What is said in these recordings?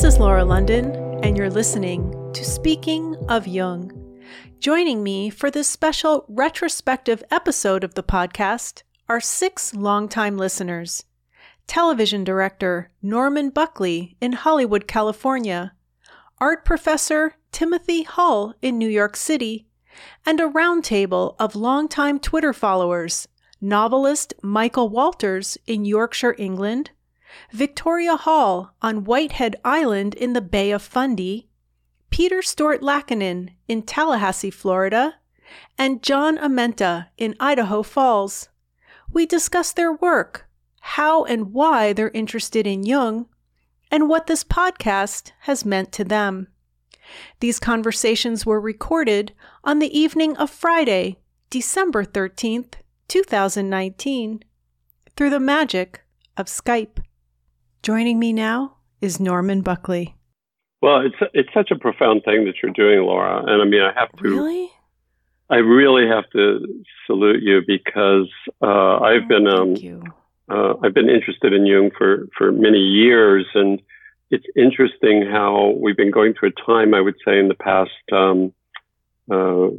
This is Laura London, and you're listening to Speaking of Jung. Joining me for this special retrospective episode of the podcast are six longtime listeners television director Norman Buckley in Hollywood, California, art professor Timothy Hull in New York City, and a roundtable of longtime Twitter followers novelist Michael Walters in Yorkshire, England, Victoria Hall on Whitehead Island in the Bay of Fundy, Peter Stewart Lackinen in Tallahassee, Florida, and John Amenta in Idaho Falls. We discuss their work, how and why they're interested in Jung, and what this podcast has meant to them. These conversations were recorded on the evening of Friday, December 13th, 2019, through the magic of Skype. Joining me now is Norman Buckley. Well, it's it's such a profound thing that you're doing, Laura, and I mean, I have to really, I really have to salute you because uh, I've oh, been um, uh, I've been interested in Jung for for many years, and it's interesting how we've been going through a time, I would say, in the past um, uh,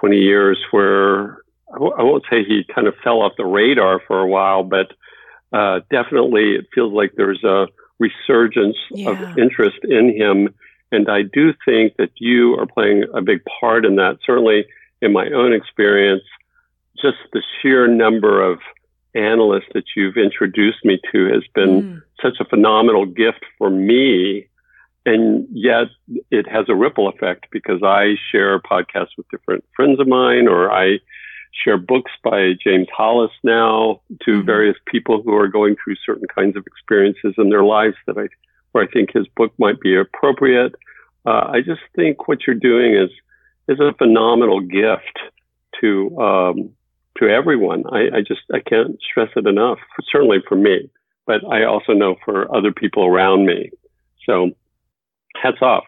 20 years where I w- I won't say he kind of fell off the radar for a while, but uh, definitely it feels like there's a resurgence Yeah. of interest in him. And I do think that you are playing a big part in that. Certainly in my own experience, just the sheer number of analysts that you've introduced me to has been Mm. such a phenomenal gift for me. And yet it has a ripple effect because I share podcasts with different friends of mine, or I share books by James Hollis now to Mhm. various people who are going through certain kinds of experiences in their lives that I, where I think his book might be appropriate. Uh, I just think what you're doing is, is a phenomenal gift to, um, to everyone. I, I just, I can't stress it enough, certainly for me, but I also know for other people around me. So hats off.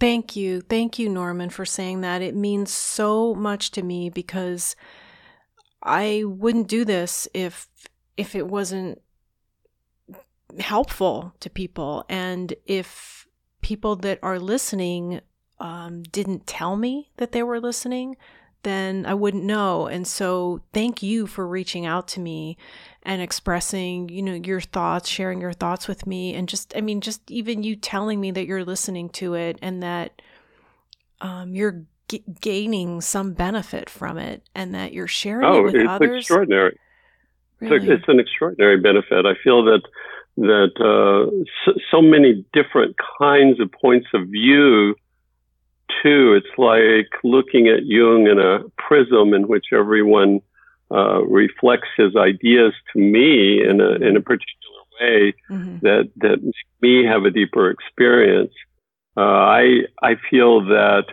Thank you. Thank you, Norman, for saying that. It means so much to me because I wouldn't do this if if it wasn't helpful to people. And if people that are listening um, didn't tell me that they were listening then i wouldn't know. And so thank you for reaching out to me and expressing you know your thoughts sharing your thoughts with me. And just i mean just even you telling me that you're listening to it and that um, you're g- gaining some benefit from it and that you're sharing it Oh, with it's others extraordinary. It's, really a, it's an extraordinary benefit. I feel that that uh, so, so many different kinds of points of view. Too, it's like looking at Jung in a prism in which everyone uh, reflects his ideas to me in a in a particular way Mhm. that that make me have a deeper experience. Uh, I I feel that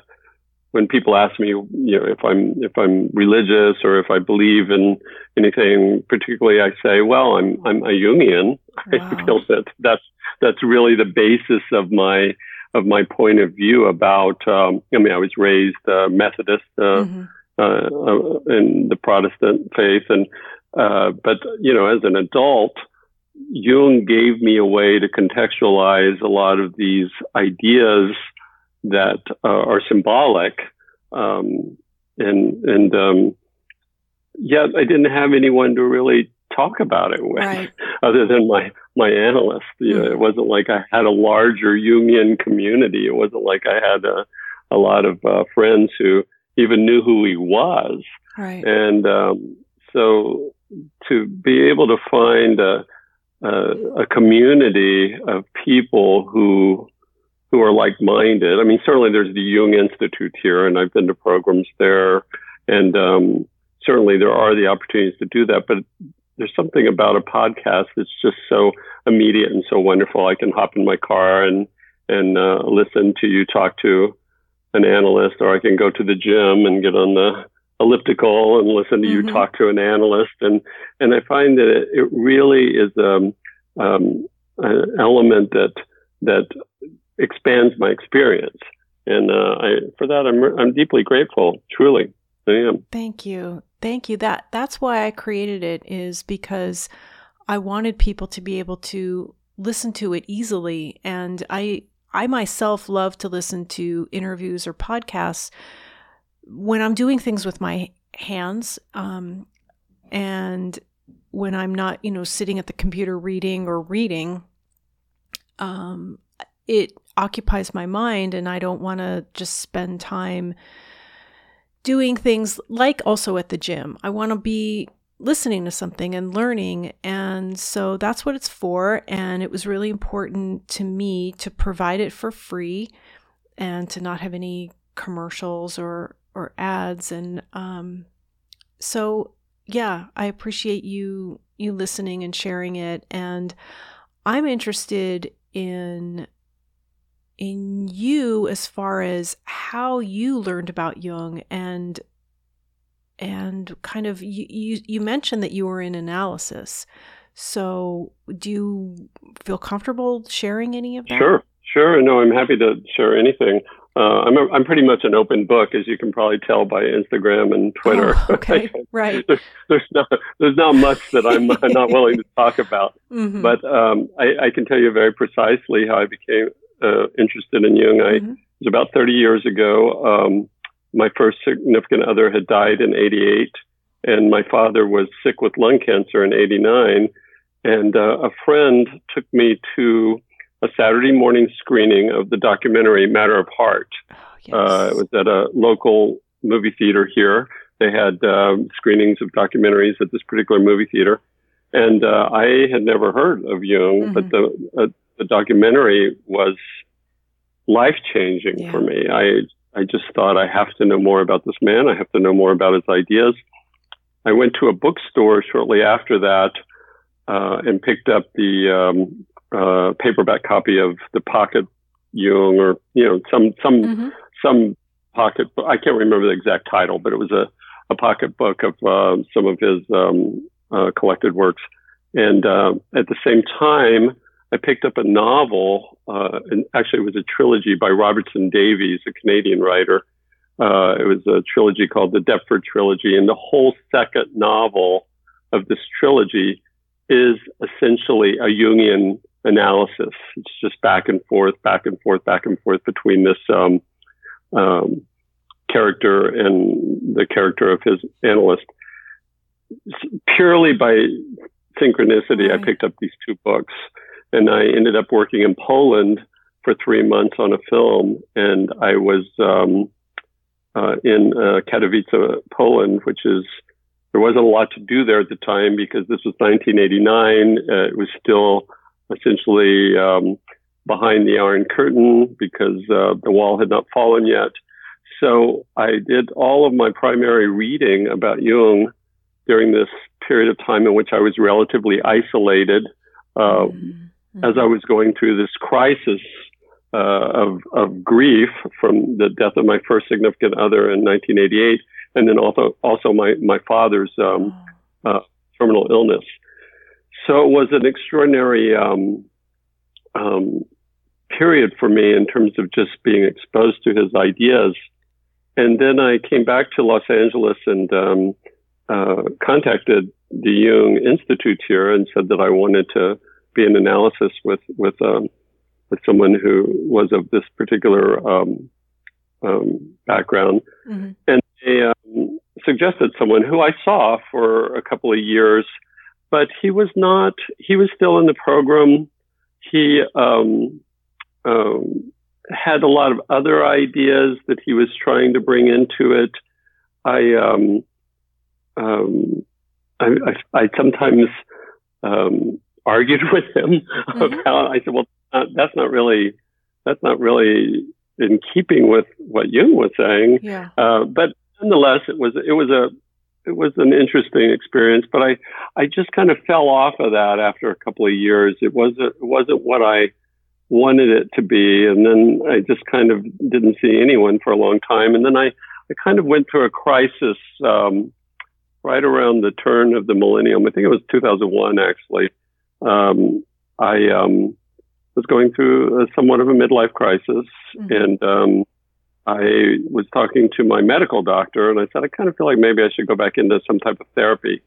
when people ask me, you know, if I'm if I'm religious or if I believe in anything particularly, I say, well, I'm I'm a Jungian. I feel that that's that's really the basis of my of my point of view about. Um, I mean, I was raised uh, Methodist. Uh, Mhm. uh, uh, in the Protestant faith. And uh, but you know, as an adult, Jung gave me a way to contextualize a lot of these ideas that uh, are symbolic, um, and and um, yet I didn't have anyone to really talk about it with, Right. other than my my analyst. You know, it wasn't like I had a larger Jungian community. It wasn't like I had a a lot of uh, friends who even knew who he was. right And um, so to be able to find a, a, a community of people who who are like-minded. I mean, certainly there's the Jung Institute here, and I've been to programs there, and um, certainly there are the opportunities to do that. But there's something about a podcast that's just so immediate and so wonderful. I can hop in my car and and uh, listen to you talk to an analyst, or I can go to the gym and get on the elliptical and listen to Mhm. you talk to an analyst. And and I find that it, it really is um, um, an element that that expands my experience. And uh, I, for that, I'm I'm deeply grateful. Truly, I am. Thank you. Thank you. That that's why I created it is because I wanted people to be able to listen to it easily. And I, I myself love to listen to interviews or podcasts when I'm doing things with my hands. Um, and when I'm not, you know, sitting at the computer reading or reading, um, it occupies my mind, and I don't want to just spend time doing things like also at the gym. I want to be listening to something and learning. And so that's what it's for. And it was really important to me to provide it for free and to not have any commercials or, or ads. And um, so yeah, I appreciate you you listening and sharing it and I'm interested in in you as far as how you learned about Jung and and kind of you, you you mentioned that you were in analysis. So, do you feel comfortable sharing any of that? Sure, sure. No, I'm happy to share anything. Uh, I'm a, I'm pretty much an open book, as you can probably tell by Instagram and Twitter. Oh, okay, right. there's, there's not there's not much that I'm not willing to talk about, mm-hmm. but um, I, I, can tell you very precisely how I became uh, interested in Jung. I mm-hmm. it was about 30 years ago. Um, my first significant other had died in 88, and my father was sick with lung cancer in 89, and uh, a friend took me to a Saturday morning screening of the documentary Matter of Heart. Oh, yes. uh, it was at a local movie theater here. They had um, screenings of documentaries at this particular movie theater. And uh, I had never heard of Jung, mm-hmm. but the, uh, the documentary was life changing yeah. for me. I, I just thought I have to know more about this man. I have to know more about his ideas. I went to a bookstore shortly after that uh, and picked up the um, uh, paperback copy of the Pocket Jung, or you know, some some mm-hmm. some pocket. I can't remember the exact title, but it was a a pocket book of uh, some of his um, uh, collected works. And uh, at the same time, I picked up a novel, uh, and actually it was a trilogy by Robertson Davies, a Canadian writer. Uh, it was a trilogy called the Deptford Trilogy, and the whole second novel of this trilogy is essentially a Jungian analysis. It's just back and forth, back and forth, back and forth between this um, um, character and the character of his analyst. Purely by synchronicity, right. I picked up these two books, and I ended up working in Poland for three months on a film, and I was um, uh, in uh, Katowice, Poland, which is there wasn't a lot to do there at the time because this was 1989. Uh, it was still essentially um, behind the Iron Curtain because uh, the wall had not fallen yet. So I did all of my primary reading about Jung during this period of time in which I was relatively isolated uh, as I was going through this crisis uh, of, of grief from the death of my first significant other in 1988, and then also also my my father's um, uh, terminal illness. So it was an extraordinary um, um, period for me in terms of just being exposed to his ideas. And then I came back to Los Angeles and um, uh, contacted the Jung Institute here and said that I wanted to be an analysis with with um, with someone who was of this particular um, um, background, mm-hmm. and they um, suggested someone who I saw for a couple of years but he was not. He was still in the program. He um, um, had a lot of other ideas that he was trying to bring into it. I um, um I, I, I, sometimes um, argued with him mm-hmm. about. I said, "Well, that's not really that's not really in keeping with what Jung was saying." Yeah. Uh, but nonetheless, it was it was a it was an interesting experience, but I, I just kind of fell off of that after a couple of years. It wasn't, it wasn't what I wanted it to be. And then I just kind of didn't see anyone for a long time. And then I, I kind of went through a crisis, um, right around the turn of the millennium. I think it was 2001, actually. Um, I, um, was going through a, somewhat of a midlife crisis mm-hmm. and, um, I was talking to my medical doctor and I said, I kind of feel like maybe I should go back into some type of therapy.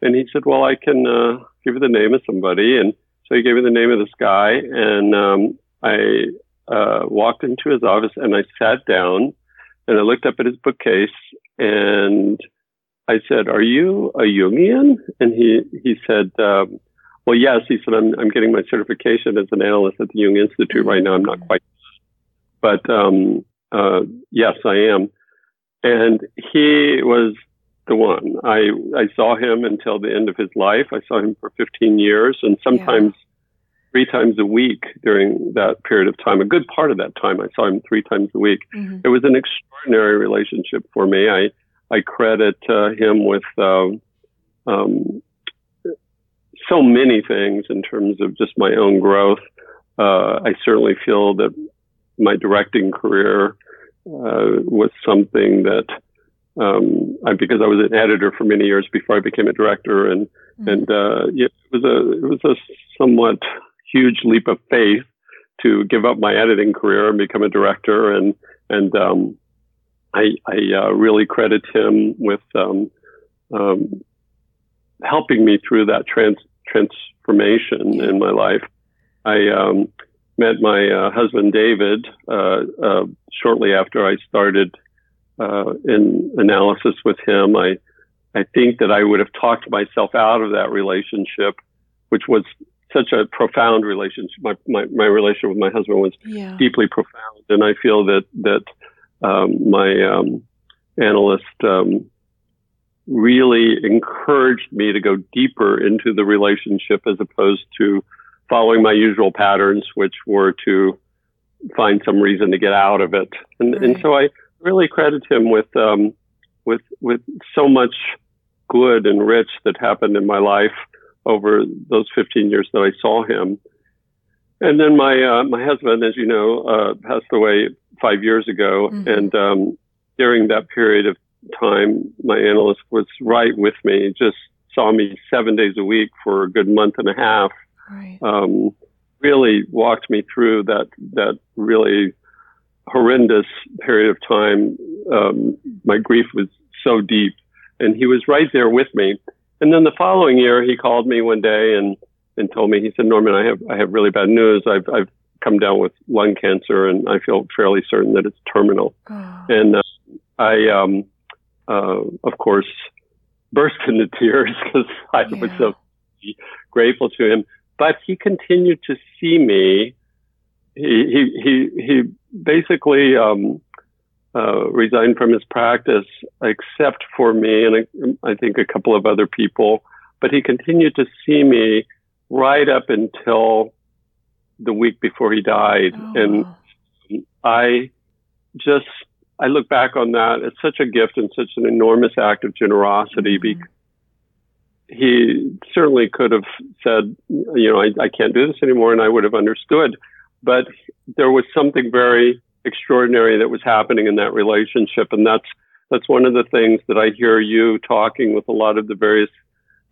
And he said, Well, I can uh, give you the name of somebody. And So he gave me the name of this guy, and um, I uh, walked into his office and I sat down and I looked up at his bookcase and I said, "Are you a Jungian?" And he he said, um, "Well, yes." He said, "I'm I'm getting my certification as an analyst at the Jung Institute right now. I'm not quite, but um, uh, yes, I am." And he was the one. I I saw him until the end of his life. I saw him for 15 years, and sometimes. Yeah three times a week during that period of time. A good part of that time, I saw him three times a week. Mm-hmm. It was an extraordinary relationship for me. I I credit uh, him with um, um, so many things in terms of just my own growth. Uh, I certainly feel that my directing career uh, was something that um, I, because I was an editor for many years before I became a director, and mm-hmm. and uh, it was a it was a somewhat huge leap of faith to give up my editing career and become a director. And and um, I, I uh, really credit him with um, um, helping me through that trans- transformation in my life. I um, met my uh, husband David uh, uh, shortly after I started uh, in analysis with him. I I think that I would have talked myself out of that relationship, which was such a profound relationship. My, my, my relationship with my husband was yeah. deeply profound. And I feel that, that, um, my, um, analyst, um, really encouraged me to go deeper into the relationship as opposed to following my usual patterns, which were to find some reason to get out of it. And, right. and so I really credit him with, um, with, with so much good and rich that happened in my life over those 15 years that I saw him. And then my uh, my husband, as you know, uh, passed away five years ago, mm-hmm. and um, during that period of time, my analyst was right with me. Just saw me seven days a week for a good month and a half. Right. Um, really walked me through that that really horrendous period of time. Um, my grief was so deep, and he was right there with me. And then the following year, he called me one day and, and told me, he said, Norman, I have, I have really bad news. I've, I've come down with lung cancer and I feel fairly certain that it's terminal. Oh. And uh, I, um, uh, of course, burst into tears because I yeah. was so grateful to him. But he continued to see me. He, he, he, he basically, um, uh, resigned from his practice, except for me and I, I think a couple of other people. But he continued to see me right up until the week before he died. Oh. And I just, I look back on that as such a gift and such an enormous act of generosity mm-hmm. because he certainly could have said, you know, I, I can't do this anymore and I would have understood. But there was something very extraordinary that was happening in that relationship. And that's, that's one of the things that I hear you talking with a lot of the various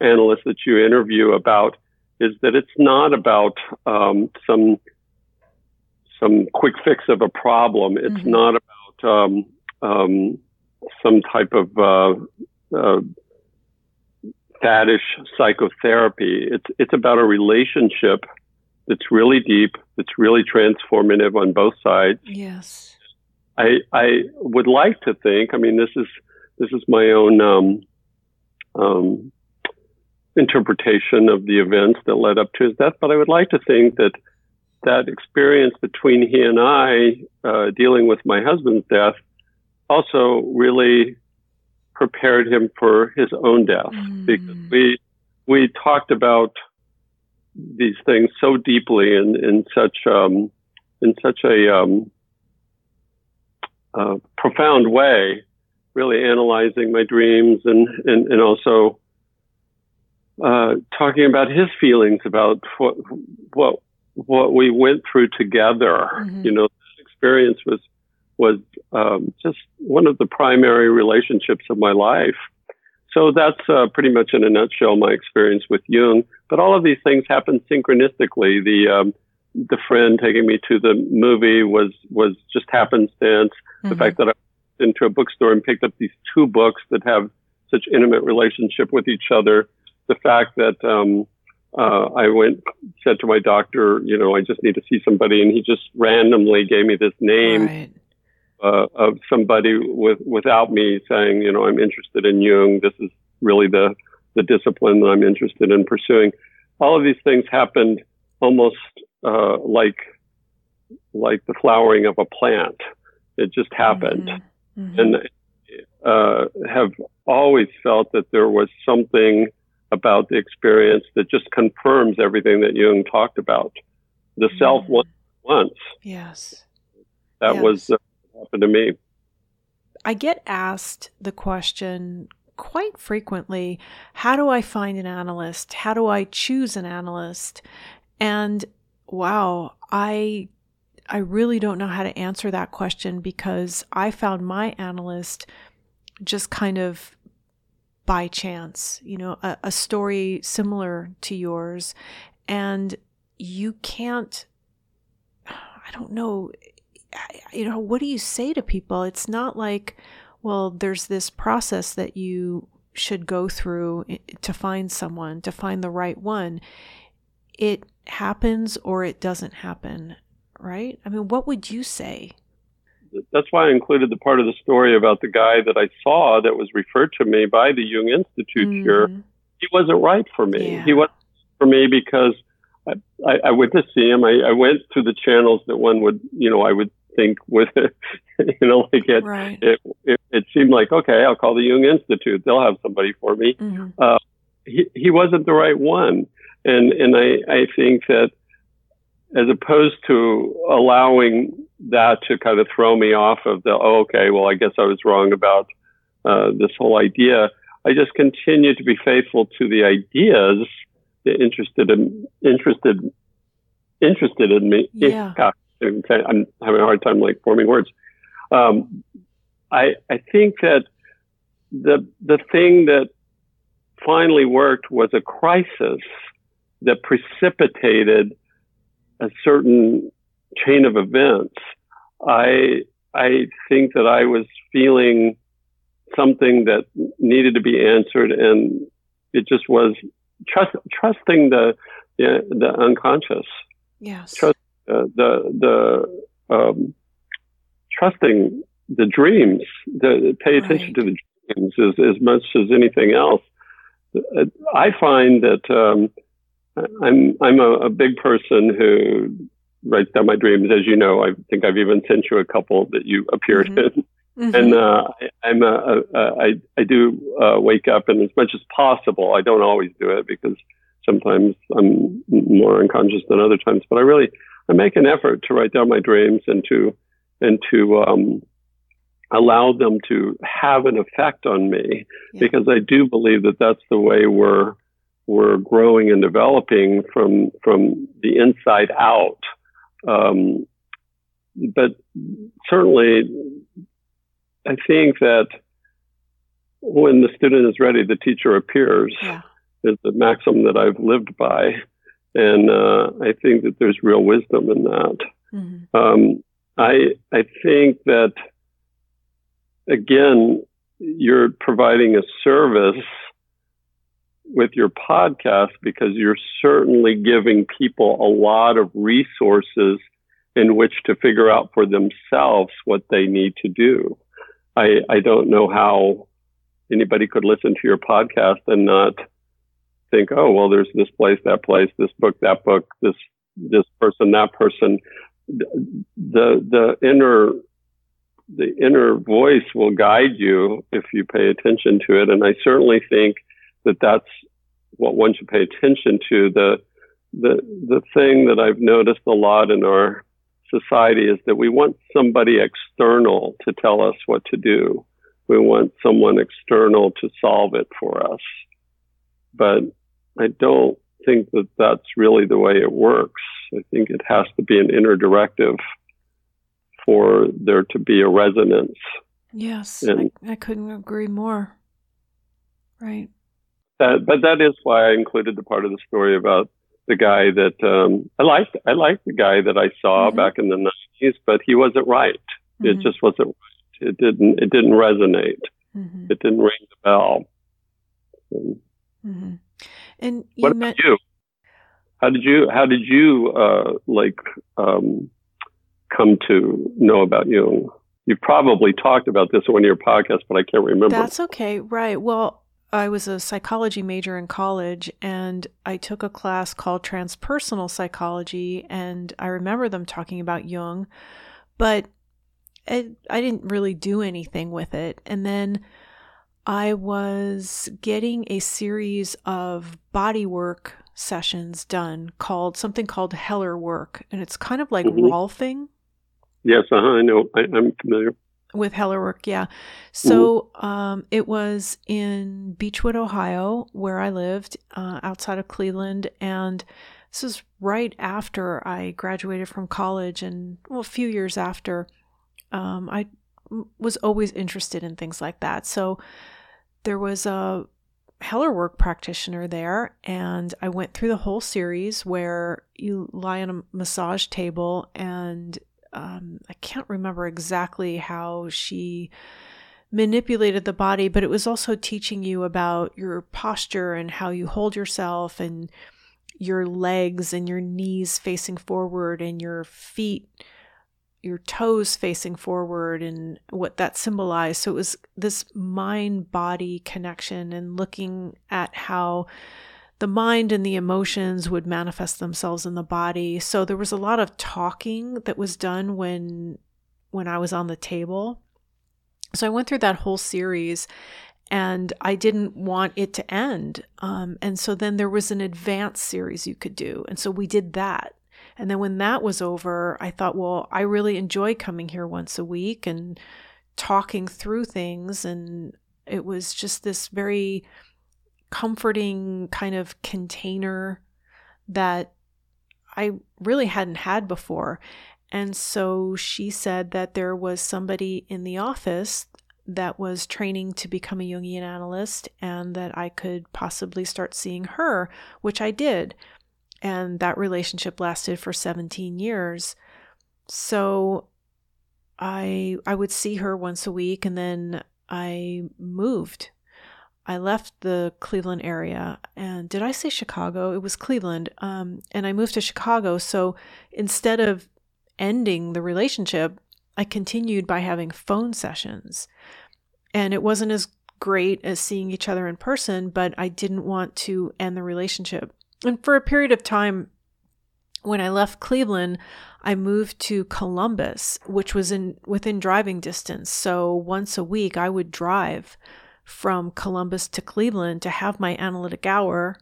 analysts that you interview about is that it's not about um, some some quick fix of a problem. It's mm-hmm. not about um, um, some type of uh, uh, faddish psychotherapy. It's it's about a relationship that's really deep, that's really transformative on both sides. Yes. I I would like to think. I mean, this is this is my own um, um, interpretation of the events that led up to his death, but I would like to think that that experience between he and I uh, dealing with my husband's death also really prepared him for his own death mm. because we we talked about these things so deeply and in such um, in such a um, uh, profound way, really analyzing my dreams and and, and also uh, talking about his feelings about what what what we went through together. Mm-hmm. You know, this experience was was um, just one of the primary relationships of my life. So that's uh, pretty much in a nutshell my experience with Jung. But all of these things happen synchronistically. The um, the friend taking me to the movie was was just happenstance. Mm-hmm. The fact that I went into a bookstore and picked up these two books that have such intimate relationship with each other. The fact that um, uh, I went, said to my doctor, you know, I just need to see somebody, and he just randomly gave me this name Right. uh, of somebody with without me saying, you know, I'm interested in Jung. This is really the the discipline that I'm interested in pursuing. All of these things happened almost uh, like like the flowering of a plant. It just happened, Mhm. Mhm. and uh, have always felt that there was something about the experience that just confirms everything that Jung talked about. The self Mhm. once once Yes. that Yes. was uh, happened to me. I get asked the question quite frequently how do I find an analyst? How do I choose an analyst? And wow, I I really don't know how to answer that question because I found my analyst just kind of by chance, you know, a, a story similar to yours. And you can't, I don't know, you know, what do you say to people? It's not like, well, there's this process that you should go through to find someone, to find the right one. It happens or it doesn't happen, right? I mean, what would you say? That's why I included the part of the story about the guy that I saw that was referred to me by the Jung Institute here. Mhm. He wasn't right for me. Yeah. He wasn't for me because I, I, I went to see him. I, I went through the channels that one would, you know, I would think would, you know, like it, Right. it, it, it seemed like, okay, I'll call the Jung Institute. They'll have somebody for me Mhm. he, he wasn't the right one. And, and I, I think that as opposed to allowing that to kind of throw me off of the, oh, okay, well, I guess I was wrong about uh, this whole idea, I just continue to be faithful to the ideas that interested in, interested, interested in me. Yeah. Gosh, I'm having a hard time like forming words. Um, I, I think that the, the thing that finally worked was a crisis that precipitated a certain chain of events. I I think that I was feeling something that needed to be answered, and it just was trust, trusting the, the the unconscious, Yes. Trust- uh, the the um, trusting the dreams. The pay attention Right. to the dreams as, as much as anything else. I find that um, I'm I'm a, a big person who writes down my dreams. As you know, I think I've even sent you a couple that you appeared Mhm. in. Mhm. And uh, I, I'm a, a, a, I, I do uh, wake up, and as much as possible, I don't always do it because sometimes I'm more unconscious than other times. But I really I make an effort to write down my dreams and to and to um, allow them to have an effect on me Yeah. because I do believe that that's the way we're we're growing and developing from from the inside out. Um, but certainly, I think that when the student is ready, the teacher appears yeah. is the maxim that I've lived by, and uh, I think that there's real wisdom in that. Mhm. Um, I I think that again, you're providing a service with your podcast because you're certainly giving people a lot of resources in which to figure out for themselves what they need to do. I I don't know how anybody could listen to your podcast and not think, oh well, there's this place, that place, this book, that book, this this person, that person. The the inner the inner voice will guide you if you pay attention to it, and I certainly think that that's what one should pay attention to. The the the thing that I've noticed a lot in our society is that we want somebody external to tell us what to do. We want someone external to solve it for us. But I don't think that that's really the way it works. I think it has to be an inner directive for there to be a resonance. Yes. And- I, I couldn't agree more. Right. That, but that is why I included the part of the story about the guy that um, I liked. I liked the guy that I saw Mhm. back in the nineties, but he wasn't right. It Mhm. just wasn't right. It didn't. It didn't resonate. Mhm. It didn't ring the bell. And Mhm. And you what meant about you? How did you how did you uh, like um, come to know about Jung? You probably talked about this on your podcast, but I can't remember. That's okay. Right. Well, I was a psychology major in college and I took a class called transpersonal psychology and I remember them talking about Jung, but I, I didn't really do anything with it. And then I was getting a series of body work sessions done called something called Heller work and it's kind of like mm-hmm. Rolfing. Yes, uh-huh, I know. I, I'm familiar with Heller work, yeah. So um, it was in Beachwood, Ohio, where I lived, uh, outside of Cleveland, and this was right after I graduated from college, and well, a few years after. Um, I was always interested in things like that, so there was a Heller work practitioner there, and I went through the whole series where you lie on a massage table and um, I can't remember exactly how she manipulated the body, but it was also teaching you about your posture and how you hold yourself and your legs and your knees facing forward and your feet, your toes facing forward and what that symbolized. So it was this mind body connection and looking at how the mind and the emotions would manifest themselves in the body. So there was a lot of talking that was done when when I was on the table. So I went through that whole series and I didn't want it to end. Um, and so then there was an advanced series you could do. And so we did that. And then when that was over, I thought, well, I really enjoy coming here once a week and talking through things. And it was just this very comforting kind of container that I really hadn't had before. And so she said that there was somebody in the office that was training to become a Jungian analyst and that I could possibly start seeing her, which I did. And that relationship lasted for 17 years. So I I would see her once a week and then I moved I left the Cleveland area and did I say Chicago? It was Cleveland. Um, and I moved to Chicago. So instead of ending the relationship, I continued by having phone sessions. And it wasn't as great as seeing each other in person, but I didn't want to end the relationship. And for a period of time, when I left Cleveland, I moved to Columbus, which was in within driving distance. So once a week I would drive from Columbus to Cleveland to have my analytic hour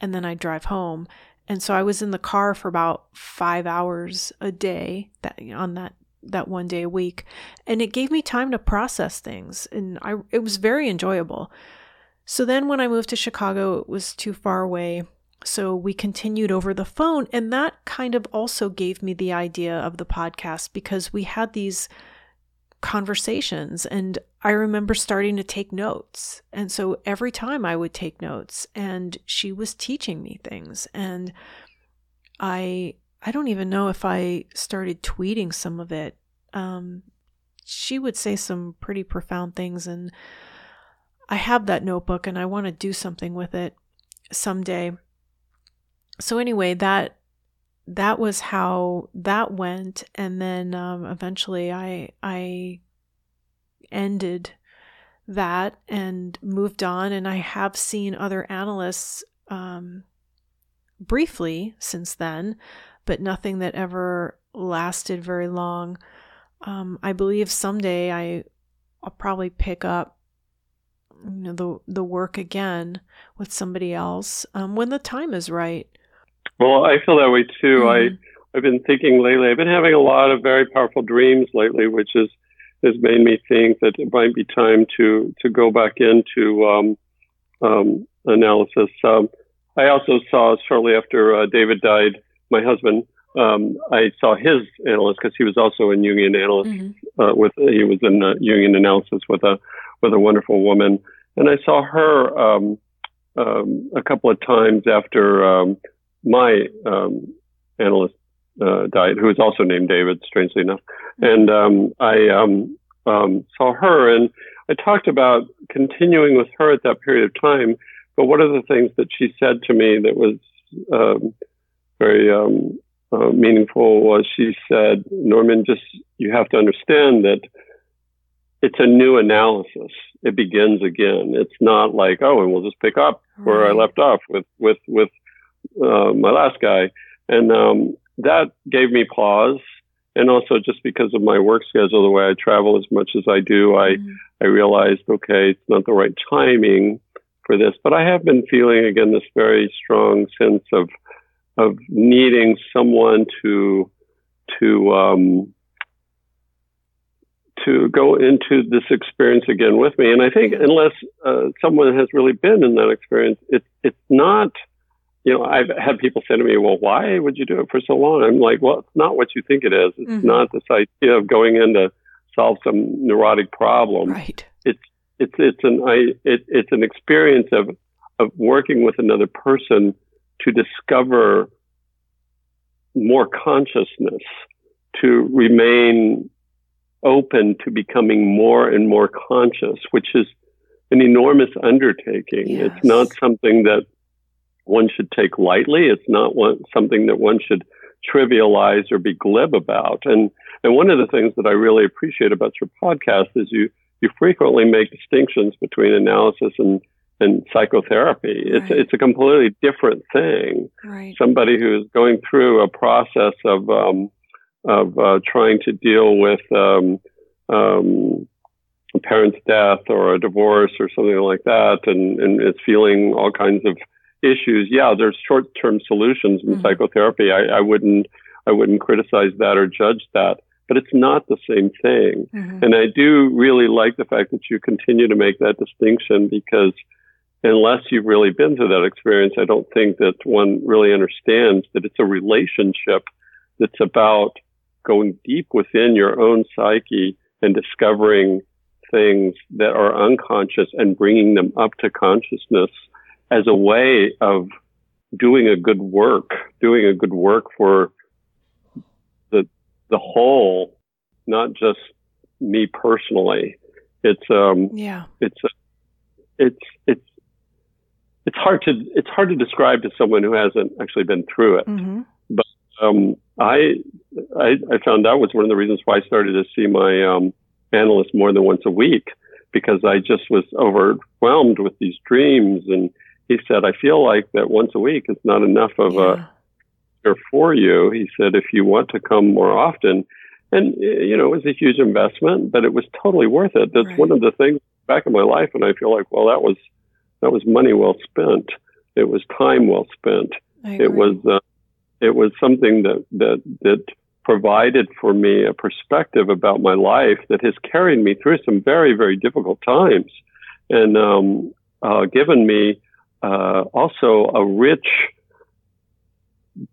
and then I'd drive home. And so I was in the car for about 5 hours a day that on that that one day a week and it gave me time to process things and I it was very enjoyable. So then when I moved to Chicago it was too far away. So we continued over the phone and that kind of also gave me the idea of the podcast because we had these conversations. And I remember starting to take notes. And so every time I would take notes, and she was teaching me things. And I I don't even know if I started tweeting some of it. Um, she would say some pretty profound things, and I have that notebook, and I want to do something with it someday. So anyway, that that was how that went and then um, eventually i i ended that and moved on and i have seen other analysts um, briefly since then but nothing that ever lasted very long. Um, i believe someday i i'll probably pick up you know the the work again with somebody else um, when the time is right well, I feel that way too. Mm-hmm. I I've been thinking lately. I've been having a lot of very powerful dreams lately, which is has made me think that it might be time to to go back into um, um, analysis. Um, I also saw shortly after uh, David died, my husband. Um, I saw his analyst because he was also in Jungian analyst. Mm-hmm. Uh, with he was in uh, Jungian analysis with a with a wonderful woman, and I saw her um, um, a couple of times after um, my um, analyst uh, died, who was also named David, strangely enough. And um, I um, um, saw her, and I talked about continuing with her at that period of time. But one of the things that she said to me that was um, very um, uh, meaningful was she said, Norman, just you have to understand that it's a new analysis. It begins again. It's not like, oh, and we'll just pick up where I left off with with with uh, my last guy, and um, that gave me pause. And also, just because of my work schedule, the way I travel as much as I do, I mm-hmm. I realized, okay, it's not the right timing for this. But I have been feeling again this very strong sense of of needing someone to to um, to go into this experience again with me. And I think unless uh, someone has really been in that experience, it's it's not. You know, I've had people say to me, "Well, why would you do it for so long?" I'm like, "Well, it's not what you think it is. It's mm-hmm. not this idea of going in to solve some neurotic problem. Right. It's it's it's an I it, it's an experience of of working with another person to discover more consciousness, to remain open to becoming more and more conscious, which is an enormous undertaking. Yes. It's not something that one should take lightly. It's not one, something that one should trivialize or be glib about. And and one of the things that I really appreciate about your podcast is you you frequently make distinctions between analysis and and psychotherapy. Right. It's it's a completely different thing. Right. Somebody who's going through a process of um, of uh, trying to deal with um, um, a parent's death or a divorce or something like that, and, and it's feeling all kinds of issues. Yeah, there's short-term solutions in mm-hmm. psychotherapy. I, I wouldn't I wouldn't criticize that or judge that, but it's not the same thing. Mm-hmm. And I do really like the fact that you continue to make that distinction because unless you've really been through that experience, I don't think that one really understands that it's a relationship that's about going deep within your own psyche and discovering things that are unconscious and bringing them up to consciousness as a way of doing a good work, doing a good work for the the whole, not just me personally. It's um yeah. It's it's it's it's hard to it's hard to describe to someone who hasn't actually been through it. Mm-hmm. But um, I, I, I found out was one of the reasons why I started to see my um, analyst more than once a week because I just was overwhelmed with these dreams. And he said, I feel like that once a week is not enough of yeah. a for you. He said, if you want to come more often, and you know, it was a huge investment, but it was totally worth it. That's right. one of the things back in my life, and I feel like, well, that was that was money well spent. It was time well spent. It was uh, it was something that that that provided for me a perspective about my life that has carried me through some very very difficult times, and um, uh, given me uh, also a rich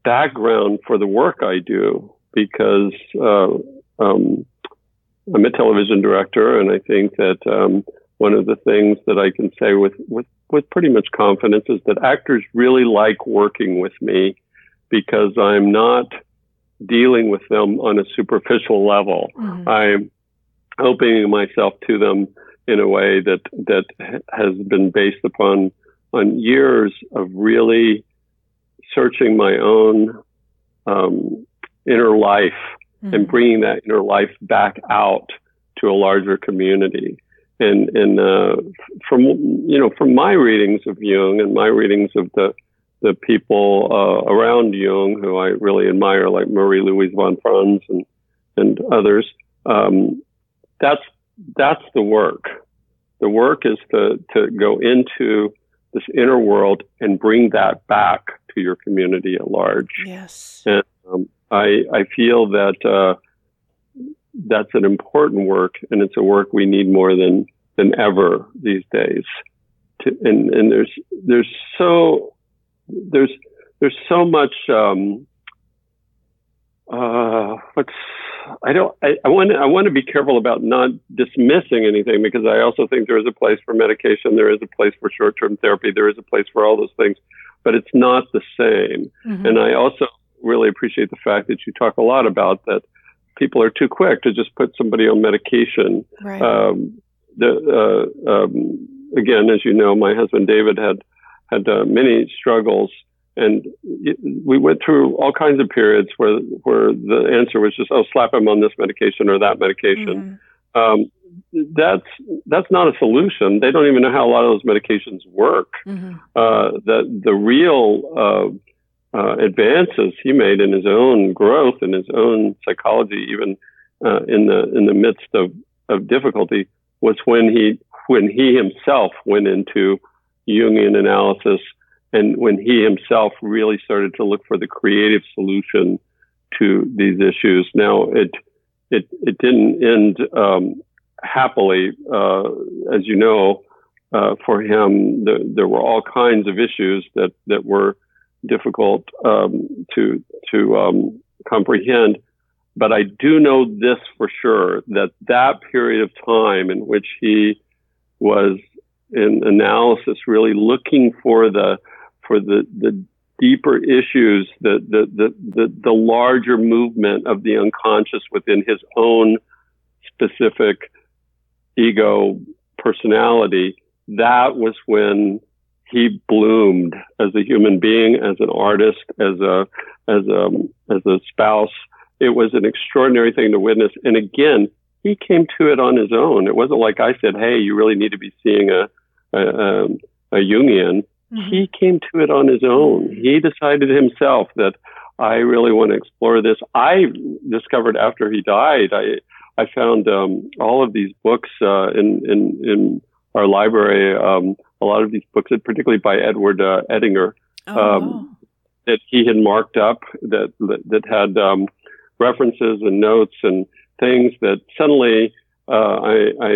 background for the work I do because uh, um, I'm a television director, and I think that um, one of the things that I can say with, with, with pretty much confidence is that actors really like working with me because I'm not dealing with them on a superficial level. Mm-hmm. I'm opening myself to them in a way that that has been based upon on years of really searching my own um, inner life mm-hmm. and bringing that inner life back out to a larger community. And and uh, from you know from my readings of Jung and my readings of the the people uh, around Jung who I really admire, like Marie Louise von Franz and and others. Um, that's that's the work. The work is to to go into this inner world and bring that back to your community at large. Yes. And um, I I feel that uh, that's an important work, and it's a work we need more than than ever these days. To, and and there's there's so there's there's so much um, uh, what's I don't I, I want I want to be careful about not dismissing anything because I also think there is a place for medication, there is a place for short term therapy, there is a place for all those things, but it's not the same. Mm-hmm. And I also really appreciate the fact that you talk a lot about that people are too quick to just put somebody on medication. Right. Um, the, uh, um, again, as you know, my husband David had had uh, many struggles and we went through all kinds of periods where where the answer was just, oh, slap him on this medication or that medication. Mm-hmm. Um, that's that's not a solution. They don't even know how a lot of those medications work. Mm-hmm. Uh, the the real uh, uh, advances he made in his own growth and his own psychology, even uh, in the in the midst of, of difficulty, was when he when he himself went into Jungian analysis and when he himself really started to look for the creative solution to these issues. Now it it it didn't end um, happily, uh, as you know, uh, for him, the, there were all kinds of issues that, that were difficult um, to to um, comprehend. But I do know this for sure that that period of time in which he was in analysis, really looking for the for the the deeper issues, the the the the, the larger movement of the unconscious within his own specific ego personality, that was when he bloomed as a human being, as an artist, as a as a as a spouse. It was an extraordinary thing to witness. And again, he came to it on his own. It wasn't like I said, "Hey, you really need to be seeing a a, a, a Jungian." Mm-hmm. He came to it on his own. He decided himself that I really want to explore this. I discovered after he died. I I found um, all of these books uh, in, in, in our library. Um, a lot of these books, particularly by Edward uh, Edinger, oh, um, that he had marked up that that, that had um, references and notes and things that suddenly uh, I I,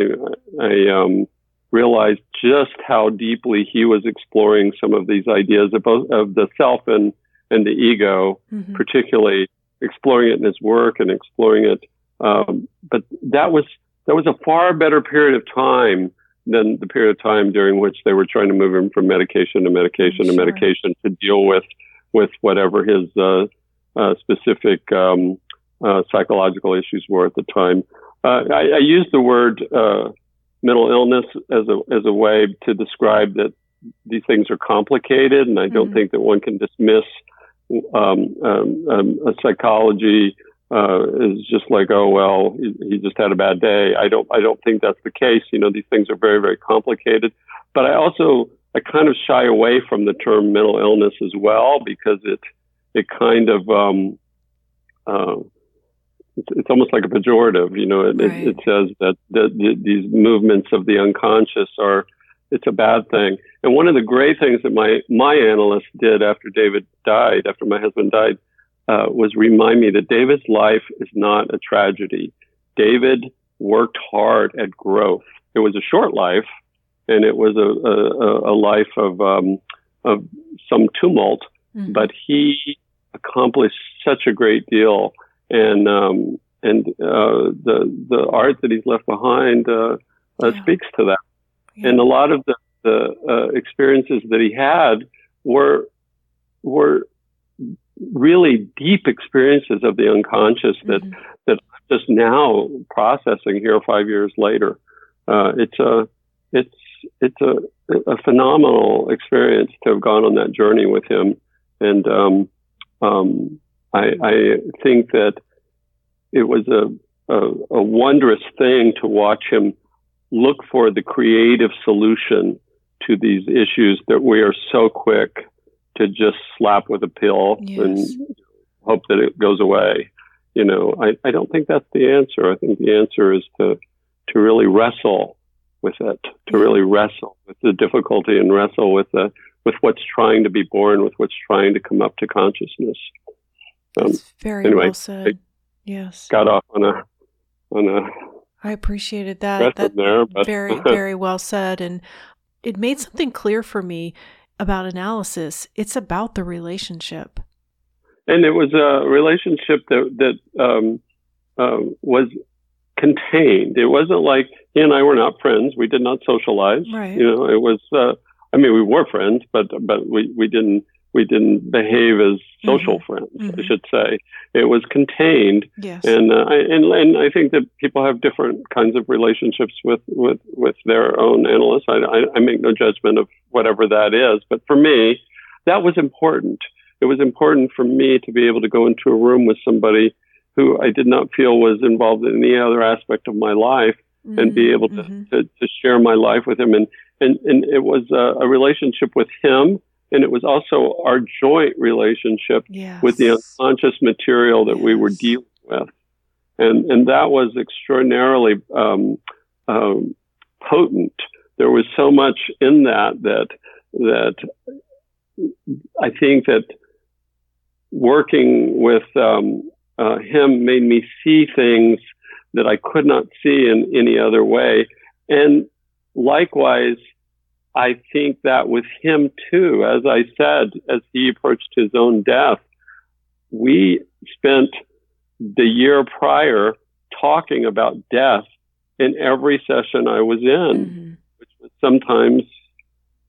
I um, realized just how deeply he was exploring some of these ideas of both of the self and and the ego, mm-hmm. particularly exploring it in his work and exploring it um, but that was that was a far better period of time than the period of time during which they were trying to move him from medication to medication sure. to medication to deal with with whatever his uh, uh, specific um, uh, psychological issues were at the time. Uh, I, I, use the word uh, mental illness as a as a way to describe that these things are complicated, and I don't mm-hmm. think that one can dismiss um, um, um a psychology uh, is just like, oh well, he, he just had a bad day. I don't, I don't think that's the case. You know, these things are very, very complicated. But I also, I kind of shy away from the term mental illness as well because it, it kind of, um, uh, it's, it's almost like a pejorative. You know, it, right. it, it says that the, the, these movements of the unconscious are, it's a bad thing. And one of the great things that my my analyst did after David died, after my husband died uh, was remind me that David's life is not a tragedy. David worked hard at growth. It was a short life, and it was a, a, a life of um, of some tumult, mm-hmm. but he accomplished such a great deal, and um, and uh, the the art that he's left behind uh, uh yeah. speaks to that. Yeah. And a lot of the, the uh, experiences that he had were were really deep experiences of the unconscious that mm-hmm. that I'm just now processing here five years later. Uh, it's a it's it's a, a phenomenal experience to have gone on that journey with him, and um, um, I, I think that it was a, a, a wondrous thing to watch him look for the creative solution to these issues that we are so quick to just slap with a pill yes. and hope that it goes away. You know, I, I don't think that's the answer. I think the answer is to to really wrestle with it, to mm-hmm. really wrestle with the difficulty and wrestle with the with what's trying to be born, with what's trying to come up to consciousness. Um, That's very anyway, well said. Yes. Got off on a on a. I appreciated that. That there, but very very well said, and it made something clear for me about analysis. It's about the relationship. And it was a relationship that that um, uh, was contained. It wasn't like he and I were not friends. We did not socialize. Right. You know, it was. Uh, I mean, we were friends, but but we we didn't we didn't behave as social mm-hmm. friends, mm-hmm. I should say. It was contained, yes. and uh, I, and and I think that people have different kinds of relationships with with with their own analysts. I, I, I make no judgment of whatever that is, but for me, that was important. it was important for me to be able to go into a room with somebody who I did not feel was involved in any other aspect of my life mm-hmm, and be able to, mm-hmm. to, to, share my life with him. And, and, and it was a, a, relationship with him. And it was also our joint relationship yes. with the unconscious material that yes. we were dealing with. And, and that was extraordinarily um, um, potent. There was so much in that that, that I think that working with um, uh, him made me see things that I could not see in any other way. And likewise, I think that with him too, as I said, as he approached his own death, we spent the year prior talking about death in every session I was in, mm-hmm. which was sometimes,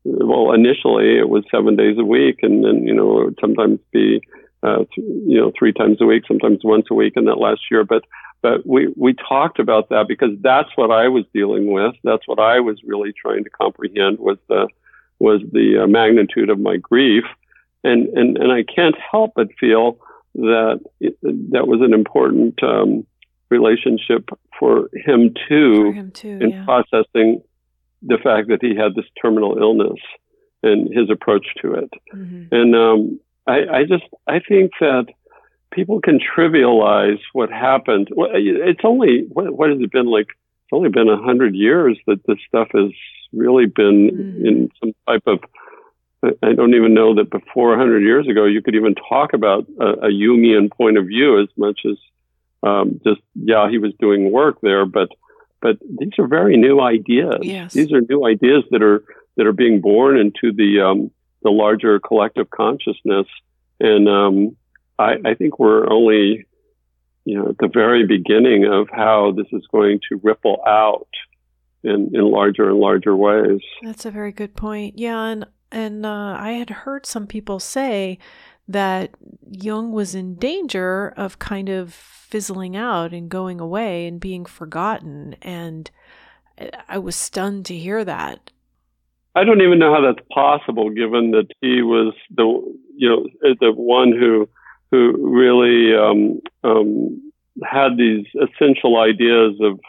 well, initially it was seven days a week, and then, you know, it would sometimes be uh, you know, three times a week, sometimes once a week in that last year. But but we we talked about that because that's what I was dealing with. That's what I was really trying to comprehend was the was the uh, magnitude of my grief, and and and I can't help but feel that it, that was an important um, relationship for him too, for him too in yeah. processing the fact that he had this terminal illness and his approach to it. Mm-hmm. And um, I, I just I think that people can trivialize what happened. It's only what, what has it been like? It's only been a hundred years that this stuff has really been mm. in some type of. I don't even know that before 100 years ago you could even talk about a, a Jungian point of view as much as um, just yeah he was doing work there, but but these are very new ideas. Yes. These are new ideas that are that are being born into the um, the larger collective consciousness. And um, I, I think we're only, you know, at the very beginning of how this is going to ripple out in, in larger and larger ways. That's a very good point. Yeah, and and uh, I had heard some people say that Jung was in danger of kind of fizzling out and going away and being forgotten, and I was stunned to hear that. I don't even know how that's possible, given that he was the you know the one who who really um, um, had these essential ideas of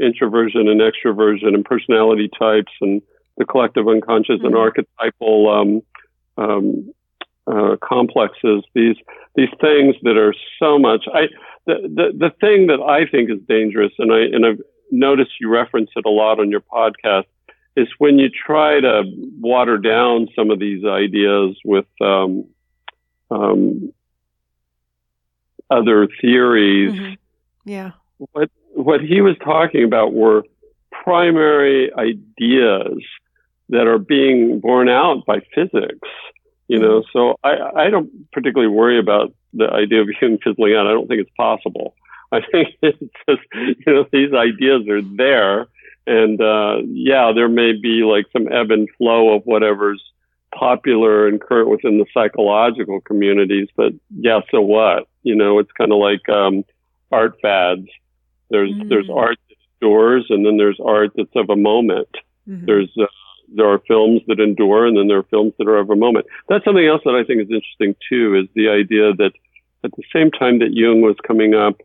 introversion and extroversion and personality types and the collective unconscious mm-hmm. and archetypal um, um, uh, complexes. These these things that are so much. I the, the the thing that I think is dangerous, and I and I've noticed you reference it a lot on your podcast is when you try to water down some of these ideas with um, um, other theories. Mm-hmm. Yeah. What what he was talking about were primary ideas that are being borne out by physics. You know, mm-hmm. so I, I don't particularly worry about the idea of human fizzling out. I don't think it's possible. I think it's just, you know, these ideas are there and uh, yeah, there may be like some ebb and flow of whatever's popular and current within the psychological communities. But yeah, so what? You know, it's kind of like um, art fads. There's mm. there's art that endures, and then there's art that's of a moment. Mm-hmm. There's uh, there are films that endure, and then there are films that are of a moment. That's something else that I think is interesting too. Is the idea that at the same time that Jung was coming up,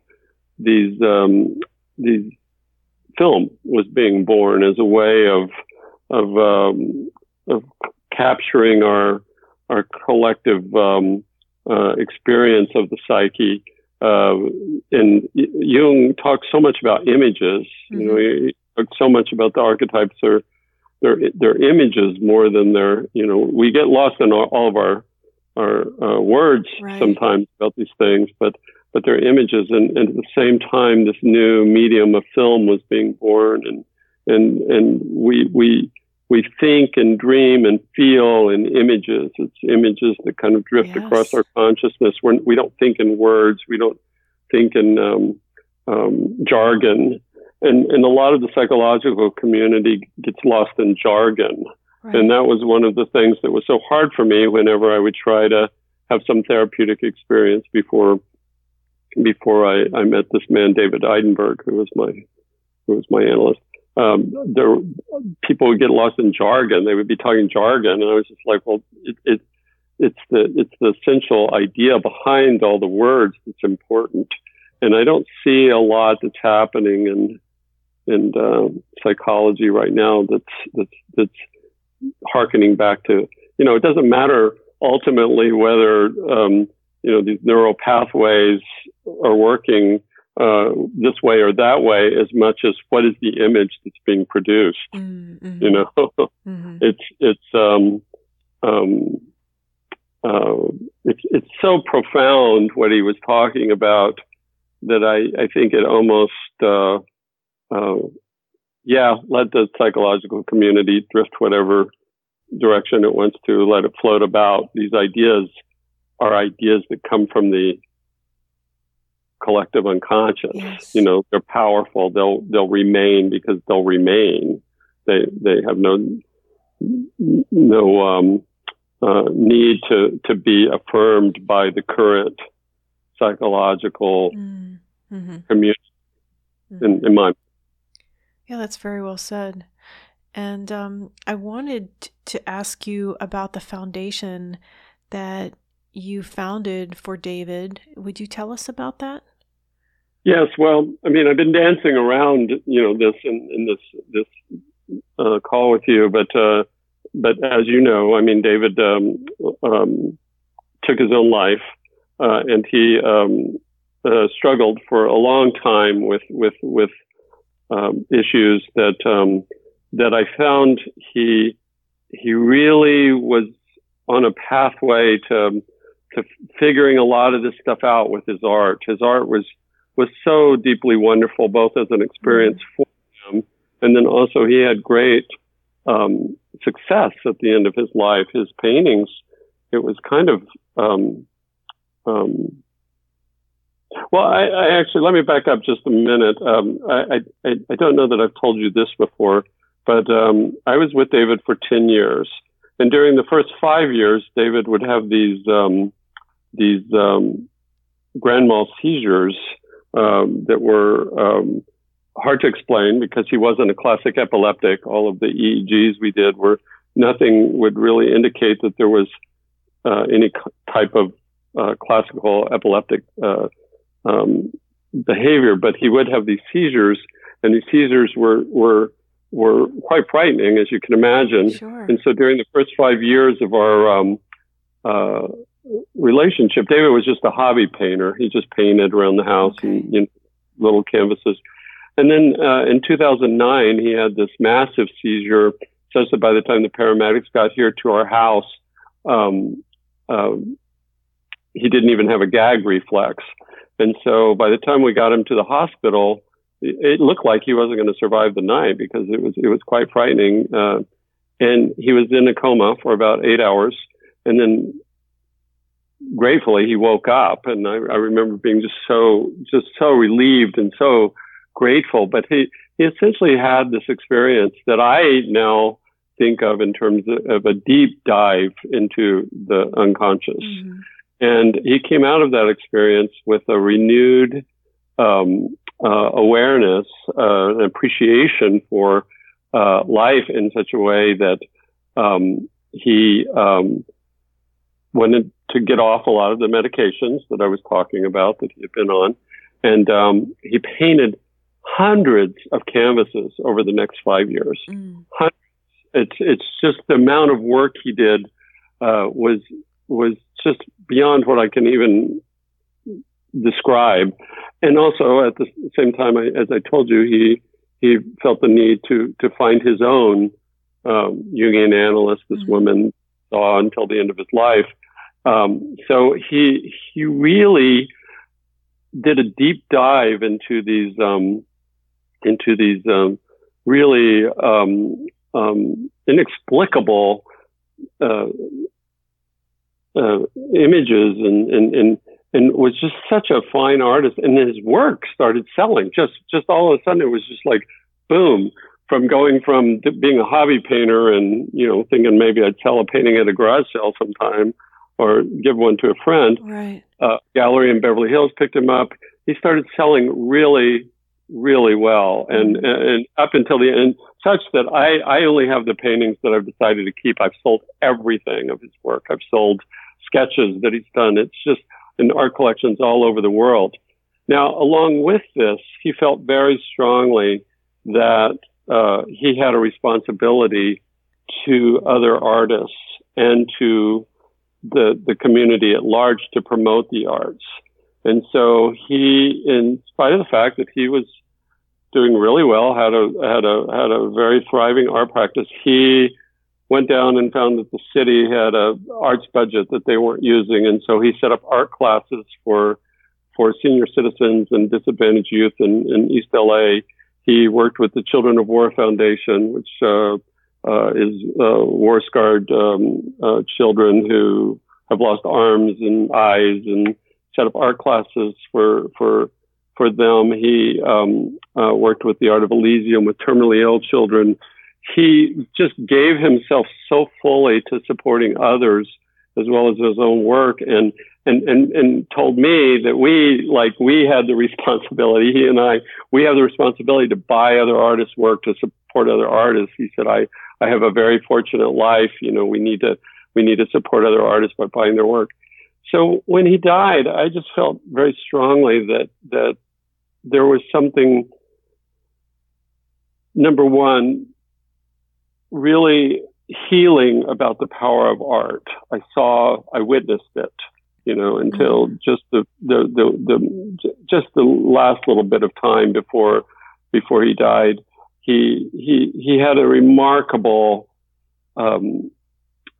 these um, these film was being born as a way of of um, of capturing our our collective um, uh, experience of the psyche. Uh, and Jung talks so much about images. Mm-hmm. You know, mm-hmm. he talks so much about the archetypes are they're, they're images more than they're. You know, we get lost in all, all of our our uh, words right. sometimes about these things, but but they're images. And, and, at the same time, this new medium of film was being born, and and and we we we think and dream and feel in images. It's images that kind of drift yes. across our consciousness. We're, we don't think in words. We don't think in um, um, jargon. And, and a lot of the psychological community gets lost in jargon. Right. And that was one of the things that was so hard for me whenever I would try to have some therapeutic experience before before I, I met this man, David Eidenberg, who was my who was my analyst. Um, there, people would get lost in jargon. They would be talking jargon, and I was just like, well, it, it it's the it's the essential idea behind all the words that's important. And I don't see a lot that's happening in in uh, psychology right now that's that's that's harkening back to you know it doesn't matter ultimately whether um, you know these neural pathways are working uh, this way or that way as much as what is the image that's being produced. Mm-hmm. You know, mm-hmm. it's it's um, um, uh, it's it's so profound what he was talking about that I I think it almost uh, uh, yeah let the psychological community drift whatever direction it wants to let it float about these ideas are ideas that come from the collective unconscious. Yes. You know, they're powerful. They'll they'll remain because they'll remain. They they have no no um, uh, need to to be affirmed by the current psychological mm. hmm community. Mm-hmm. In, in my yeah, that's very well said. And um, I wanted to ask you about the foundation that you founded for David. Would you tell us about that? Yes. Well, I mean, I've been dancing around, you know, this in, in this this uh, call with you, but uh, but as you know, I mean, David um, um, took his own life, uh, and he um, uh, struggled for a long time with with with um, issues that um, that I found he he really was on a pathway to to figuring a lot of this stuff out with his art. His art was was so deeply wonderful, both as an experience mm-hmm. for him, and then also he had great um, success at the end of his life. His paintings, it was kind of um, um, well, I, I, actually let me back up just a minute. Um, I, I, I don't know that I've told you this before, but um, I was with David for ten years, and during the first five years, David would have these um, these um, grand mal seizures um, that were um, hard to explain because he wasn't a classic epileptic. All of the EEGs we did were nothing would really indicate that there was uh, any type of uh, classical epileptic uh, um, behavior, but he would have these seizures, and these seizures were were were quite frightening, as you can imagine. Sure. And so during the first five years of our um, uh, relationship, David was just a hobby painter. He just painted around the house okay. and you know, little canvases. And then uh, in 2009, he had this massive seizure, such that by the time the paramedics got here to our house, um, uh, he didn't even have a gag reflex. And so by the time we got him to the hospital, it, looked like he wasn't going to survive the night because it was it was quite frightening. Uh, and he was in a coma for about eight hours, and then gratefully he woke up and I, I remember being just so just so relieved and so grateful but he he essentially had this experience that I now think of in terms of, of a deep dive into the unconscious mm-hmm. and he came out of that experience with a renewed um, uh, awareness uh, and appreciation for uh, life in such a way that um, he um, wanted to get off a lot of the medications that I was talking about that he had been on. And um, he painted hundreds of canvases over the next five years. Mm. It's it's just the amount of work he did uh, was was just beyond what I can even describe. And also at the same time, I, as I told you, he he felt the need to to find his own um, Jungian analyst. This mm. woman until the end of his life um, so he he really did a deep dive into these um, into these um, really um, um, inexplicable uh, uh, images and, and and and was just such a fine artist. And his work started selling. Just just all of a sudden, it was just like boom. From going from being a hobby painter and you know thinking maybe I'd sell a painting at a garage sale sometime or give one to a friend. Right. Uh, gallery in Beverly Hills picked him up. He started selling really, really well, and mm-hmm. and up until the end, such that I I only have the paintings that I've decided to keep. I've sold everything of his work. I've sold sketches that he's done. It's just in art collections all over the world. Now, along with this, he felt very strongly that uh, he had a responsibility to other artists and to the the community at large to promote the arts. And so he, in spite of the fact that he was doing really well, had a had a had a very thriving art practice, he went down and found that the city had a arts budget that they weren't using, and so he set up art classes for for senior citizens and disadvantaged youth in, in East LA. He worked with the Children of War Foundation, which uh, uh, is uh, war scarred um, uh, children who have lost arms and eyes, and set up art classes for for for them. He um, uh, worked with the Art of Elysium with terminally ill children. He just gave himself so fully to supporting others as well as his own work, and and and and told me that we like we had the responsibility. He and I we have the responsibility to buy other artists' work to support other artists. He said, "I I have a very fortunate life. You know, we need to we need to support other artists by buying their work." So when he died, I just felt very strongly that that there was something. Number one, really healing about the power of art. I saw, I witnessed it, you know, until mm-hmm. just the, the, the, the, just the last little bit of time before, before he died. He, he, he had a remarkable, um,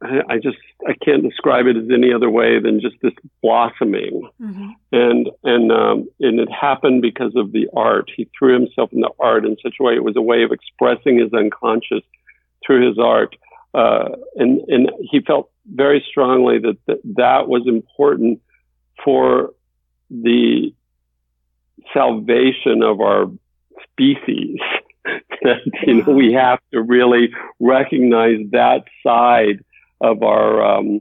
I just I can't describe it as any other way than just this blossoming, mm-hmm. and and um, and it happened because of the art. He threw himself in the art in such a way it was a way of expressing his unconscious through his art, uh, and and he felt very strongly that that, that was important for the salvation of our species. that you know we have to really recognize that side of our um,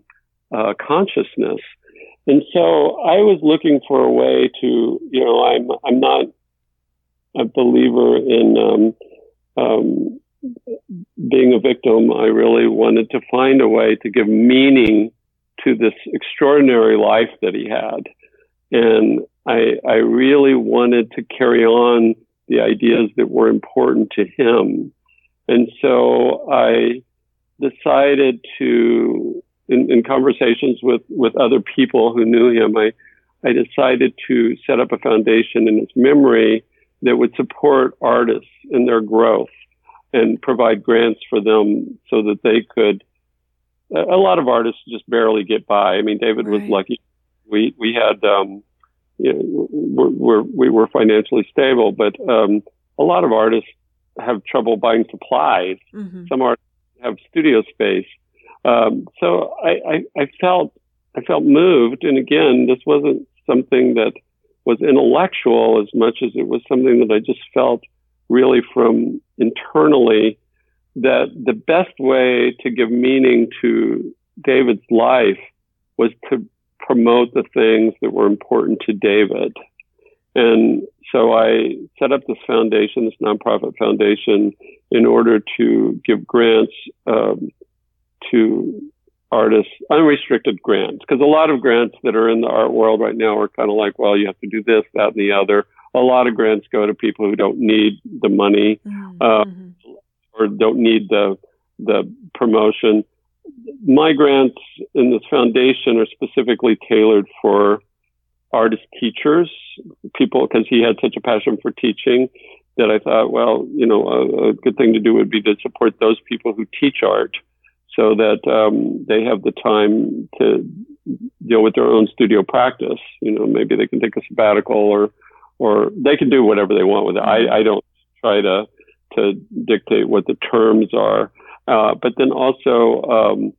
uh, consciousness. And so I was looking for a way to, you know, I'm I'm not a believer in um, um, being a victim. I really wanted to find a way to give meaning to this extraordinary life that he had, and I I really wanted to carry on the ideas that were important to him. And so I decided to, in, in conversations with, with other people who knew him, I, I decided to set up a foundation in his memory that would support artists in their growth and provide grants for them so that they could. A lot of artists just barely get by. I mean, David right. was lucky. We we had um, you know, we're, we're, we were financially stable, but um, a lot of artists have trouble buying supplies. Mm-hmm. Some artists have studio space. Um, so I, I, I felt I felt moved, and again, this wasn't something that was intellectual as much as it was something that I just felt really from internally that the best way to give meaning to David's life was to promote the things that were important to David. And so I set up this foundation, this nonprofit foundation, in order to give grants um, to artists, unrestricted grants, because a lot of grants that are in the art world right now are kind of like, well, you have to do this, that, and the other. A lot of grants go to people who don't need the money mm-hmm. uh, or don't need the the promotion. My grants in this foundation are specifically tailored for artist teachers, people, because he had such a passion for teaching that I thought, well, you know, a, a, good thing to do would be to support those people who teach art so that um, they have the time to deal with their own studio practice. You know, maybe they can take a sabbatical or, or they can do whatever they want with it. I, I don't try to, to dictate what the terms are. Uh, but then also, um,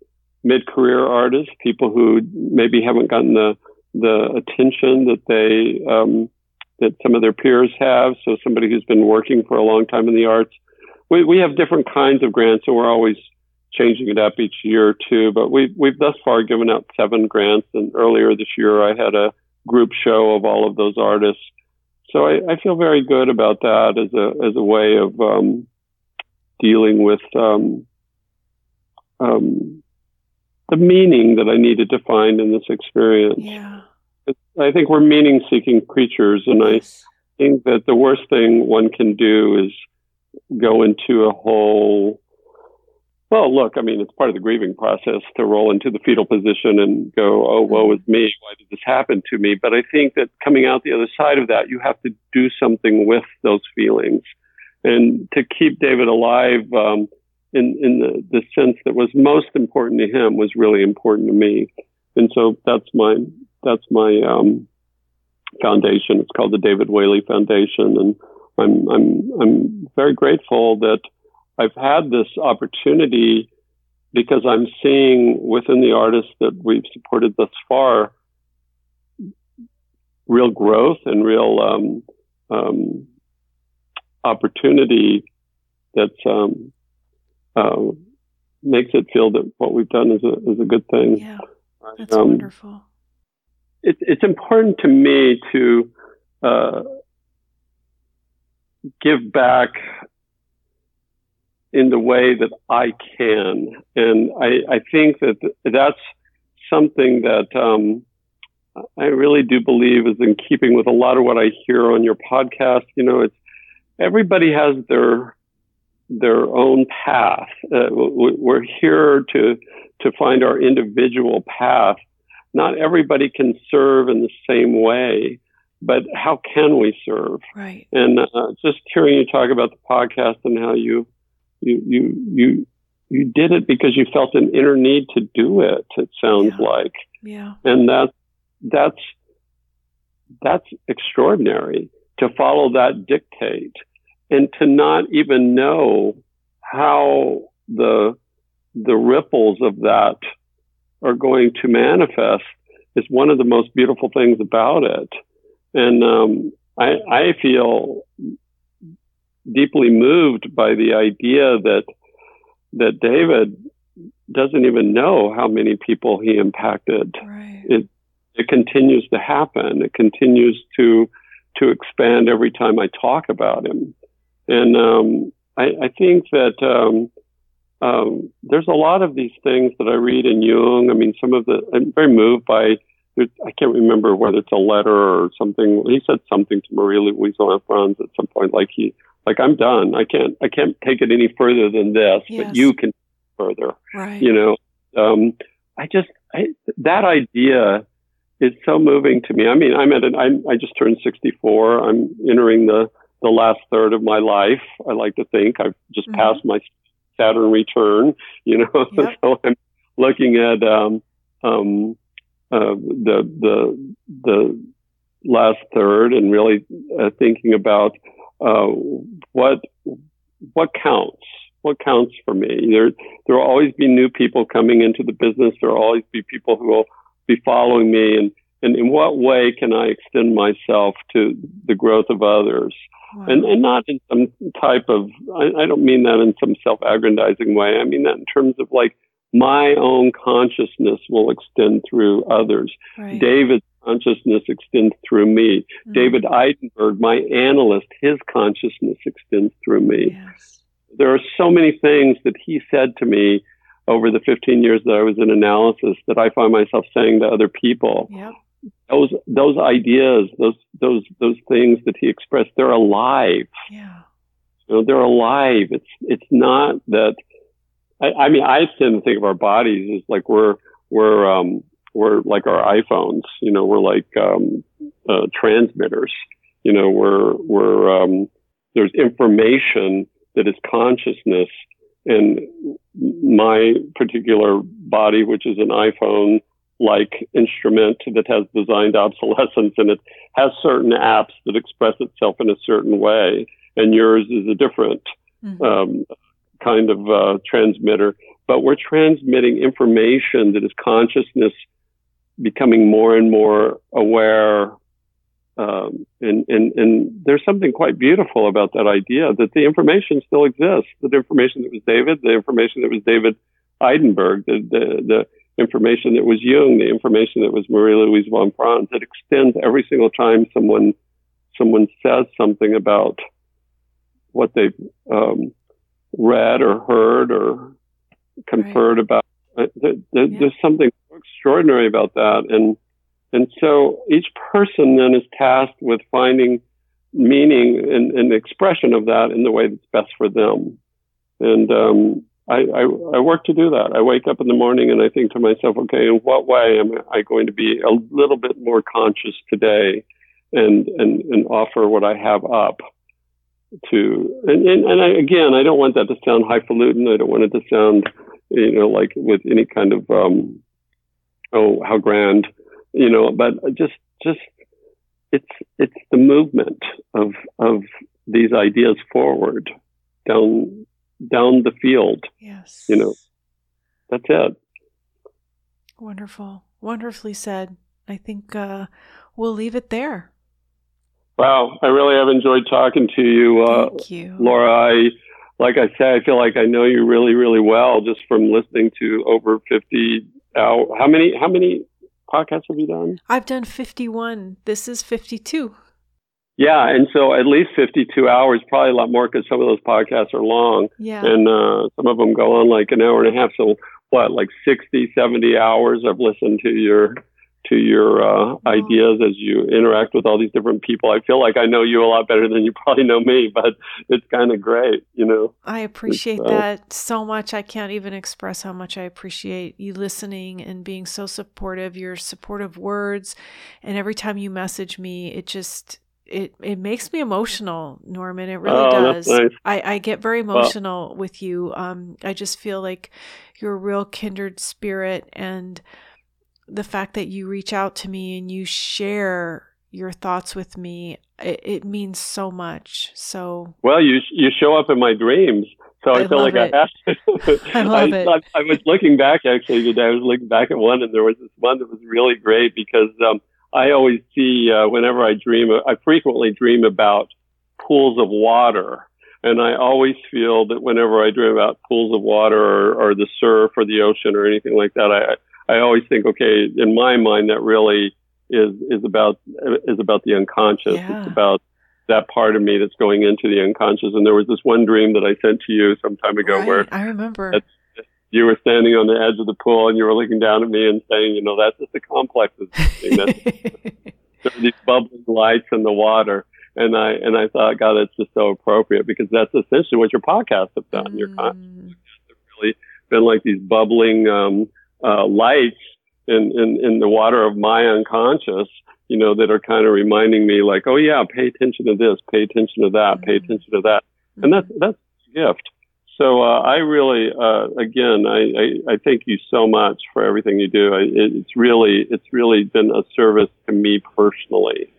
mid-career artists, people who maybe haven't gotten the the attention that they um, that some of their peers have. So somebody who's been working for a long time in the arts. We we have different kinds of grants, and we're always changing it up each year or two. But we've we've thus far given out seven grants, and earlier this year I had a group show of all of those artists. So I, I feel very good about that as a as a way of um, dealing with um, um, the meaning that I needed to find in this experience. Yeah. I think we're meaning seeking creatures, and Yes. I think that the worst thing one can do is go into a whole. Well, look, I mean, it's part of the grieving process to roll into the fetal position and go, oh, woe is me. Why did this happen to me? But I think that coming out the other side of that, you have to do something with those feelings. And to keep David alive um, in, in the, the sense that was most important to him was really important to me. And so that's my, that's my um, foundation. It's called the David Whaley Foundation. And I'm, I'm, I'm very grateful that I've had this opportunity because I'm seeing within the artists that we've supported thus far real growth and real um, um, opportunity that um, uh, makes it feel that what we've done is a, is a good thing. Yeah. That's Um, wonderful. it, it's important to me to uh, give back in the way that I can, and I, I think that that's something that um, I really do believe is in keeping with a lot of what I hear on your podcast. You know, it's everybody has their their own path. Uh, we- we're here to to find our individual path. Not everybody can serve in the same way, but how can we serve? Right. And uh, just hearing you talk about the podcast and how you you you you you did it because you felt an inner need to do it. It sounds Yeah. like, Yeah. and that that's that's extraordinary to follow that dictate and to not even know how the the ripples of that are going to manifest is one of the most beautiful things about it. And um, I, I feel deeply moved by the idea that that David doesn't even know how many people he impacted. Right. It it continues to happen. It continues to to expand every time I talk about him. And um, I, I think that um, um, there's a lot of these things that I read in Jung. I mean, some of the I'm very moved by. I can't remember whether it's a letter or something. He said something to Marie Louise Franz at some point, like he, like I'm done. I can't, I can't take it any further than this. Yes. But you can further Right. you know um i just I, that idea is so moving to me i mean i'm at an I'm, i just turned 64 i'm entering the the last third of my life i like to think i've just Mhm. passed my saturn return you know Yep. so i'm looking at um um uh the the the last third and really uh, thinking about uh what what counts what counts for me there there will always be new people coming into the business. There will always be people who will be following me. And, and in what way can I extend myself to the growth of others? Wow. And, and not in some type of, I, I don't mean that in some self aggrandizing way. I mean that in terms of like my own consciousness will extend through others. right. David's consciousness extends through me. Mm. David Eidenberg, my analyst, his consciousness extends through me Yes. there are so many things that he said to me over the 15 years that I was in analysis that I find myself saying to other people. Yep. Those those ideas, those those those things that he expressed, they're alive. Yeah. You know, they're alive. It's it's not that. I, I mean, I tend to think of our bodies as like we're we're um, we're like our iPhones. You know, we're like um, uh, transmitters. You know, we're we're um, there's information that is consciousness, and my particular body, which is an iPhone like instrument that has designed obsolescence and it has certain apps that express itself in a certain way and yours is a different Mhm. um, kind of uh, transmitter. But we're transmitting information that is consciousness becoming more and more aware. Um, and, and, and there's something quite beautiful about that idea that the information still exists. The information that was David, the information that was David Eidenberg, the, the, the information that was Jung, the information that was Marie Louise von Franz. It extends every single time someone someone says something about what they've um, read or heard or conferred about. Uh, There, there, yeah. There's something extraordinary about that, and and so each person then is tasked with finding meaning and, and expression of that in the way that's best for them. And um, I, I, I, work to do that. I wake up in the morning and I think to myself, okay, in what way am I going to be a little bit more conscious today and, and, and offer what I have up to, and, and, and I, again, I don't want that to sound highfalutin. I don't want it to sound, you know, like with any kind of, um, oh, how grand, you know, but just, just, it's, it's the movement of, of these ideas forward down down the field. Yes. You know, that's it. Wonderful. Wonderfully said. I think uh, we'll leave it there. Wow. I really have enjoyed talking to you, uh, Thank you. Laura. I, like I said, I feel like I know you really, really well just from listening to over 50 hours. How many, how many podcasts have you done? I've done 51. This is 52. Yeah, and so at least 52 hours, probably a lot more because some of those podcasts are long. Yeah. And uh, some of them go on like an hour and a half. So what, like 60, 70 hours I've listened to your to your uh, oh. ideas as you interact with all these different people. I feel like I know you a lot better than you probably know me, but it's kind of great, you know. I appreciate uh, that so much. I can't even express how much I appreciate you listening and being so supportive. Your supportive words, and every time you message me, it just it it makes me emotional, Norman. It really oh, does. Nice. I, I get very emotional well, with you. Um, I just feel like you're a real kindred spirit, and the fact that you reach out to me and you share your thoughts with me, it, it means so much. So well, you you show up in my dreams. So I, I feel like it. I have to. I love I, it. I, I was looking back actually today. I was looking back at one, and there was this one that was really great because um, I always see uh, whenever I dream, I frequently dream about pools of water. And I always feel that whenever I dream about pools of water or, or the surf or the ocean or anything like that, I, I always think, okay, in my mind, that really is, is about, is about the unconscious. Yeah. It's about that part of me that's going into the unconscious. And there was this one dream that I sent to you some time ago right. where I remember you were standing on the edge of the pool and you were looking down at me and saying, you know, that's just the complexes. there are these bubbling lights in the water. And I and I thought, God, that's just so appropriate because that's essentially what your podcasts have done. Mm. Your podcasts have really been like these bubbling um, uh, lights in, in in the water of my unconscious, you know, that are kind of reminding me, like, oh yeah, pay attention to this, pay attention to that, pay attention to that, and that's that's a gift. So uh, I really, uh, again, I, I, I, thank you so much for everything you do. I, it's really, it's really been a service to me personally,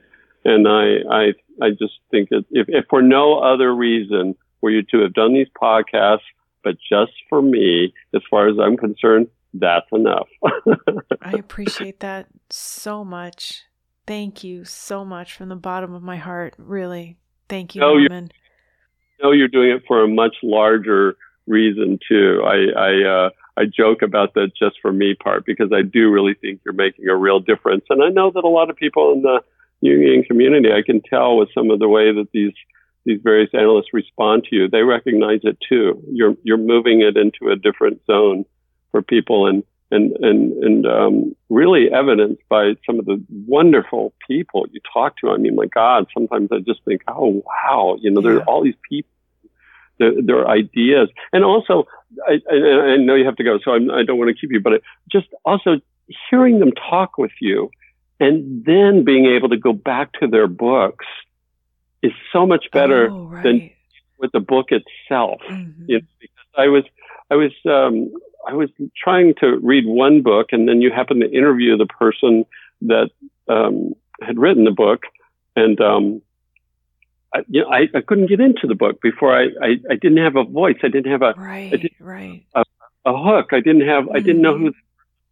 and I, I, I just think that if, if for no other reason were you to have done these podcasts, but just for me, as far as I'm concerned, that's enough. I appreciate that so much. Thank you so much from the bottom of my heart. Really, thank you, no, Norman know you're doing it for a much larger reason too. I I, uh, I joke about the just for me part because I do really think you're making a real difference, and I know that a lot of people in the Jungian community, I can tell with some of the way that these these various analysts respond to you, they recognize it too. You're you're moving it into a different zone for people, and and and and um, really evidenced by some of the wonderful people you talk to. I mean, my God, sometimes I just think, oh wow, you know, yeah. there are all these people, their, there are ideas, and also I, I, I know you have to go, so I'm, I do not want to keep you, but just also hearing them talk with you, and then being able to go back to their books is so much better oh, right. than with the book itself. Mm-hmm. You know, because I was I was um, I was trying to read one book, and then you happen to interview the person that um, had written the book, and um, I, you know, I, I couldn't get into the book before I, I, I didn't have a voice. I didn't have a right, right. A, a, hook. I didn't have. Mm-hmm. I didn't know who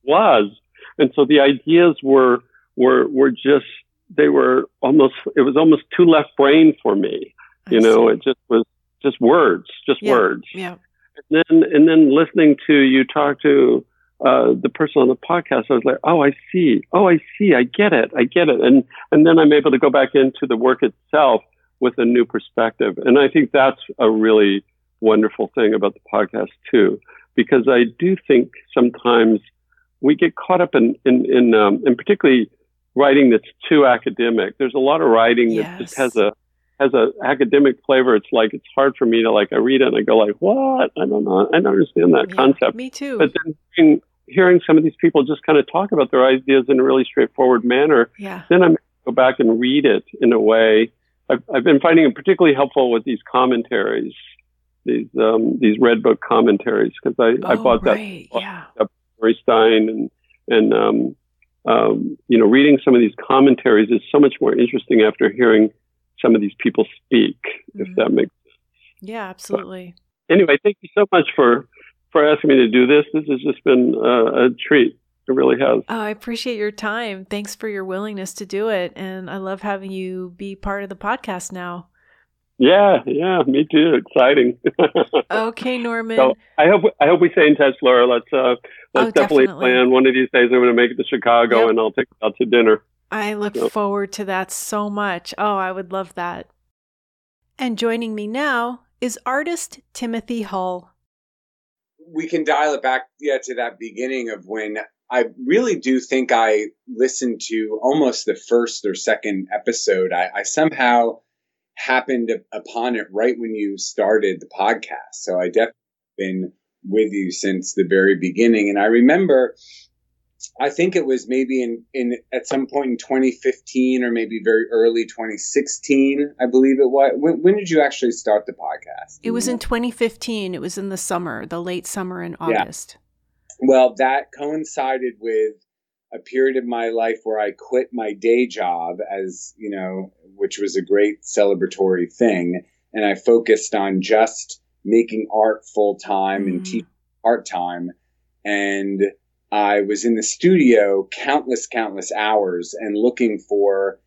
was, and so the ideas were were were just they were almost. It was almost too left brain for me. You know, it just was just words, just yeah, words. Yeah and then and then listening to you talk to uh, the person on the podcast, I was like, oh, I see. Oh, I see. I get it. I get it. And and then I'm able to go back into the work itself with a new perspective. And I think that's a really wonderful thing about the podcast too, because I do think sometimes we get caught up in in in, um, in particularly writing that's too academic. There's a lot of writing Yes. that just has a has a academic flavor. It's like it's hard for me to like I read it and I go like, what? I don't know. I don't understand that Yeah, concept. Me too. But then hearing, hearing some of these people just kind of talk about their ideas in a really straightforward manner, yeah. then I go back and read it in a way. I've, I've been finding it particularly helpful with these commentaries, these um, these red book commentaries, because I, I oh, bought that right. Yeah. Murray Stein and and um, um, you know reading some of these commentaries is so much more interesting after hearing some of these people speak. If Mhm. that makes sense. Yeah, absolutely. anyway, thank you so much for for asking me to do this. This has just been uh, a treat. It really has. Oh, I appreciate your time. Thanks for your willingness to do it. And I love having you be part of the podcast now. Yeah, yeah, me too. Exciting. Okay, Norman. so I hope I hope we stay in touch, Laura. Let's uh, let's Oh, definitely, definitely. plan one of these days. I'm going to make it to Chicago, Yep. and I'll take you out to dinner. I look Yep. forward to that so much. Oh, I would love that. And joining me now is artist Timothy Hull. we can dial it back yeah to that beginning of when I really do think I listened to almost the first or second episode. I, I somehow happened upon it right when you started the podcast. So I definitely been with you since the very beginning. And I remember I think it was maybe in, in at some point in 2015 or maybe very early 2016, I believe it was. When, when did you actually start the podcast? It was in 2015. It was in the summer, the late summer in Yeah. August. Well, that coincided with a period of my life where I quit my day job as, you know, which was a great celebratory thing. And I focused on just making art full time and Mm. teaching part time. And I was in the studio countless, countless hours and looking for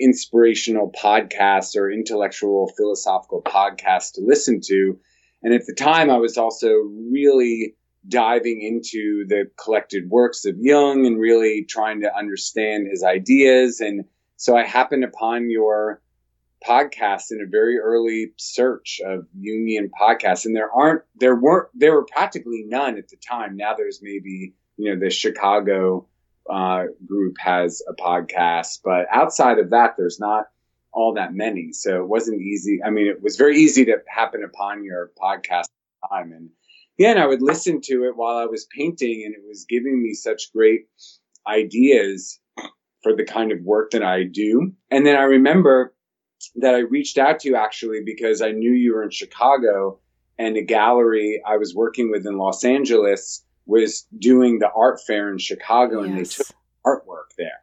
inspirational podcasts or intellectual philosophical podcasts to listen to. And at the time, I was also really diving into the collected works of Jung and really trying to understand his ideas. And so I happened upon your podcast in a very early search of Jungian podcasts. And there aren't, there weren't, there were practically none at the time. Now there's maybe, you know, the Chicago uh, group has a podcast, but outside of that, there's not all that many. So it wasn't easy. I mean, it was very easy to happen upon your podcast time. And yeah, and I would listen to it while I was painting, and it was giving me such great ideas for the kind of work that I do. And then I remember that I reached out to you actually because I knew you were in Chicago, and a gallery I was working with in Los Angeles was doing the art fair in Chicago, and they took artwork there.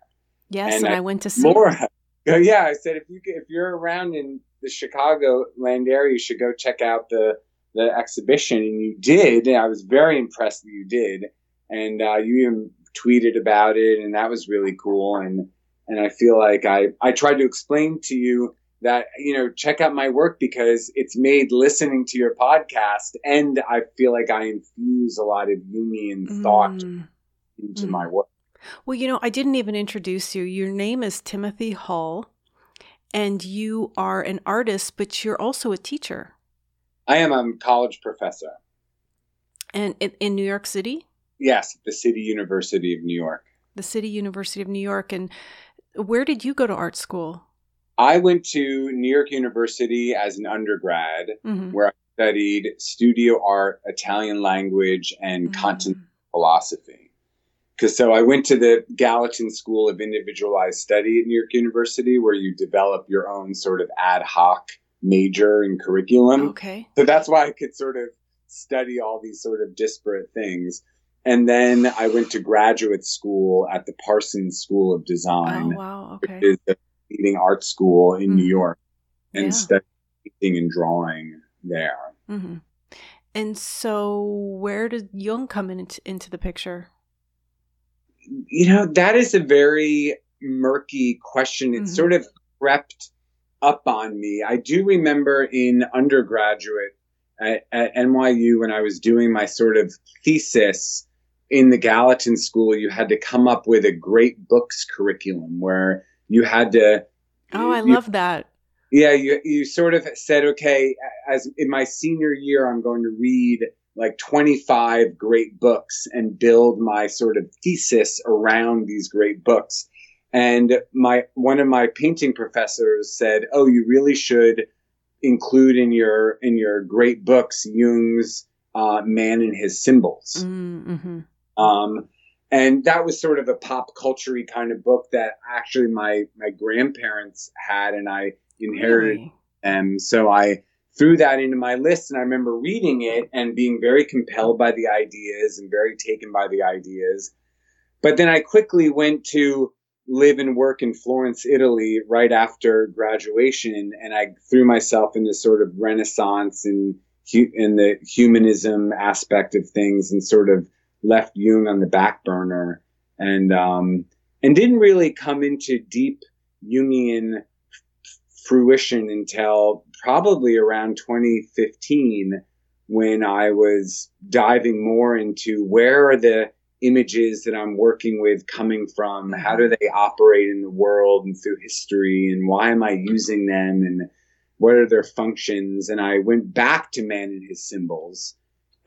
yes, and and, I- I went to see Laura, yeah, I said if you if you're around in the Chicago land area, you should go check out the the exhibition, and you did. And I was very impressed that you did, and uh, you even tweeted about it, and that was really cool. And and I feel like I I tried to explain to you that you know check out my work because it's made listening to your podcast, and I feel like I infuse a lot of thought Mm. into Mhm. my work. Well, you know, I didn't even introduce you. Your name is Timothy Hull and you are an artist, but you're also a teacher. I am a college professor. And in, in New York City, Yes, the City University of New York. the City University of New York. And where did you go to art school? I went to New York University as an undergrad, Mhm. where I studied studio art, Italian language, and content Mm. philosophy. Because so I went to the Gallatin School of Individualized Study at New York University, where you develop your own sort of ad hoc major and curriculum. Okay. So that's why I could sort of study all these sort of disparate things. And then I went to graduate school at the Parsons School of Oh, Design, wow. which Okay. is the leading art school in New Mhm. York, and Yeah. painting and drawing there. hmm And so, where did Jung come in, into the picture? You know, that is a very murky question. It Mhm. sort of crept up on me. I do remember in undergraduate at, at NYU when I was doing my sort of thesis in the Gallatin School, you had to come up with a great books curriculum where you had to. Oh, I you- love that. Yeah, you you sort of said, okay, as in my senior year, I'm going to read like 25 great books and build my sort of thesis around these great books. And my one of my painting professors said, "Oh, you really should include in your in your great books Jung's uh, Man and His Symbols." Mm-hmm. Um, and that was sort of a pop culture kind of book that actually my my grandparents had, and I inherited really? them. So I threw that into my list and I remember reading it and being very compelled by the ideas and very taken by the ideas. But then I quickly went to live and work in Florence, Italy right after graduation and I threw myself into sort of renaissance and in the humanism aspect of things and sort of left Jung on the back burner and um, and didn't really come into deep Jungian fruition until probably around 2015 when I was diving more into where are the images that I'm working with coming from? How do they operate in the world and through history? And why am I using them? And what are their functions? And I went back to man and his symbols.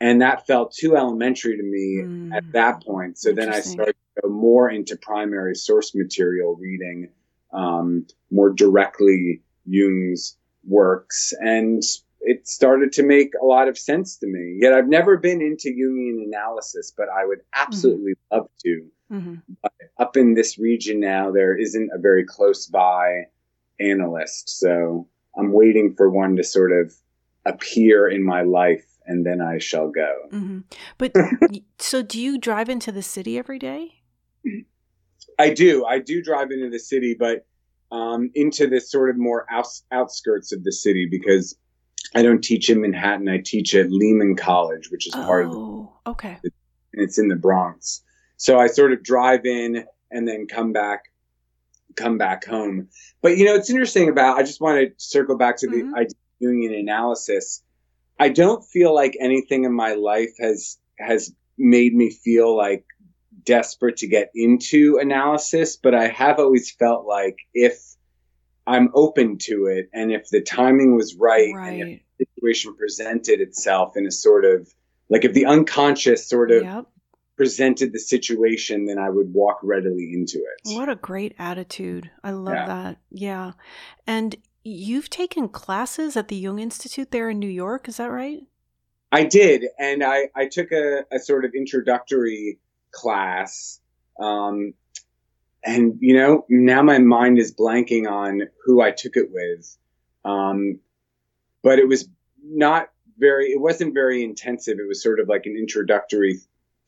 And that felt too elementary to me mm. at that point. So then I started to go more into primary source material reading, um, more directly Jung's works. And it started to make a lot of sense to me. Yet I've never been into Jungian analysis, but I would absolutely mm-hmm. love to. Mm-hmm. But up in this region now, there isn't a very close by analyst. So I'm waiting for one to sort of appear in my life and then I shall go. Mm-hmm. But so do you drive into the city every day? I do. I do drive into the city, but um, into the sort of more outs- outskirts of the city because I don't teach in Manhattan. I teach at Lehman College, which is oh, part of the, okay. and it's in the Bronx. So I sort of drive in and then come back, come back home. But you know, it's interesting about. I just want to circle back to mm-hmm. the idea of Jungian analysis. I don't feel like anything in my life has has made me feel like desperate to get into analysis, but I have always felt like if I'm open to it and if the timing was right, right. and if the situation presented itself in a sort of like if the unconscious sort of yep. presented the situation, then I would walk readily into it. What a great attitude. I love yeah. that. Yeah. And you've taken classes at the Jung Institute there in New York, is that right? I did. And I, I took a, a sort of introductory class. Um, and you know, now my mind is blanking on who I took it with. Um, but it was not very, it wasn't very intensive. It was sort of like an introductory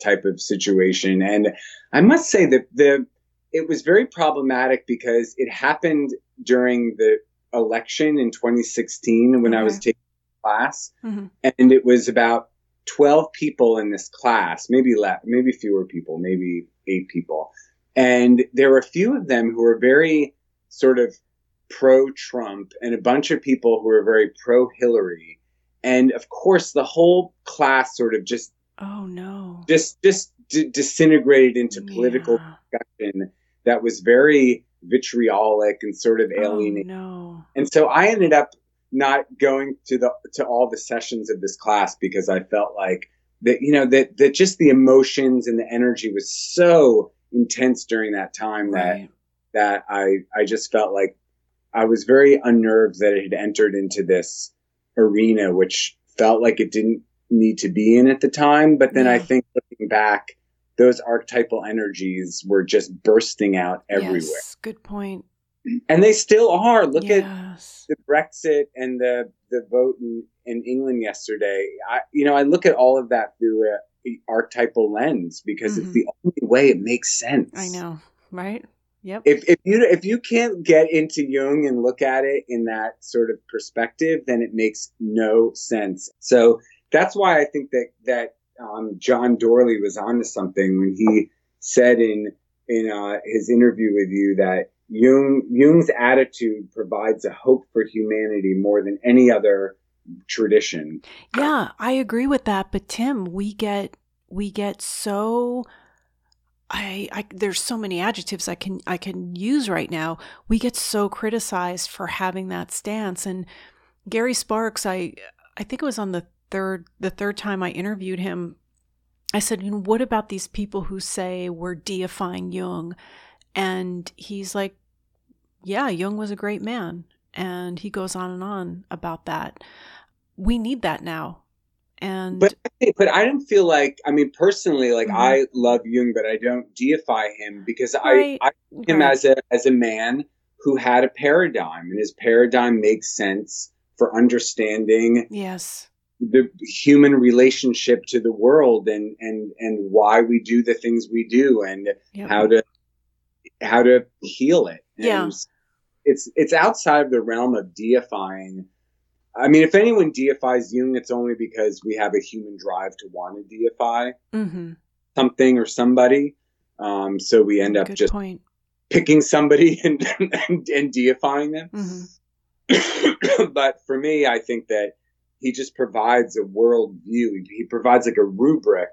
type of situation. And I must say that the, it was very problematic because it happened during the election in 2016 when okay. I was taking class. Mm-hmm. And it was about 12 people in this class, maybe less, maybe fewer people, maybe eight people. And there were a few of them who were very sort of pro Trump and a bunch of people who were very pro Hillary. And of course, the whole class sort of just, oh no, just, just d- disintegrated into political yeah. discussion that was very vitriolic and sort of alienating. Oh, no. And so I ended up not going to the to all the sessions of this class because I felt like that you know that that just the emotions and the energy was so intense during that time right. that that I I just felt like I was very unnerved that it had entered into this arena which felt like it didn't need to be in at the time but then yeah. I think looking back those archetypal energies were just bursting out everywhere. Yes, good point. and they still are. Look yes. at the Brexit and the the vote in, in England yesterday. I, you know, I look at all of that through a, a archetypal lens because mm-hmm. it's the only way it makes sense. I know, right? Yep. If if you if you can't get into Jung and look at it in that sort of perspective, then it makes no sense. So that's why I think that that um, John Dourley was onto something when he said in in uh, his interview with you that Jung, Jung's attitude provides a hope for humanity more than any other tradition. Yeah, I agree with that. But Tim, we get we get so I, I there's so many adjectives I can I can use right now. We get so criticized for having that stance. And Gary Sparks, I I think it was on the third the third time I interviewed him, I said, you know, what about these people who say we're deifying Jung? And he's like, yeah, Jung was a great man. And he goes on and on about that. We need that now. And but but I don't feel like I mean personally like mm-hmm. I love Jung but I don't deify him because right. I, I him right. as a as a man who had a paradigm and his paradigm makes sense for understanding yes the human relationship to the world and and and why we do the things we do and yep. how to how to heal it. And yeah. It's it's outside of the realm of deifying. I mean, if anyone deifies Jung, it's only because we have a human drive to want to deify mm-hmm. something or somebody. Um, so we end up Good just point. picking somebody and, and, and deifying them. Mm-hmm. but for me, I think that he just provides a world view. He provides like a rubric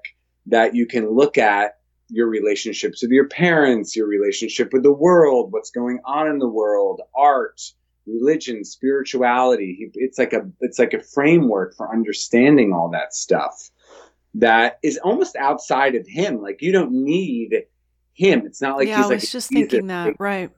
that you can look at your relationships with your parents, your relationship with the world, what's going on in the world, art, religion, spirituality. It's like a it's like a framework for understanding all that stuff that is almost outside of him. Like you don't need him. It's not like yeah, he's I like just thinking that, right.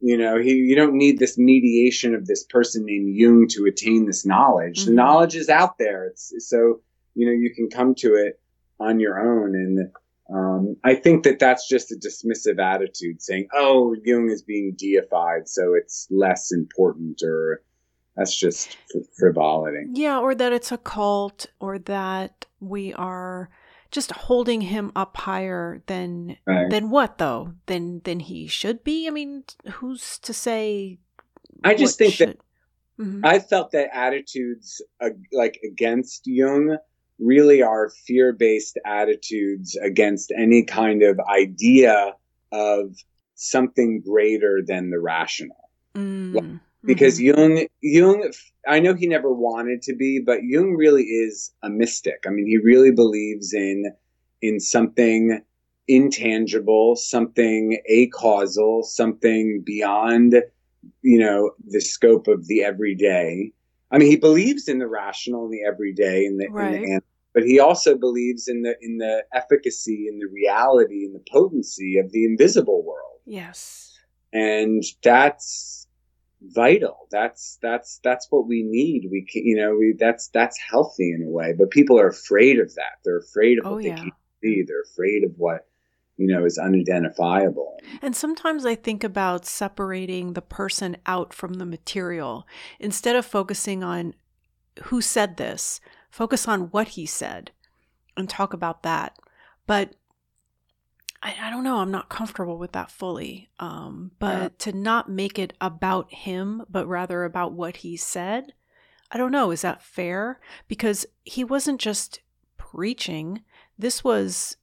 You know, he you don't need this mediation of this person named Jung to attain this knowledge. Mm-hmm. The knowledge is out there. It's so you know you can come to it on your own, and um, I think that that's just a dismissive attitude, saying, "Oh, Jung is being deified, so it's less important," or that's just frivolity. Yeah, or that it's a cult, or that we are just holding him up higher than right. than what though than than he should be i mean who's to say i just think should... that mm-hmm. i felt that attitudes uh, like against jung really are fear-based attitudes against any kind of idea of something greater than the rational mm because mm-hmm. Jung, Jung, I know he never wanted to be, but Jung really is a mystic. I mean, he really believes in in something intangible, something acausal, something beyond, you know, the scope of the everyday. I mean, he believes in the rational and the everyday and the, right. the but he also believes in the in the efficacy and the reality and the potency of the invisible world. Yes. And that's vital. That's that's that's what we need. We can, you know, we that's that's healthy in a way. But people are afraid of that. They're afraid of oh, what yeah. they can't see. They're afraid of what you know is unidentifiable. And sometimes I think about separating the person out from the material instead of focusing on who said this. Focus on what he said and talk about that. But I, I don't know. I'm not comfortable with that fully. Um, but yeah. to not make it about him, but rather about what he said, I don't know. Is that fair? Because he wasn't just preaching. This was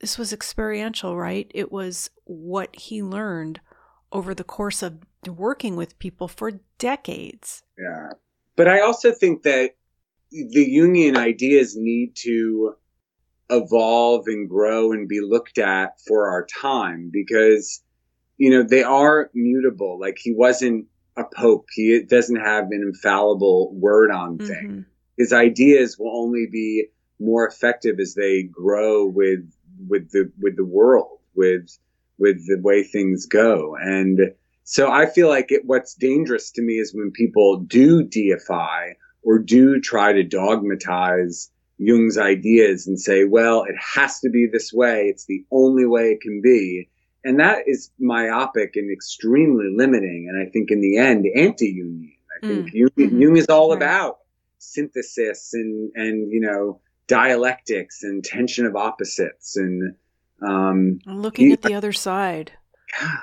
this was experiential, right? It was what he learned over the course of working with people for decades. Yeah. But I also think that the Jungian ideas need to evolve and grow and be looked at for our time because you know they are mutable. Like he wasn't a pope. He doesn't have an infallible word on things. Mm-hmm. his ideas will only be more effective as they grow with with the with the world with with the way things go. And so i feel like it, what's dangerous to me is when people do deify or do try to dogmatize Jung's ideas and say, well, it has to be this way. It's the only way it can be. And that is myopic and extremely limiting. And I think in the end, anti-Jungian. I think mm. Jung, mm-hmm. Jung, is all right. about synthesis and, and, you know, dialectics and tension of opposites and, um, looking he, at the other side. Yeah.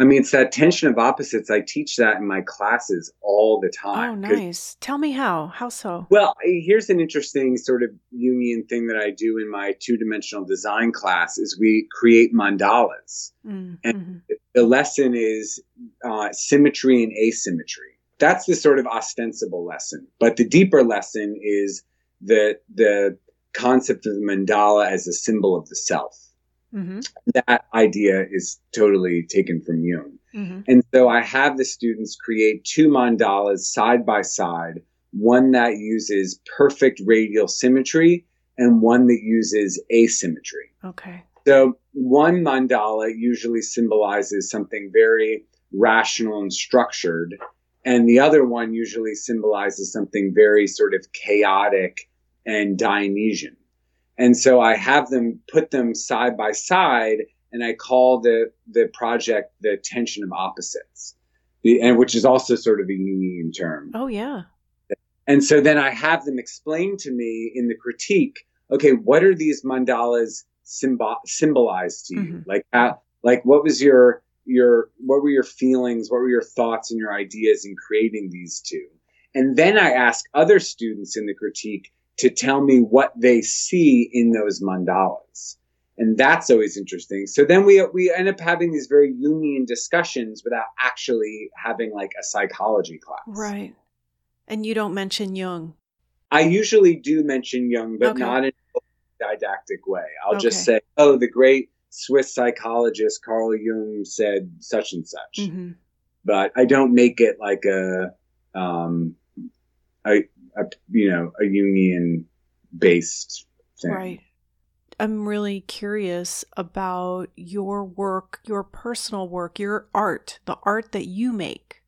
I mean, it's that tension of opposites. I teach that in my classes all the time. Oh, nice. Tell me how. How so? Well, here's an interesting sort of Jungian thing that I do in my two dimensional design class is we create mandalas. Mm-hmm. And the lesson is uh, symmetry and asymmetry. That's the sort of ostensible lesson. But the deeper lesson is the, the concept of the mandala as a symbol of the self. Mm-hmm. That idea is totally taken from Jung. Mm-hmm. And so I have the students create two mandalas side by side, one that uses perfect radial symmetry and one that uses asymmetry. Okay. So one mandala usually symbolizes something very rational and structured, and the other one usually symbolizes something very sort of chaotic and Dionysian. And so I have them put them side by side, and I call the the project the tension of opposites, the, and which is also sort of a Jungian term. Oh yeah. And so then I have them explain to me in the critique, okay, what are these mandalas symbol symbolize to you? Mm-hmm. Like, uh, like what was your your what were your feelings? What were your thoughts and your ideas in creating these two? And then I ask other students in the critique to tell me what they see in those mandalas. And that's always interesting. So then we we end up having these very Jungian discussions without actually having like a psychology class. Right. And you don't mention Jung. I usually do mention Jung, but okay. not in a didactic way. I'll okay. just say, oh, the great Swiss psychologist Carl Jung said such and such. Mm-hmm. But I don't make it like a, um, a, a you know, a Jungian based thing. Right. I'm really curious about your work, your personal work, your art, the art that you make.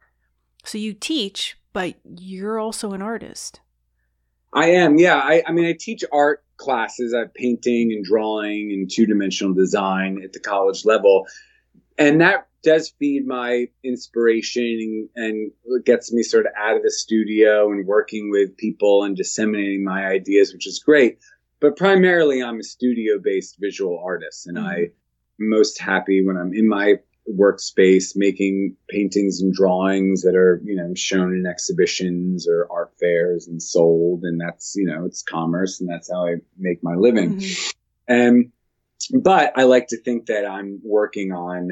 So you teach, but you're also an artist. I am, yeah. I, I mean, I teach art classes. I have painting and drawing and two dimensional design at the college level. And that does feed my inspiration and, gets me sort of out of the studio and working with people and disseminating my ideas, which is great. But primarily, I'm a studio based visual artist, and. I'm most happy when I'm in my workspace making paintings and drawings that are you know shown in exhibitions or art fairs and sold and that's you know it's commerce and that's how i make my living mm-hmm. and but i like to think that i'm working on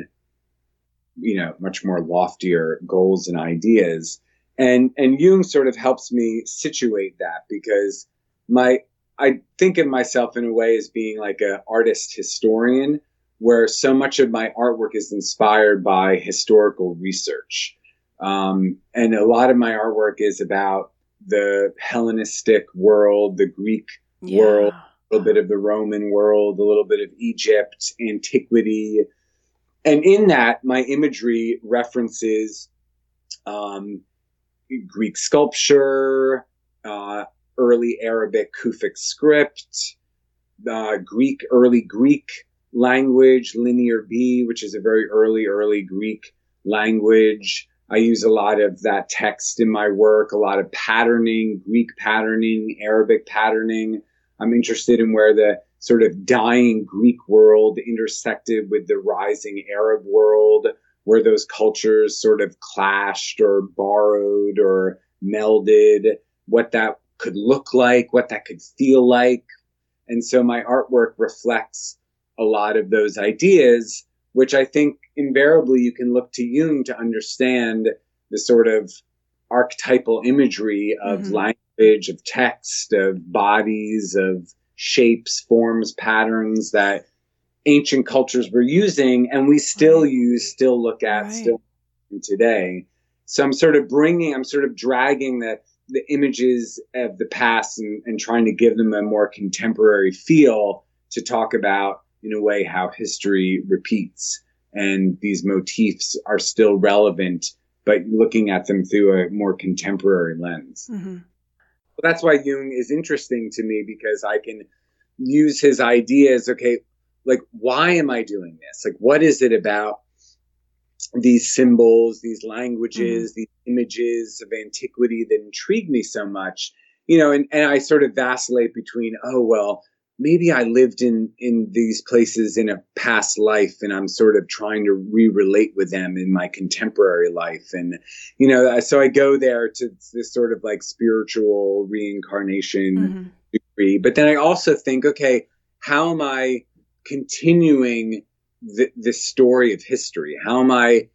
you know much more loftier goals and ideas and and jung sort of helps me situate that because my i think of myself in a way as being like an artist historian where so much of my artwork is inspired by historical research. Um, and a lot of my artwork is about the Hellenistic world, the Greek yeah. world, a little bit of the Roman world, a little bit of Egypt, antiquity. And in that, my imagery references um, Greek sculpture, uh, early Arabic Kufic script, uh, Greek, early Greek language, Linear B, which is a very early, early Greek language. I use a lot of that text in my work, a lot of patterning, Greek patterning, Arabic patterning. I'm interested in where the sort of dying Greek world intersected with the rising Arab world, where those cultures sort of clashed or borrowed or melded, what that could look like, what that could feel like. And so my artwork reflects a lot of those ideas, which I think invariably you can look to Jung to understand the sort of archetypal imagery of mm-hmm. language, of text, of bodies, of shapes, forms, patterns that ancient cultures were using and we still right. use, still look at, right. still today. So I'm sort of bringing, I'm sort of dragging the, the images of the past and, and trying to give them a more contemporary feel to talk about in a way how history repeats and these motifs are still relevant, but looking at them through a more contemporary lens. Mm-hmm. That's why Jung is interesting to me because I can use his ideas. Okay, like why am I doing this? Like, what is it about these symbols, these languages, mm-hmm. these images of antiquity that intrigue me so much? You know, and, and I sort of vacillate between, oh, well, maybe I lived in in these places in a past life and I'm sort of trying to re-relate with them in my contemporary life. And you know so I go there to this sort of like spiritual reincarnation mm-hmm. degree. But then I also think okay how am I continuing the, the story of history? How am I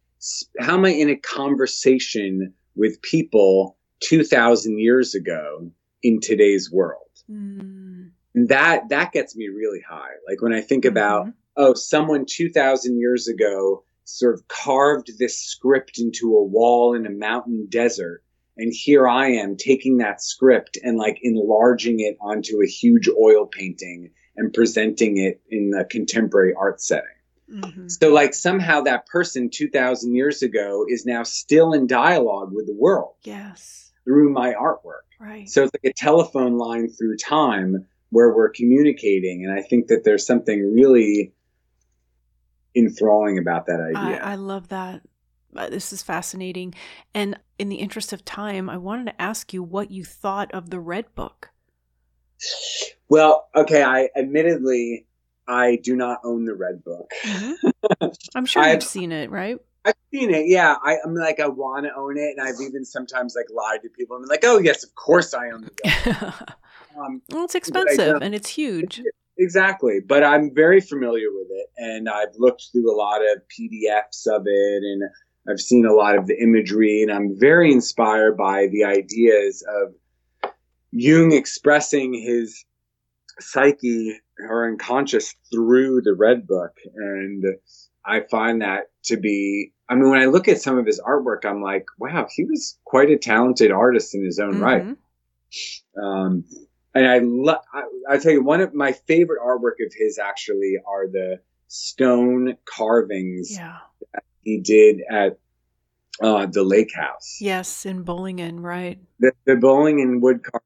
how am I in a conversation with people 2000 years ago in today's world? Mm that that gets me really high. Like when I think mm-hmm. about oh, someone two thousand years ago sort of carved this script into a wall in a mountain desert, And here I am taking that script and like enlarging it onto a huge oil painting and presenting it in a contemporary art setting. Mm-hmm. So, like, somehow that person 2,000 years ago is now still in dialogue with the world. Yes. Through my artwork. Right. So, it's like a telephone line through time where we're communicating. And I think that there's something really enthralling about that idea. I, I love that. Uh, this is fascinating. And in the interest of time, I wanted to ask you what you thought of the Red Book. Well, okay, I admittedly I do not own the Red Book. Mm-hmm. I'm sure you've seen it, right? I've seen it, yeah. I, am like, I want to own it, and I've even sometimes like lied to people. I'm like, oh yes, of course I own the um, well, it's expensive and it's huge. Exactly, but I'm very familiar with it, and I've looked through a lot of PDFs of it, and I've seen a lot of the imagery, and I'm very inspired by the ideas of Jung expressing his psyche or unconscious through the Red Book, and I find that to be. I mean, when I look at some of his artwork, I'm like, wow, he was quite a talented artist in his own mm-hmm. right. Um, and I love. I tell you, one of my favorite artwork of his actually are the stone carvings yeah. that he did at uh, the lake house. Yes, in Bollingen, right? The, the Bollingen wood car-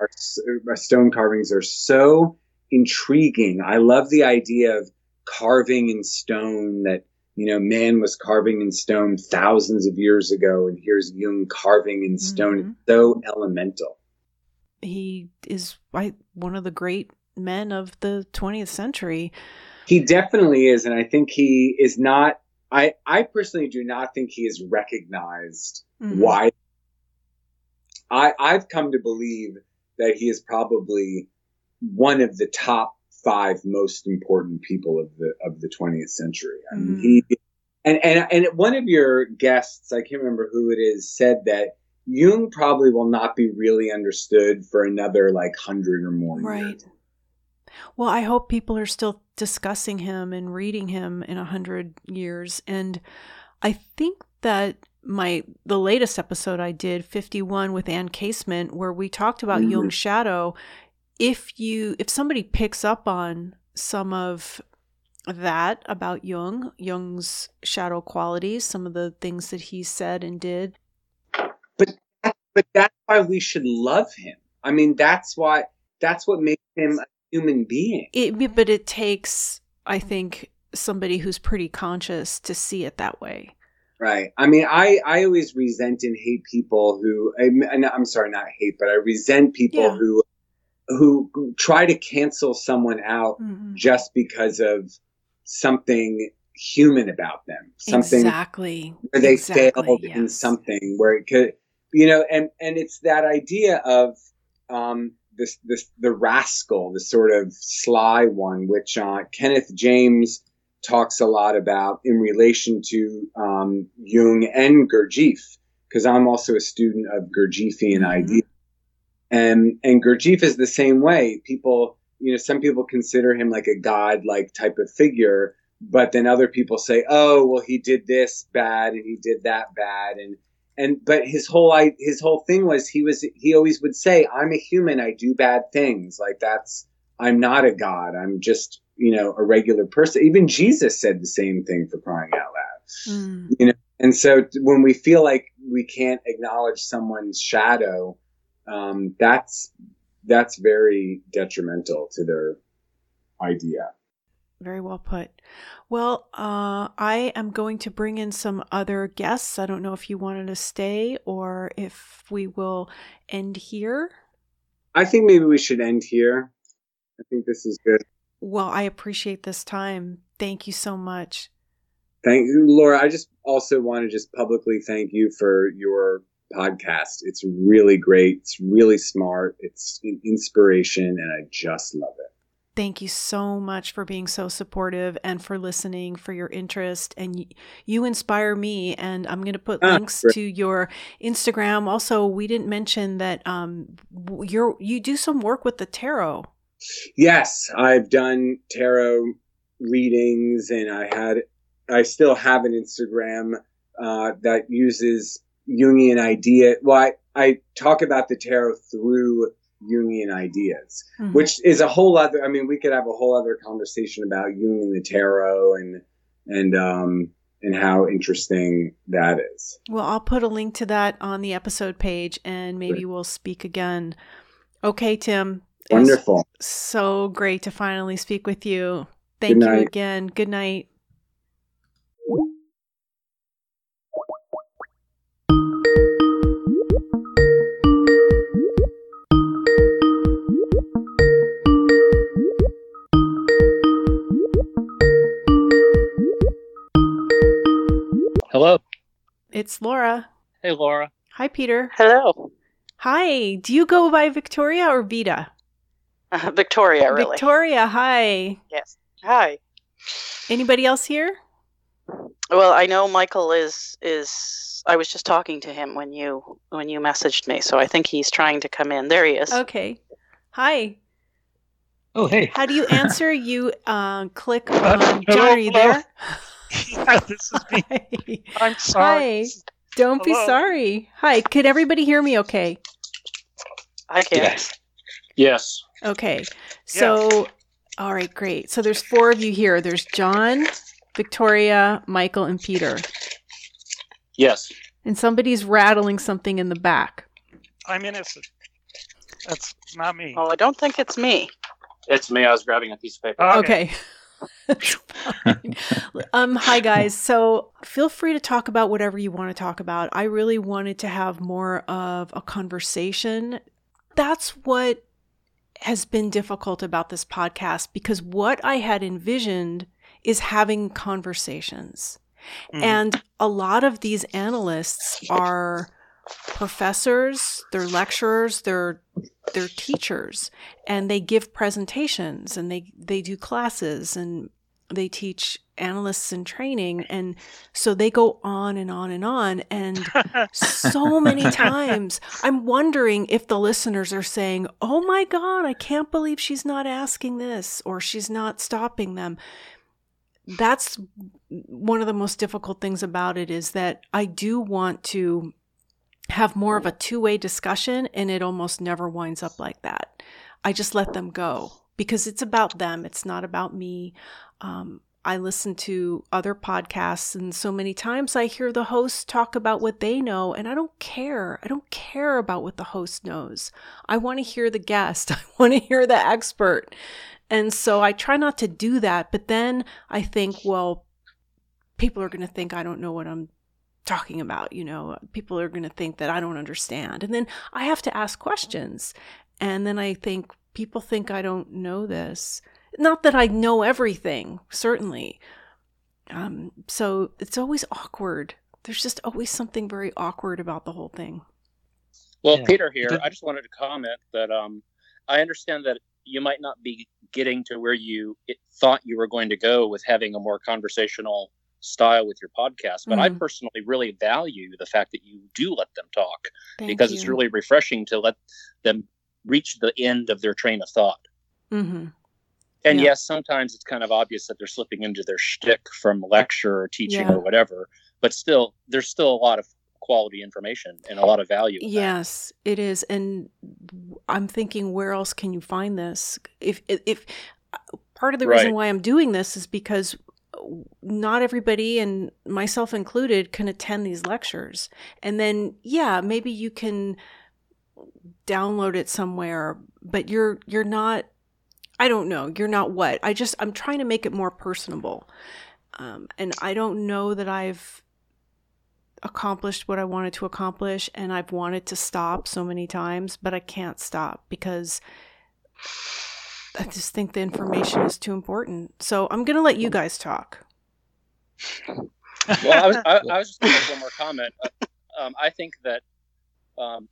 uh, stone carvings are so intriguing. I love the idea of carving in stone that you know man was carving in stone thousands of years ago, and here's Jung carving in stone. Mm-hmm. It's so elemental he is one of the great men of the 20th century. He definitely is, and I think he is not. I I personally do not think he is recognized. Mm-hmm. Why? I I've come to believe that he is probably one of the top five most important people of the of the 20th century. I mean, mm-hmm. he and and and one of your guests, I can't remember who it is, said that Jung probably will not be really understood for another like hundred or more right. Years. Well, I hope people are still discussing him and reading him in a hundred years. And I think that my the latest episode I did, 51 with Anne Casement, where we talked about mm-hmm. Jung's shadow, if you if somebody picks up on some of that about Jung, Jung's shadow qualities, some of the things that he said and did, but that's why we should love him. I mean, that's why that's what makes him a human being. It, but it takes, I think, somebody who's pretty conscious to see it that way. Right. I mean, I, I always resent and hate people who, I, I'm sorry, not hate, but I resent people yeah. who, who try to cancel someone out mm-hmm. just because of something human about them. Something exactly where they exactly, failed yes. in something where it could, you know, and and it's that idea of um, this this the rascal, the sort of sly one, which uh, Kenneth James talks a lot about in relation to um, Jung and Gurdjieff, because I'm also a student of Gurdjieffian mm-hmm. ideas, and and Gurdjieff is the same way. People, you know, some people consider him like a god-like type of figure, but then other people say, oh, well, he did this bad and he did that bad, and and but his whole I, his whole thing was he was he always would say i'm a human i do bad things. Like that's i'm not a god i'm just you know a regular person. Even jesus said the same thing for crying out loud. Mm. you know and so when we feel like we can't acknowledge someone's shadow um, that's that's very detrimental to their idea very well put. Well, uh, I am going to bring in some other guests. I don't know if you wanted to stay or if we will end here. I think maybe we should end here. I think this is good. Well, I appreciate this time. Thank you so much. Thank you, Laura. I just also want to just publicly thank you for your podcast. It's really great. It's really smart. It's an inspiration, and I just love it. Thank you so much for being so supportive and for listening, for your interest. And you inspire me. And I'm going to put ah, links great. to your Instagram. Also, we didn't mention that um, you're you do some work with the tarot. Yes, I've done tarot readings, and I had I still have an Instagram uh, that uses Jungian idea. Well, I, I talk about the tarot through Jungian ideas, mm-hmm. which is a whole other. I mean, we could have a whole other conversation about Jung and the tarot and and um and how interesting that is. Well, I'll put a link to that on the episode page, and maybe we'll speak again. Okay, Tim. Wonderful. So great to finally speak with you. Thank you again. Good night. It's Laura. Hey, Laura. Hi, Peter. Hello. Hi. Do you go by Victoria or Vita? Uh, Victoria, really. Victoria, hi. Yes. Hi. Anybody else here? Well, I know Michael is is I was just talking to him when you when you messaged me, so I think he's trying to come in. There he is. Okay. Hi. Oh, hey. How do you answer? you uh, click on John, hello, are you there? yeah, this is me. Hi. I'm sorry. Hi. Don't Hello. be sorry. Hi. Can everybody hear me okay? I can. Yes. Yes. Okay. So, all right, great. So there's four of you here. There's John, Victoria, Michael, and Peter. Yes. And somebody's rattling something in the back. I'm innocent. That's not me. Oh, I don't think it's me. It's me. I was grabbing a piece of paper. Okay. okay. um, hi guys. So feel free to talk about whatever you want to talk about. I really wanted to have more of a conversation. That's what has been difficult about this podcast because what I had envisioned is having conversations. Mm. And a lot of these analysts are professors, they're lecturers, they're they're teachers and they give presentations and they they do classes and they teach analysts in training and so they go on and on and on and so many times i'm wondering if the listeners are saying oh my god i can't believe she's not asking this or she's not stopping them. That's one of the most difficult things about it is that i do want to have more of a two-way discussion and it almost never winds up like that i just let them go because it's about them it's not about me um, I listen to other podcasts, and so many times I hear the hosts talk about what they know, and I don't care. I don't care about what the host knows. I want to hear the guest, I want to hear the expert. And so I try not to do that. But then I think, well, people are going to think I don't know what I'm talking about. You know, people are going to think that I don't understand. And then I have to ask questions. And then I think people think I don't know this. Not that I know everything, certainly. Um, so it's always awkward. There's just always something very awkward about the whole thing. Well, yeah. Peter here, I just wanted to comment that um, I understand that you might not be getting to where you thought you were going to go with having a more conversational style with your podcast, but mm. I personally really value the fact that you do let them talk Thank because you. it's really refreshing to let them reach the end of their train of thought. Mm-hmm. And yeah. yes, sometimes it's kind of obvious that they're slipping into their shtick from lecture or teaching yeah. or whatever, but still, there's still a lot of quality information and a lot of value. yes, that. it is. And I'm thinking, where else can you find this? If, if, part of the reason why I'm doing this is because not everybody and myself included can attend these lectures. And then, yeah, maybe you can download it somewhere, but you're, you're not I don't know. You're not what? I just, I'm trying to make it more personable. Um, and I don't know that I've accomplished what I wanted to accomplish. And I've wanted to stop so many times, but I can't stop because I just think the information is too important. So I'm going to let you guys talk. well, I was, I, I was just going to make one more comment. Um, I think that. Um,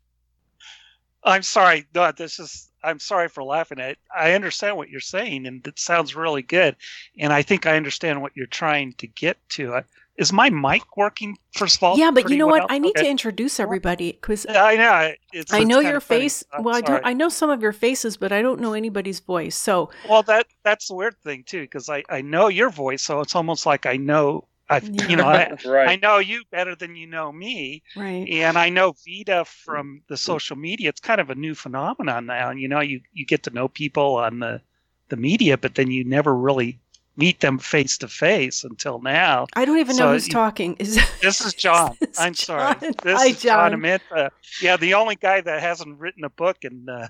I'm sorry. No, this is I'm sorry for laughing at. It. I understand what you're saying, and it sounds really good. And I think I understand what you're trying to get to. Is my mic working? First of all, yeah, but you know well? what? I need okay. to introduce everybody because I know it's, I know your face. Well, sorry. I don't. I know some of your faces, but I don't know anybody's voice. So well, that that's the weird thing too, because I I know your voice, so it's almost like I know I, Yeah. you know, I, I know you better than you know me, Right. and I know Vita from the social media. It's kind of a new phenomenon now, and you know, you you get to know people on the the media, but then you never really meet them face to face until now. I don't even know who's you- talking. Is This is John. This I'm sorry. This Hi, is John John. Amenta. Yeah, the only guy that hasn't written a book and uh,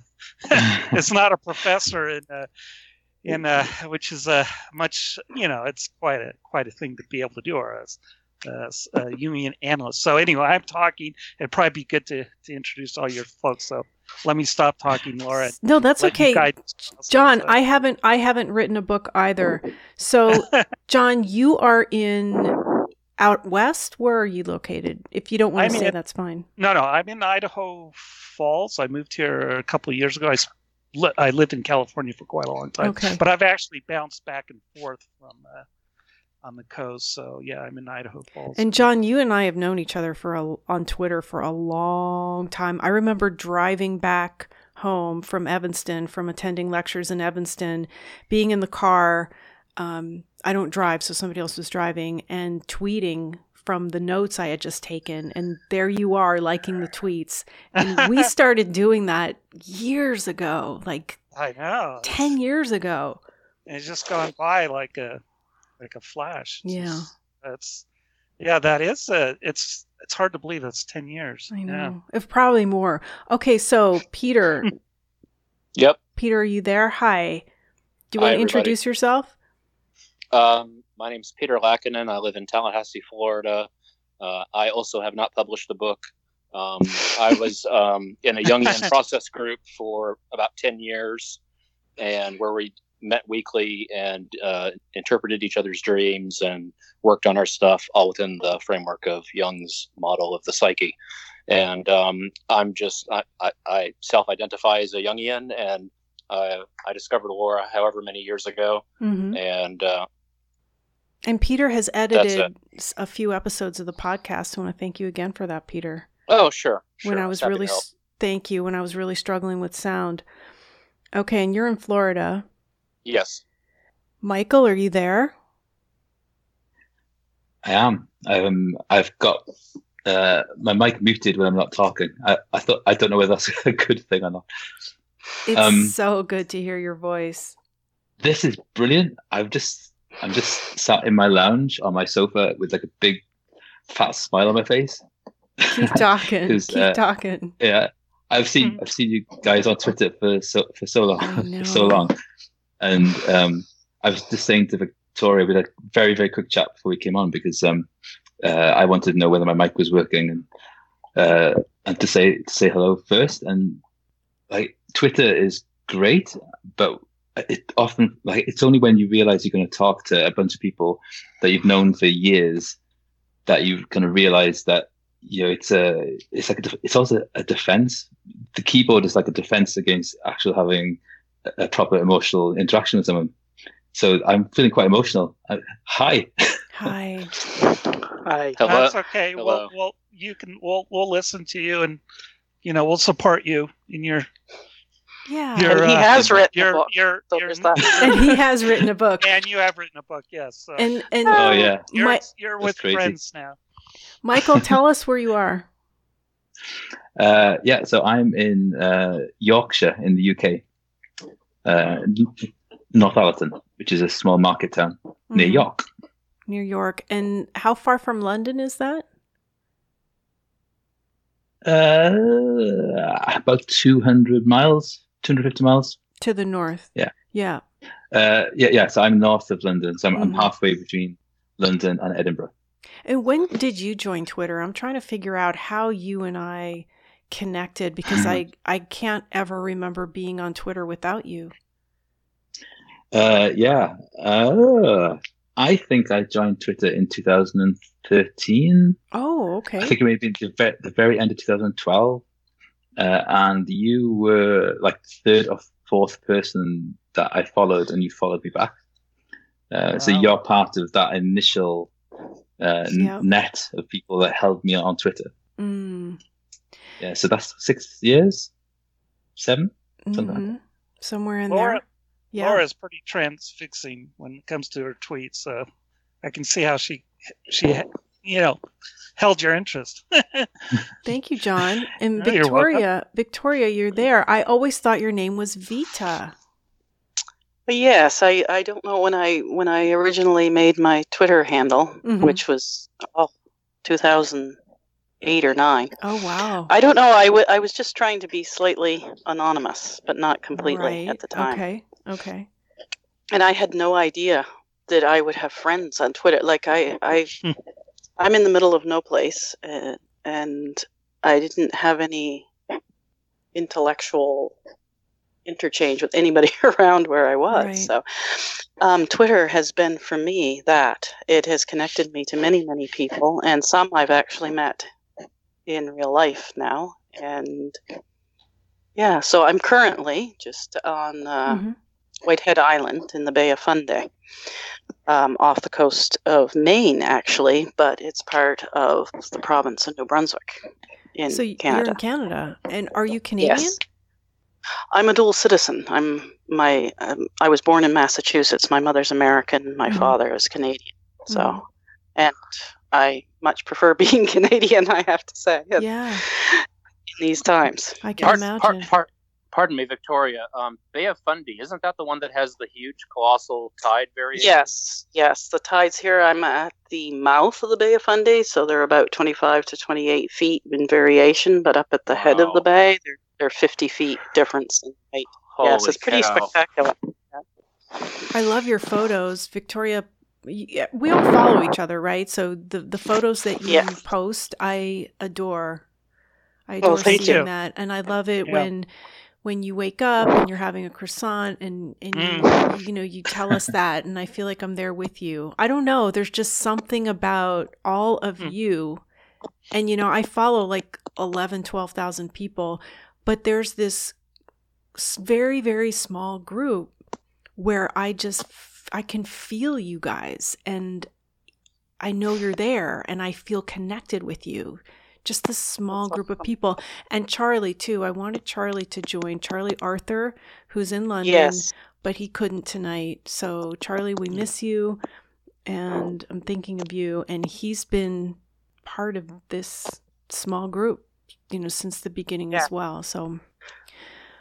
is not a professor in uh, in uh, which is a much you know it's quite a quite a thing to be able to do or as Jungian analyst. So anyway, I'm talking. It'd probably be good to to introduce all your folks. So let me stop talking, Laura. no, that's let okay. guide this process. John, So- I haven't I haven't written a book either. So, John, you are in out west. Where are you located? If you don't want to say, that's fine. No, no, I'm in Idaho Falls. I moved here a couple of years ago. I, I lived in California for quite a long time, Okay. but I've actually bounced back and forth from uh, on the coast. So yeah, I'm in Idaho Falls. And John, you and I have known each other for a, on Twitter for a long time. I remember driving back home from Evanston from attending lectures in Evanston, being in the car. Um, I don't drive, so somebody else was driving and tweeting from the notes I had just taken. And there you are liking the tweets. And we started doing that years ago, like I know 10 years ago. It's just gone by like a like a flash. It's Yeah. just- that's yeah. That is a. It's it's hard to believe it's ten years. I Yeah. know. If probably more. Okay, so Peter, Yep. Peter, are you there? Hi. Do you Hi, want to everybody. introduce yourself? Um, my name is Peter Lackinen. I live in Tallahassee, Florida. Uh, I also have not published a book. Um, I was um, in a Jungian process group for about 10 years, and where we met weekly and uh, interpreted each other's dreams and worked on our stuff, all within the framework of Jung's model of the psyche. And um, I'm just, I, I, I self identify as a Jungian, and uh, I discovered Laura however many years ago. Mm-hmm. And uh, And Peter has edited a few episodes of the podcast. I want to thank you again for that, Peter. Oh, sure. when. I was happy really, thank you, when I was really struggling with sound. Okay, and you're in Florida. Yes. Michael, are you there? I am. Um, I've got uh, my mic muted when I'm not talking. I, I thought I don't know whether that's a good thing or not. It's Um, so good to hear your voice. This is brilliant. I've just I'm just sat in my lounge on my sofa with like a big fat smile on my face. Keep talking. Keep uh, talking. Yeah, I've seen. I've seen you guys on Twitter for so for so long I know. for so long, and um, I was just saying to Victoria we had a very very quick chat before we came on because um, uh, I wanted to know whether my mic was working and uh, and to say to say hello first. And like Twitter is great, but it often like it's only when you realize you're going to talk to a bunch of people that you've known for years that you kind of realize that you know it's a it's like a, it's also a defense. The keyboard is like a defense against actually having a, a proper emotional interaction with someone so i'm feeling quite emotional uh, hi Hi. Hi. Hello. That's okay. Hello. Well, well, you can. We'll we'll listen to you, and you know we'll support you in your Yeah. Your, and he uh, has written a your book. your So your. and he has written a book. and you have written a book, yes. So And and oh yeah you're Mi- you're with crazy. friends now. Michael, tell us where you are. uh, yeah so i'm in uh, yorkshire in the uk uh, northallerton which is a small market town near Mhm. york New York. And how far from London is that? uh, about 200 miles 250 miles To the north. Yeah. Yeah. Uh, yeah, yeah. So I'm north of London, so I'm, I'm Mhm. halfway between London and Edinburgh. And when did you join Twitter? I'm trying to figure out how you and I connected because I I can't ever remember being on Twitter without you. Uh, yeah. Uh, I think I joined Twitter in 2013. Oh, okay. I think it may have been the, the very end of 2012. Uh, and you were like third or fourth person that I followed, and you followed me back. Uh, So you're part of that initial uh, n- net of people that held me on Twitter. Mm, Yeah, so that's six years, seven. Something like. Somewhere in Laura, there. Yeah. Laura's pretty transfixing when it comes to her tweets. So I can see how she she, you know, held your interest. Thank you, John. And you're Victoria, Victoria, you're there. I always thought your name was Vita. Yes, I, I don't know when I when I originally made my Twitter handle, Mhm. which was oh, 2008 or 9. Oh wow. I don't know. I, w- I was just trying to be slightly anonymous, but not completely right. at the time. Okay. Okay. And I had no idea that I would have friends on Twitter. Like I, I, Hmm. I'm in the middle of no place, uh, and I didn't have any intellectual interchange with anybody around where I was. Right. So, um, Twitter has been for me that it has connected me to many, many people, and some I've actually met in real life now. And yeah, so I'm currently just on uh, Mhm. Whitehead Island in the Bay of Fundy, um, off the coast of Maine, actually, but it's part of the province of New Brunswick in So Canada. you're in Canada, and are you Canadian? Yes. I'm a dual citizen. I'm my. Um, I was born in Massachusetts. My mother's American. My Mhm. father is Canadian. So, Mhm. and I much prefer being Canadian. I have to say, Yeah. in these times. I can Part, imagine. part, part, pardon me, Victoria. Um, Bay of Fundy isn't that the one that has the huge colossal tide variation? Yes, yes. The tides here. I'm at the mouth of the Bay of Fundy, so they're about 25 to 28 feet in variation. But up at the head of the bay, they're they're 50 feet difference in height. yes, it's pretty cow. spectacular. I love your photos, Victoria. We all follow each other, right? So the the photos that you Yes. post, I adore. I Well, adore seeing you. that, and I love it Yeah. when when you wake up and you're having a croissant and and Mm. you, you know you tell us that, and I feel like I'm there with you. I don't know. There's just something about all of Mm. you, and you know I follow like 11, 12,000 people, but there's this very very small group where I just I can feel you guys and I know you're there and I feel connected with you. Just this small group of people and Charlie too. I wanted Charlie to join. Charlie Arthur, who's in London, Yes. but he couldn't tonight. So Charlie, we miss you and I'm thinking of you and he's been part of this small group, you know, since the beginning Yeah. as well. So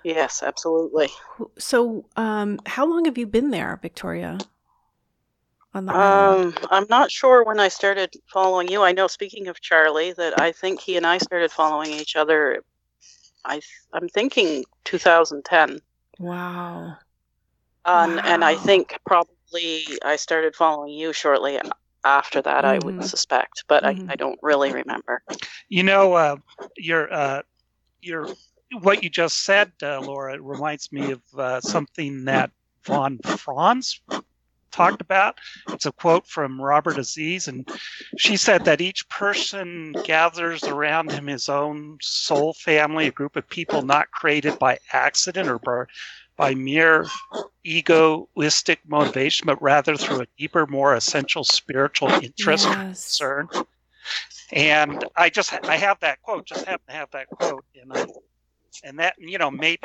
Yes, absolutely. So, um, how long have you been there, Victoria? On the? Um, I'm not sure when I started following you. I know, speaking of Charlie, that I think he and I started following each other. I th- I'm thinking 2010, Wow. um, and I think probably I started following you shortly after that. I would Mhm. suspect, but Mhm. I, I don't really remember. You know, uh, your uh, your what you just said, uh, Laura, reminds me of uh, something that von Franz talked about. It's a quote from Robert Aziz, and she said that each person gathers around him his own soul family, a group of people not created by accident or by, by mere egoistic motivation, but rather through a deeper, more essential spiritual interest Yes. concern. And I just I have that quote, just happen to have that quote, and I, and that you know maybe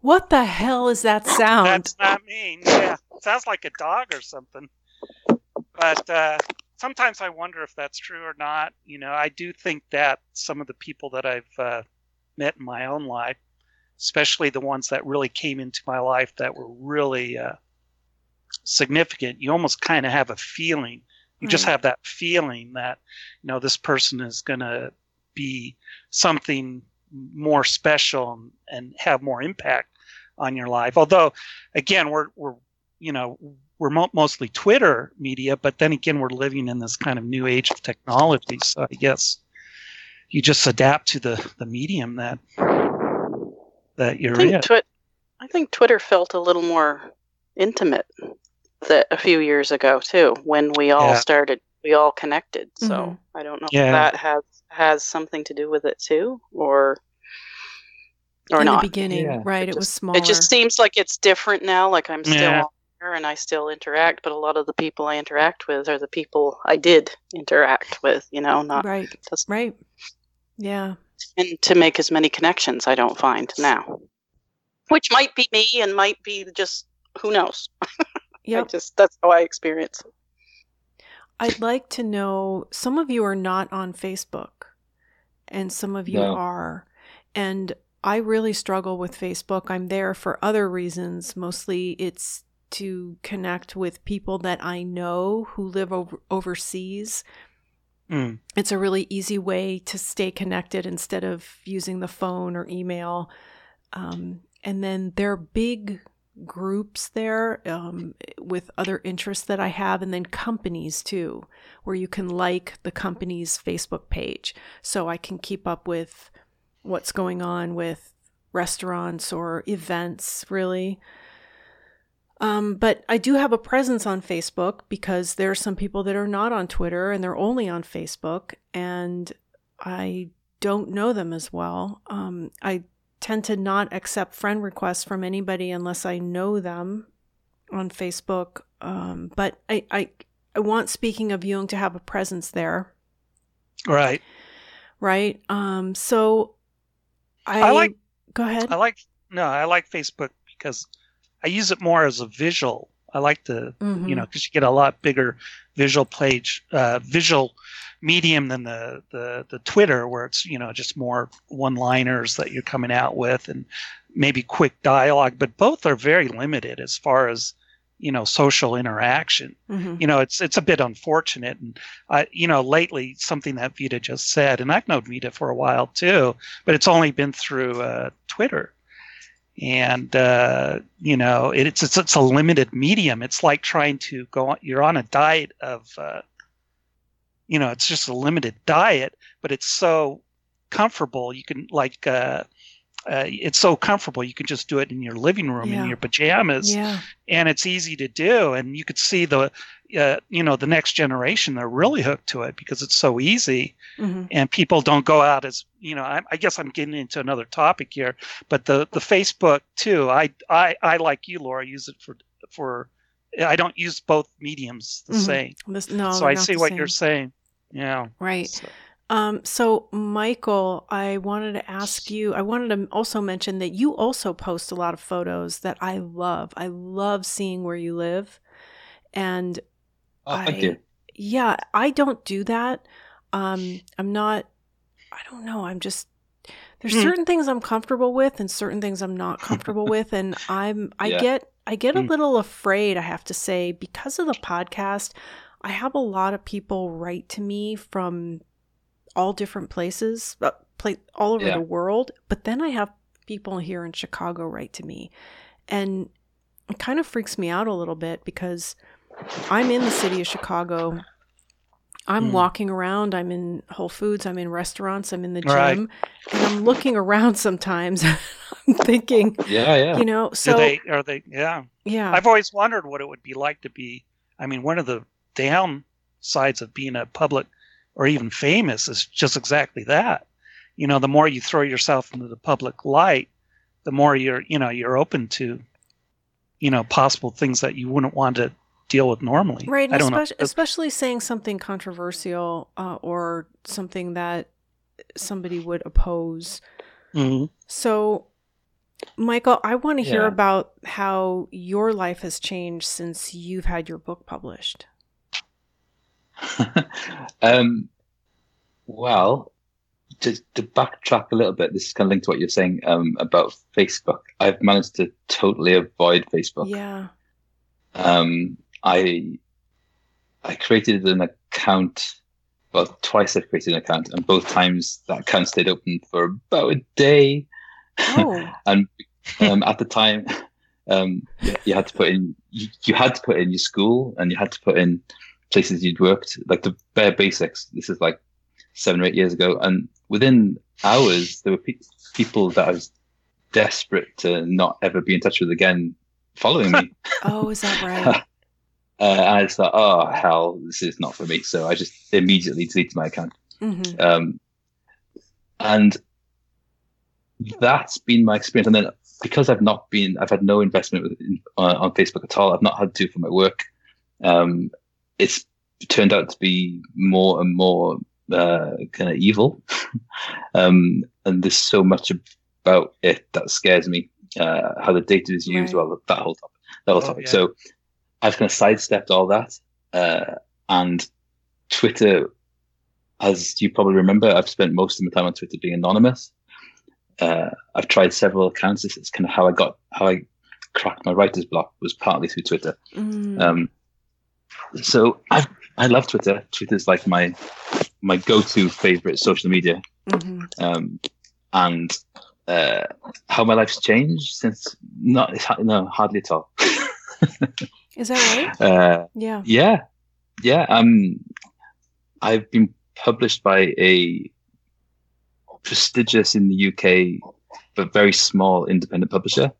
What the hell is that sound? that's not me. Yeah, sounds like a dog or something. But uh, sometimes I wonder if that's true or not. You know, I do think that some of the people that I've uh, met in my own life, especially the ones that really came into my life that were really uh, significant, you almost kind of have a feeling. You just have that feeling that, you know, this person is going to be something more special and, and have more impact on your life. Although, again, we're we're you know we're mo- mostly Twitter media, but then again, we're living in this kind of new age of technology. So I guess you just adapt to the the medium that that you're think, in. Twit- I think Twitter felt a little more intimate that a few years ago too, when we all Yeah. started, we all connected. So Mhm. I don't know Yeah. if that has has something to do with it too, or or In not. the beginning, Yeah. right? It, It was small. It just seems like it's different now. Like I'm still Yeah. on here and I still interact, but a lot of the people I interact with are the people I did interact with. You know, not right. doesn't Right. Yeah. and to make as many connections. I don't find now, which might be me and might be just who knows. Yeah, just that's how I experience it. I'd like to know some of you are not on Facebook and some of you No. are. And I really struggle with Facebook. I'm there for other reasons. Mostly it's to connect with people that I know who live over- overseas. Mm. It's a really easy way to stay connected instead of using the phone or email. Um, and then there are big groups there um, with other interests that I have, and then companies too, where you can like the company's Facebook page. So I can keep up with what's going on with restaurants or events, really. Um, but I do have a presence on Facebook because there are some people that are not on Twitter and they're only on Facebook, and I don't know them as well. Um, I tend to not accept friend requests from anybody unless I know them on Facebook. Um, but I, I, I want Speaking of Jung to have a presence there, Right. right? Um, so I, I like- Go ahead. I like no, I like Facebook because I use it more as a visual. I like the Mhm. you know because you get a lot bigger visual page, uh, visual medium than the, the the Twitter where it's you know just more one liners that you're coming out with and maybe quick dialogue. But both are very limited as far as you know social interaction Mhm. you know it's it's a bit unfortunate and I you know lately something that Vita just said and I've known Vita for a while too but it's only been through uh, Twitter and uh, you know it, it's, it's it's a limited medium it's like trying to go on you're on a diet of uh, you know it's just a limited diet but it's so comfortable you can like uh, uh, it's so comfortable you can just do it in your living room Yeah. in your pajamas Yeah. and it's easy to do and you could see the uh, you know the next generation they're really hooked to it because it's so easy hmm and people don't go out as you know I, I guess i'm getting into another topic here but the the facebook too i i i like you laura use it for for i don't use both mediums the Mhm. same This, no, so i see what same. you're saying yeah Right. So- Um, so, Michael, I wanted to ask you, I wanted to also mention that you also post a lot of photos that I love. I love seeing where you live. And Oh, thank I- you. yeah, I don't do that. Um, I'm not, I don't know. I'm just, there's Hmm. certain things I'm comfortable with and certain things I'm not comfortable with. And I'm, I Yeah. get, I get a Hmm. little afraid, I have to say, because of the podcast. I have a lot of people write to me from all different places, uh, all over Yeah. the world. But then I have people here in Chicago write to me, and it kind of freaks me out a little bit because I'm in the city of Chicago. I'm Hmm. walking around. I'm in Whole Foods. I'm in restaurants. I'm in the gym, Right. and I'm looking around sometimes. I'm thinking, Yeah, yeah. you know, so do they are they yeah yeah, I've always wondered what it would be like to be. I mean, one of the downsides of being a public or even famous is just exactly that. You know, the more you throw yourself into the public light, the more you're, you know, you're open to, you know, possible things that you wouldn't want to deal with normally. Right, I don't know. especially, especially saying something controversial uh, or something that somebody would oppose. Mhm. So, Michael, I want to hear Yeah. about how your life has changed since you've had your book published. um, well, to, to backtrack a little bit, this is kind of linked to what you're saying um, about Facebook. I've managed to totally avoid Facebook. Yeah. Um, I I created an account. Well, twice I've created an account, and both times that account stayed open for about a day. Oh. and um, at the time, um, you, you had to put in you, you had to put in your school, and you had to put in places you'd worked, like the bare basics. This is like seven or eight years ago, and within hours, there were pe- people that I was desperate to not ever be in touch with again, following me. Oh, is that right? Uh, and I just thought, oh hell, this is not for me. So I just immediately deleted my account. hmm Um, and that's been my experience. And then because I've not been, I've had no investment with, on, on Facebook at all. I've not had to for my work. Um, it's turned out to be more and more uh, kind of evil. um, and there's so much about it that scares me. Uh, how the data is used, Right. well, that whole topic. That whole Oh, topic. yeah. So I've kind of sidestepped all that, uh, and Twitter, as you probably remember, I've spent most of my time on Twitter being anonymous. Uh, I've tried several accounts. This is kind of how I got how I cracked my writer's block was partly through Twitter. Mm. Um, so I I love Twitter. Twitter's like my my go-to favorite social media, Mhm. um, and uh, how my life's changed since not no hardly at all. Is that right? uh, Yeah. yeah, yeah. Um, I've been published by a prestigious in the UK but very small independent publisher,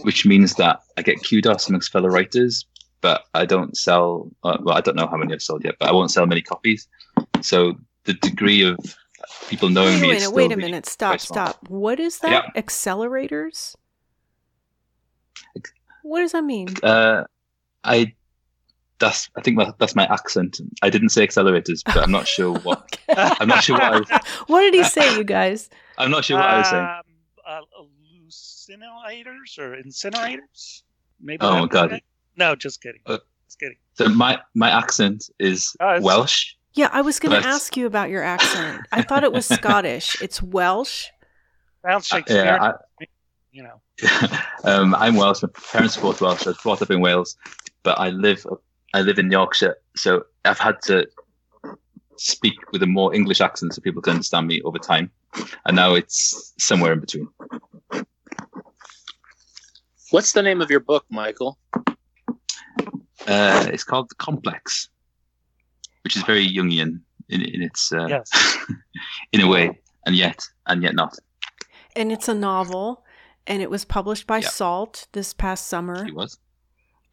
which means that I get kudos amongst fellow writers, but I don't sell. Uh, well, I don't know how many I've sold yet, but I won't sell many copies. So the degree of people knowing Wait me still Wait a minute. Stop. Stop. What is that? Yeah. Accelerators. What does that mean? Uh, I that's I think that, that's my accent. I didn't say accelerators, but I'm not sure what Okay. I'm not sure what I was, what did he say, you guys? I'm not sure what I was saying. Um, uh, hallucinators or incinerators? Maybe. Oh, that's God. it? No, just kidding. Uh, just kidding. So my my accent is it's- Welsh. Yeah, I was going to ask you about your accent. I thought it was Scottish. It's Welsh. Sounds Uh, Shakespeare. yeah, you know. um, I'm Welsh. My parents were both Welsh. I was brought up in Wales, but I live I live in Yorkshire, so I've had to speak with a more English accent so people can understand me over time. And now it's somewhere in between. What's the name of your book, Michael? Uh, it's called The Complex, which is very Jungian in, in its uh, Yes. in a way, and yet and yet not. And it's a novel. And it was published by Yeah. Salt this past summer. It was.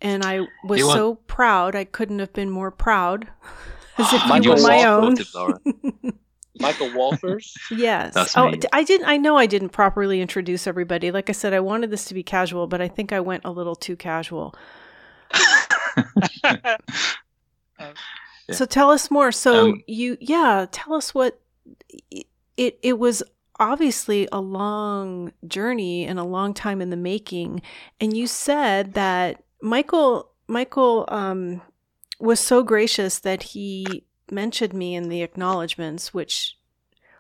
And I was It so proud. I couldn't have been more proud. As if Michael you were my own. Michael Walters? Yes. That's oh, me. d- I didn't. I know I didn't properly introduce everybody. Like I said, I wanted this to be casual, but I think I went a little too casual. Yeah. So tell us more. So Um, you, yeah, tell us what it. It was obviously a long journey and a long time in the making. And you said that Michael Michael um, was so gracious that he mentioned me in the acknowledgments, which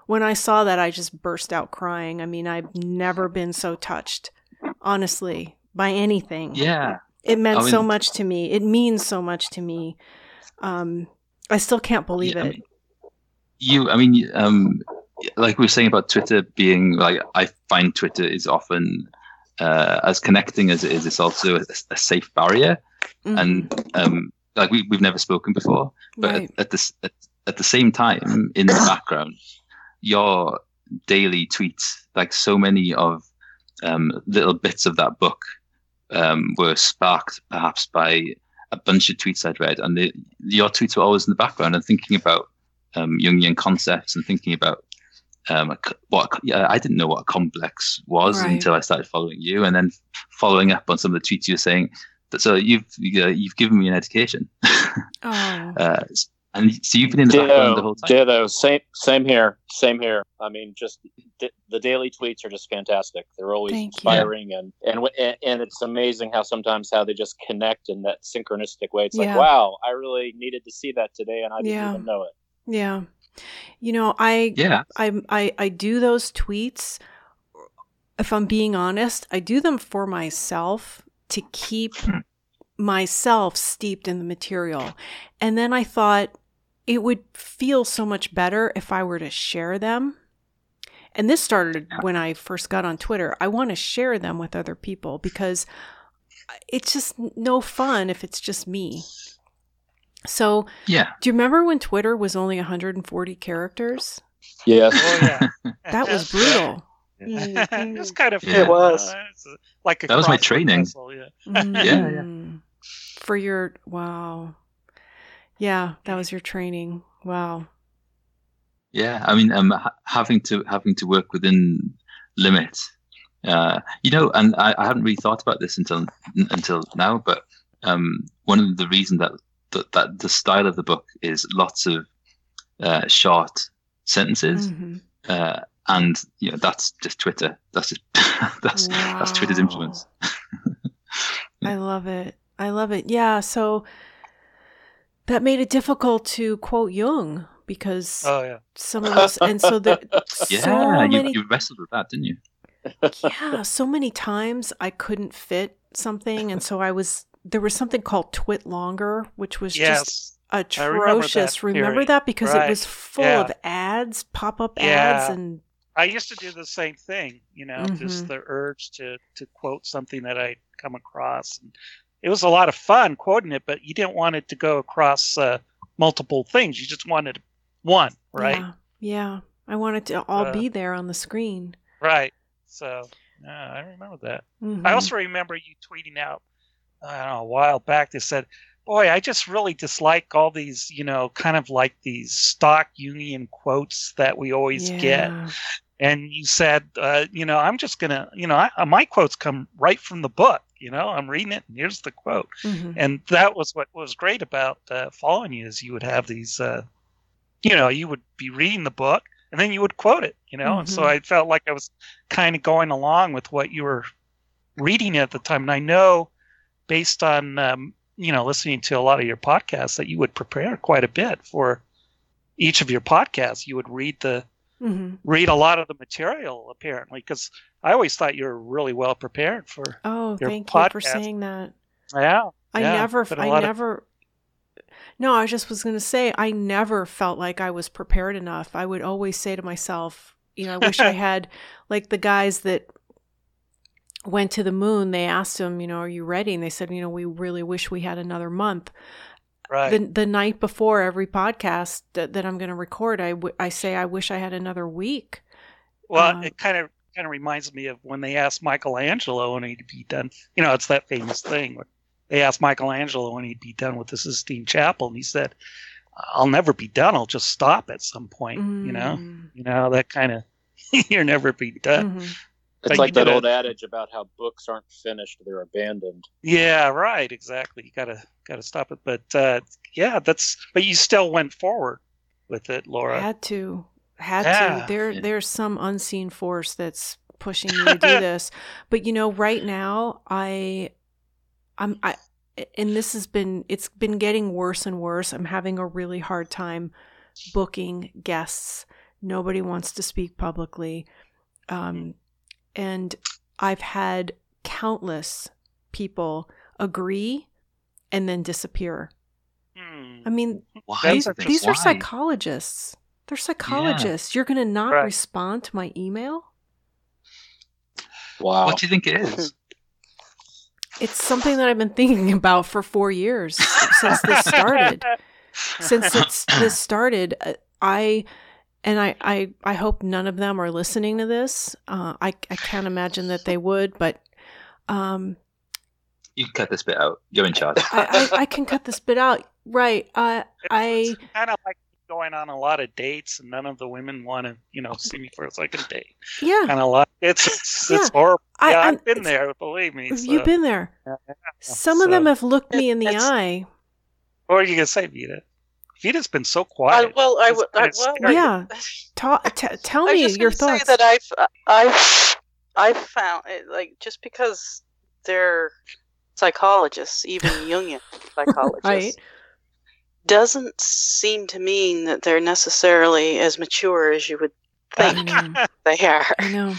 when I saw that, I just burst out crying. I mean, I've never been so touched, honestly, by anything. yeah. It meant I so much to me. It means so much to me. Um, I still can't believe Yeah, I it. mean, you, I mean, um, like we were saying about Twitter being like, I find Twitter is often uh, as connecting as it is. It's also a, a safe barrier, Mhm. and um, like we we've never spoken before, but right. at, at this at, at the same time, in the background, your daily tweets, like so many of um, little bits of that book, um, were sparked perhaps by a bunch of tweets I'd read, and the, your tweets were always in the background and thinking about um, Jungian concepts and thinking about um, a c- what yeah, I didn't know what a complex was Right. until I started following you, and then following up on some of the tweets you were saying. That, so you've you, uh, you've given me an education, Oh, uh, and so you've been in the background the whole time. ditto. Same, same here. Same here. I mean, just di- the daily tweets are just fantastic. They're always Thank inspiring, and and and and it's amazing how sometimes how they just connect in that synchronistic way. It's Yeah. like, wow, I really needed to see that today, and I didn't Yeah. even know it. yeah. You know, I Yeah, I I I do those tweets. If I'm being honest, I do them for myself to keep hmm. myself steeped in the material. And then I thought it would feel so much better if I were to share them. And this started when I first got on Twitter. I want to share them with other people because uh, it's just no fun if it's just me. So, yeah. do you remember when Twitter was only 140 characters? Yes. Oh yeah. That was brutal. it's kind of Yeah. It was. uh, like a That was my training. puzzle, yeah. Yeah, yeah. Mm. For your wow. Yeah, that was your training. Wow. Yeah, I mean, um, having to having to work within limits, uh, you know, and I, I hadn't really thought about this until until now. But um, one of the reasons that, that that the style of the book is lots of uh, short sentences, Mhm. uh, and you know, that's just Twitter. That's just that's that's Twitter's influence. I love it. I love it. Yeah. So that made it difficult to quote Jung because Oh yeah. some of us, and so there, Yeah, so you, you wrestled with that, didn't you? yeah, so many times I couldn't fit something, and so I was there was something called TwitLonger, which was just Yes. I remember that atrocious. Remember that because it was full Yeah. of ads, pop up Yeah. ads, and I used to do the same thing, you know, just Mhm. the urge to to quote something that I'd come across. And it was a lot of fun quoting it, but you didn't want it to go across uh, multiple things. You just wanted one, right? Yeah, yeah. I wanted to all Uh, be there on the screen. Right. So, yeah, I remember that. I Mhm. also remember you tweeting out, I don't know, a while back that said, Boy, I just really dislike all these, you know, kind of like these stock Jungian quotes that we always get. And you said, uh, you know, I'm just going to, you know, I, my quotes come right from the book. You know, I'm reading it and here's the quote. Mhm. And that was what was great about uh, following you is you would have these, uh, you know, you would be reading the book and then you would quote it, you know. And so Mhm. I felt like I was kind of going along with what you were reading at the time. And I know based on, um, you know, listening to a lot of your podcasts that you would prepare quite a bit for each of your podcasts. You would read the, Mhm. read a lot of the material apparently because I always thought you were really well prepared for. Oh, thank you for saying that. Yeah, I yeah, never, I lot of- never. No, I just was going to say, I never felt like I was prepared enough. I would always say to myself, you know, I wish I had, like the guys that went to the moon, they asked him, you know, are you ready? And they said, you know, we really wish we had another month. right. The, the night before every podcast that, that I'm going to record, I, w- I say, I wish I had another week. Well, Um, it kind of kind of reminds me of when they asked Michelangelo when he'd be done. You know, it's that famous thing where they asked Michelangelo when he'd be done with the Sistine Chapel, and he said, "I'll never be done. I'll just stop at some point." You know, Mm, you know that kind of you're never be done. mhm. But It's you like that did a- old adage about how books aren't finished; they're abandoned. Yeah, right. Exactly. You gotta gotta stop it. But uh, yeah, that's. But you still went forward with it, Laura. Had to, had Yeah. to. There, Yeah. there's some unseen force that's pushing me to do this. But you know, right now, I, I'm, I, and this has been, it's been getting worse and worse. I'm having a really hard time booking guests. Nobody wants to speak publicly, um, and I've had countless people agree and then disappear. Hmm. I mean, Why? That's these, interesting. these are psychologists. They're psychologists. You're going to not Right. respond to my email? Wow. What do you think it is? It's something that I've been thinking about for four years since this started. since it's, this started, uh, I and I, I I hope none of them are listening to this. Uh, I I can't imagine that they would, but um, You can cut this bit out. You're in charge. I, I I can cut this bit out. Right. Uh, I kind of like going on a lot of dates, and none of the women want to, you know, see me for a second date. yeah. Kind of like it's it's, Yeah. it's horrible. I, yeah, I'm- I've been there. Believe me. So. You've been there. Yeah, Some of them have looked me in the It's- eye. What are you gonna say, Vita? Vita's been so I, quiet. well, I, It's w- I kinda well, scary. Yeah. Ta- t- tell I was me just your gonna thoughts. Say that I've I've I've found it, like just because they're psychologists, even Jungian psychologists, Right. doesn't seem to mean that they're necessarily as mature as you would think they are. I know.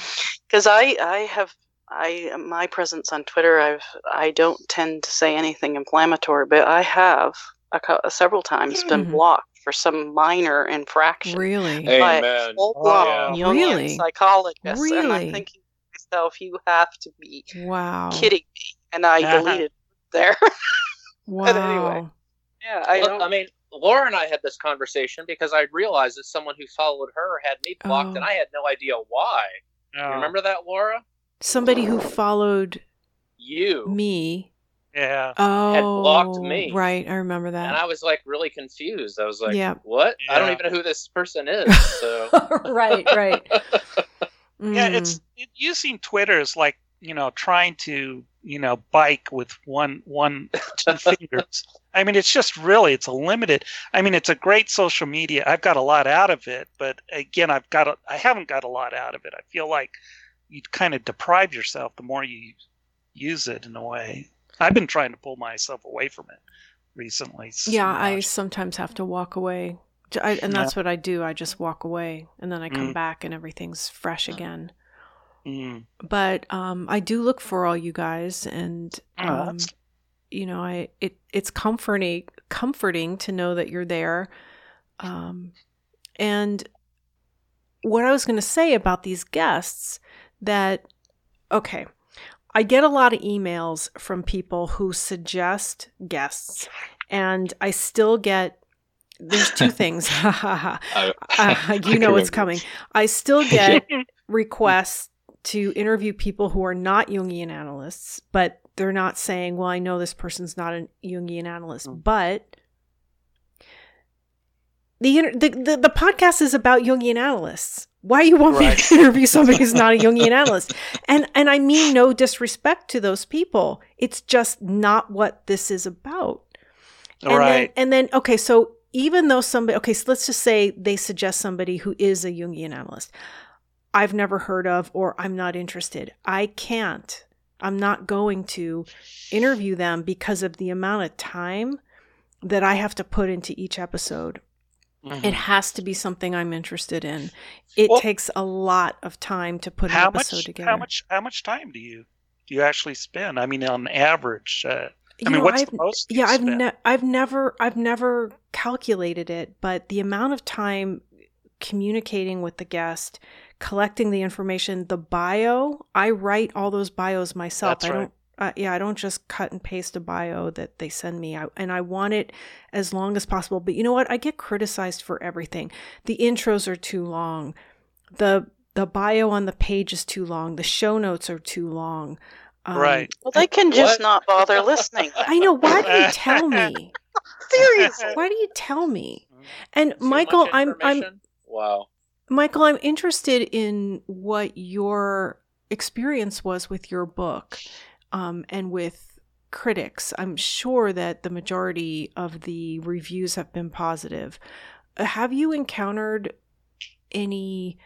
Because I I have I my presence on Twitter I've I don't tend to say anything inflammatory, but I have a, cou- several times been Mhm. blocked for some minor infraction Really? by a Amen. full-blown Oh, Jungian Really? psychologist, and Really? I'm thinking to myself, you have to be Wow. kidding me, and I Uh-huh. deleted there. Wow. anyway. yeah, I Look. I mean, Laura and I had this conversation because I realized that someone who followed her had me blocked, Oh. and I had no idea why. Oh, You remember that, Laura? Somebody who followed You. me. Yeah. Oh, blocked me. Right. I remember that. And. I was like really confused. I was like, Yeah. "What? I don't even know who this person is." So right. Right. Yeah, Mm. it's it, using Twitter is like you know trying to you know bike with one one two fingers. I mean, it's just really it's a limited. I mean, it's a great social media. I've got a lot out of it, but again, I've got a, I haven't got a lot out of it. I feel like you kind of deprive yourself the more you use it in a way. I've been trying to pull myself away from it, recently. Yeah, I sometimes have to walk away. I, and that's yeah. what I do. I just walk away and then I come mm. back and everything's fresh again. Mm. But um, I do look for all you guys and oh, um, you know, I it it's comforting comforting to know that you're there. Um, and what I was going to say about these guests that okay, I get a lot of emails from people who suggest guests, and I still get. There's two things. uh, you know what's coming. I still get requests to interview people who are not Jungian analysts, but they're not saying, "Well, I know this person's not a Jungian analyst," mm. but the, the the the podcast is about Jungian analysts. Why you want right. me to interview somebody who's not a Jungian analyst? And and I mean no disrespect to those people. It's just not what this is about. And right. Then, and then okay, so even though somebody okay, so let's just say they suggest somebody who is a Jungian analyst. I've never heard of or I'm not interested. I can't. I'm not going to interview them because of the amount of time that I have to put into each episode. Mm-hmm. It has to be something I'm interested in. It well, takes a lot of time to put an episode much, together. How much? How much time do you do you actually spend? I mean, on average. Uh, I mean, know, what's I've, the most? Yeah, I've ne- I've never I've never calculated it, but the amount of time communicating with the guest, collecting the information, the bio, I write all those bios myself. That's I don't uh, yeah, I don't just cut and paste a bio that they send me. I, and I want it as long as possible. But you know what? I get criticized for everything. The intros are too long. The the bio on the page is too long. The show notes are too long. Um, right. Well, they can just what? not bother listening. I know. Why do you tell me? Seriously. Why do you tell me? And too Michael, I'm I'm wow. Michael, I'm interested in what your experience was with your book um, and with critics. I'm sure that the majority of the reviews have been positive. Uh, have you encountered any,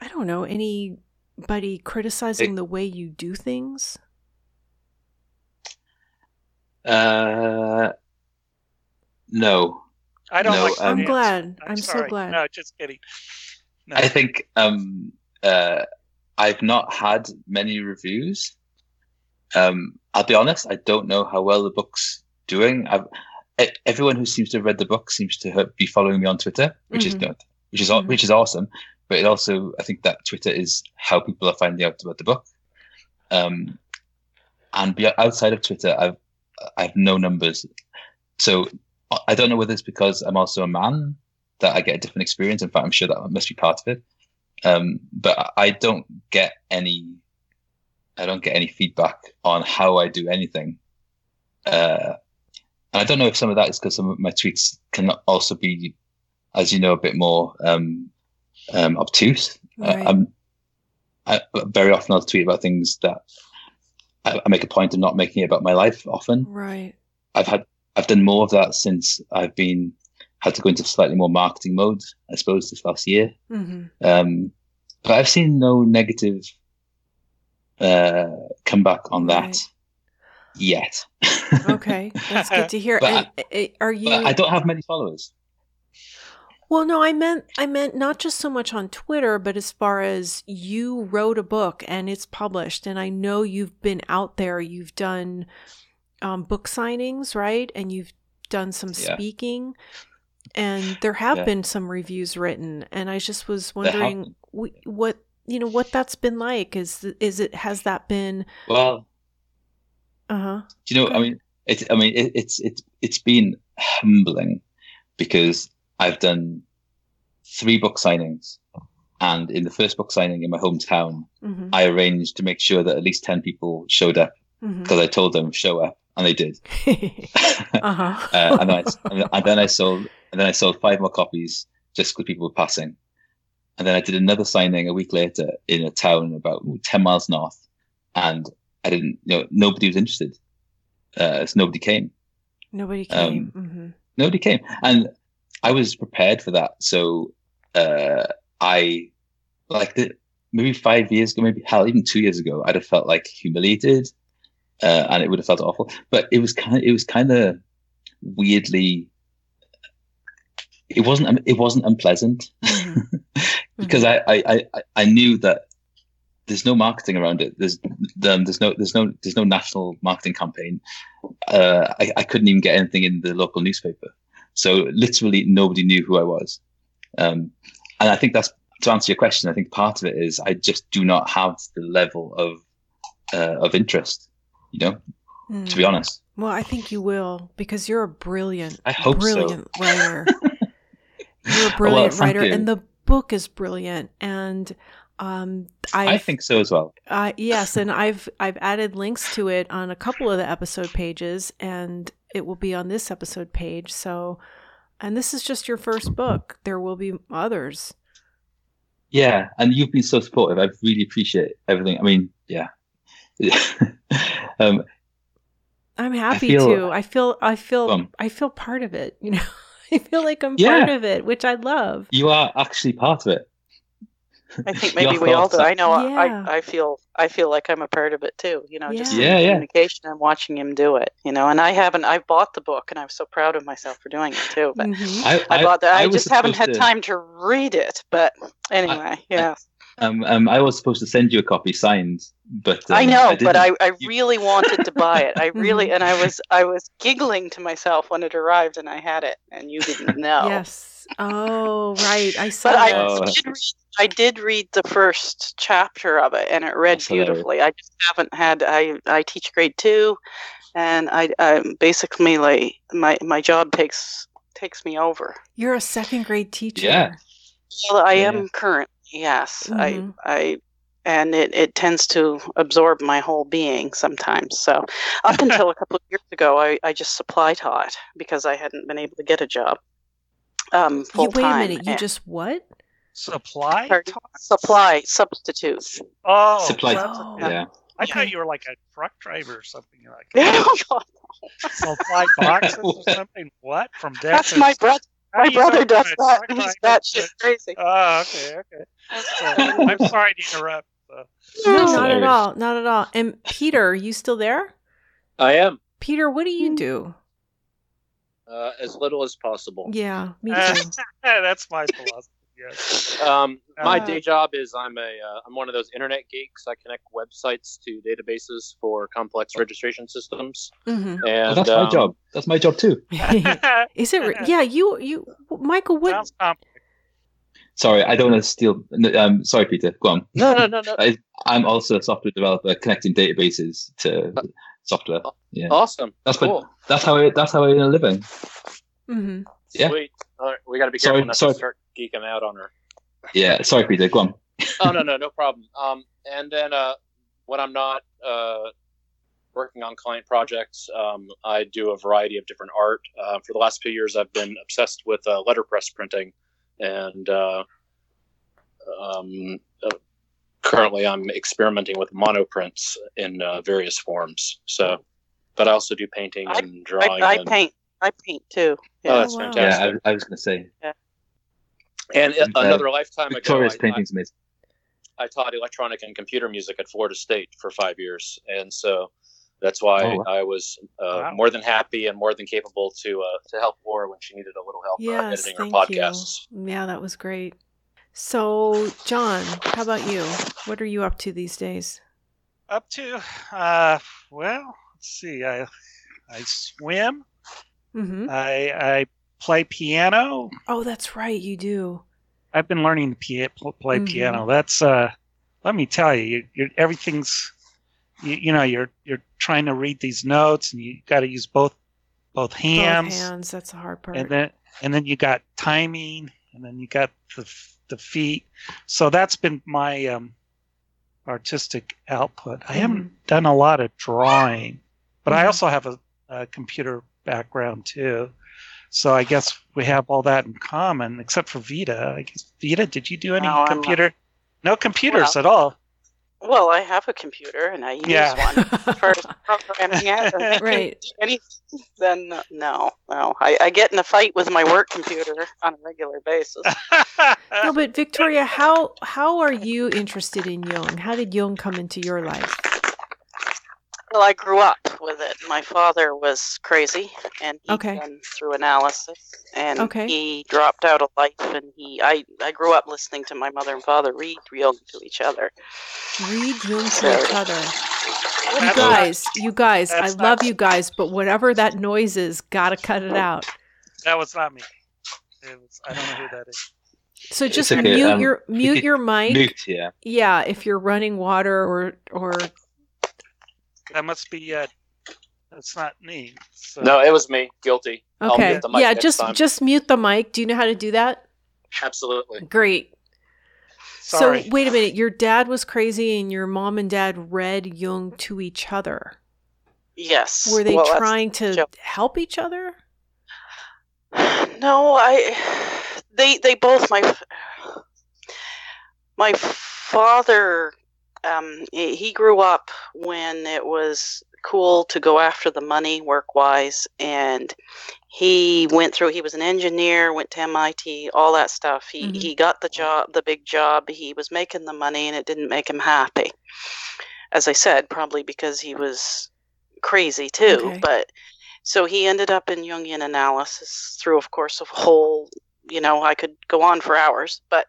I don't know, anybody criticizing it, the way you do things? Uh, no. I don't no, like. I'm glad. I'm, I'm so glad. No, just kidding. No. I think um, uh, I've not had many reviews. Um, I'll be honest, I don't know how well the book's doing. I've, everyone who seems to have read the book seems to be following me on Twitter, which mm-hmm. is good, which is mm-hmm. which is awesome. But it also, I think that Twitter is how people are finding out about the book. Um, and be, outside of Twitter, I've I've no numbers, so I don't know whether it's because I'm also a man that I get a different experience. In fact, I'm sure that must be part of it. Um, but I don't get any I don't get any feedback on how I do anything. Uh, and I don't know if some of that is because some of my tweets can also be, as you know, a bit more um, um, obtuse. Uh, right. Uh, I, very often I'll tweet about things that I, I, make a point of not making it about my life. Often, right? I've had I've done more of that since I've been had to go into slightly more marketing mode. I suppose this last year, mm-hmm. um, but I've seen no negative uh, come back on that right. yet. okay, that's good to hear. and, I, are you? I don't have many followers. Well, no, I meant I meant not just so much on Twitter, but as far as you wrote a book and it's published, and I know you've been out there, you've done um, book signings, right? And you've done some yeah. speaking, and there have yeah. been some reviews written, and I just was wondering what you know what that's been like is is it has that been well uh-huh do you know i mean it's i mean it, it's it's it's been humbling because i've done three book signings and in the first book signing in my hometown mm-hmm. i arranged to make sure that at least 10 people showed up because mm-hmm. i told them show up and they did uh-huh. uh, and, then I, and then i sold and then i sold five more copies just because people were passing and then I did another signing a week later in a town about 10 miles north. And I didn't, you know, nobody was interested. Uh, so nobody came. Nobody came. Um, mm-hmm. Nobody came. And I was prepared for that. So uh, I, like, the, maybe five years ago, maybe hell, even two years ago, I'd have felt like humiliated. Uh, and it would have felt awful. But it was kind of, it was kind of weirdly it wasn't it wasn't unpleasant mm-hmm. because mm-hmm. I, I I I knew that there's no marketing around it. There's um, there's no there's no there's no national marketing campaign. Uh, I, I couldn't even get anything in the local newspaper. So literally nobody knew who I was. Um, and I think that's to answer your question. I think part of it is I just do not have the level of uh, of interest. You know, mm. to be hmm. honest. Well, I think you will because you're a brilliant, I hope brilliant so. writer. you're a brilliant well, writer, you. and the book is brilliant. And um, I've, i think so as well. Uh, yes, and I've I've added links to it on a couple of the episode pages, and it will be on this episode page. So, and this is just your first book. There will be others. Yeah, and you've been so supportive. I really appreciate everything. I mean, yeah. um, I'm happy I feel, to. I feel. I feel. Um, I feel part of it. You know. I feel like I'm yeah, part of it, which I love. You are actually part of it. I think maybe we all do. I know yeah. I, I feel I feel like I'm a part of it too. You know, yeah. just yeah, yeah. communication and watching him do it. You know, and I haven't. I bought the book, and I'm so proud of myself for doing it too. But mm-hmm. I, I, I, bought that. I, I just haven't had to... time to read it. But anyway, yeah. Um, um, I was supposed to send you a copy signed, but um, I know, I but I, I really wanted to buy it. I really, and I was, I was giggling to myself when it arrived and I had it, and you didn't know. yes. Oh, right. I saw. But I oh. did, read, I did read the first chapter of it, and it read That's beautifully. Hilarious. I just haven't had. I I teach grade two, and I, I basically like my my job takes takes me over. You're a second grade teacher. Yeah. Well, I yeah. am current Yes, mm-hmm. I, I, and it, it tends to absorb my whole being sometimes. So, up until a couple of years ago, I, I just supply taught because I hadn't been able to get a job um, full Wait time. a minute, you just what? Supply Supply substitute. Oh, supply. Oh. Yeah. I okay. thought you were like a truck driver or something like that. oh, God, no. Supply boxes or something. What from That's my brother. My brother does that. He's that shit crazy. Oh, okay, okay. I'm sorry to interrupt. No, not at all. Not at all. And Peter, are you still there? I am. Peter, what do you do? Uh, as little as possible. Yeah, me too. That's my philosophy. Yes. Um, my uh, day job is I'm a uh, I'm one of those internet geeks. I connect websites to databases for complex registration systems. Mm-hmm. And that's um, my job. That's my job too. is it? Yeah, you you Michael. What? Sorry, I don't want to steal. Um, sorry, Peter. Go on. No, no, no, no. I, am also a software developer connecting databases to uh, software. Yeah. Awesome. That's cool. what. That's how I. That's how I earn a living. Mm-hmm. Yeah. Sweet. All right, we got to be careful sorry, not sorry. to start geeking out on her. Yeah, sorry, Peter. Go on. oh no, no, no problem. Um, and then uh, when I'm not uh, working on client projects, um, I do a variety of different art. Uh, for the last few years, I've been obsessed with uh, letterpress printing, and uh, um, uh, currently I'm experimenting with monoprints in uh, various forms. So, but I also do painting I, and drawing. I, I and, paint. I paint too. Yeah. Oh, that's oh, wow. fantastic. Yeah, I, I was going to say. Yeah. And uh, another lifetime Victoria's ago, painting's amazing. I taught electronic and computer music at Florida State for five years, and so that's why oh, wow. I was uh, wow. more than happy and more than capable to uh, to help Laura when she needed a little help uh, yes, editing her podcasts. You. Yeah, that was great. So, John, how about you? What are you up to these days? Up to, uh, well, let's see. I I swim. Mm-hmm. I I play piano. Oh, that's right, you do. I've been learning to play mm-hmm. piano. That's uh, let me tell you, you're everything's, you, you, know, you're you're trying to read these notes, and you got to use both both hands. Both hands. That's the hard part. And then and then you got timing, and then you got the the feet. So that's been my um, artistic output. I mm-hmm. haven't done a lot of drawing, but mm-hmm. I also have a, a computer background too. So I guess we have all that in common, except for Vita. I guess Vita, did you do any no, computer? No computers well, at all. Well, I have a computer and I use yeah. one for programming it. right. Anything, then uh, no, no. I, I get in a fight with my work computer on a regular basis. no, but Victoria, how how are you interested in Jung? How did Jung come into your life? Well, I grew up with it. My father was crazy, and he Okay. went through analysis, and Okay. he dropped out of life. And he, I, I grew up listening to my mother and father read Jung to each other. Read Jung to So- each other. You That's guys, you guys, I that's not- love you guys, but whatever that noise is, gotta cut it out. That was not me. It was, I don't know who that is. So just okay, mute um, your mute your mic. Mute, yeah. Yeah, if you're running water or or That must be. Uh, that's not me. So. No, it was me. Guilty. I'll okay, mute the mic yeah, next just time. just mute the mic. Do you know how to do that? Absolutely. Great. Sorry. So wait a minute. Your dad was crazy, and your mom and dad read Jung to each other. Yes. Were they Well, trying to joke. help each other? No, I. They they both my my father. Um, he he grew up when it was cool to go after the money work wise, and he went through. He was an engineer, went to MIT, all that stuff. He Mhm. he got the job, the big job. He was making the money, and it didn't make him happy. As I said, probably because he was crazy too. Okay. But so he ended up in Jungian analysis through, of course, a whole. You know, I could go on for hours, but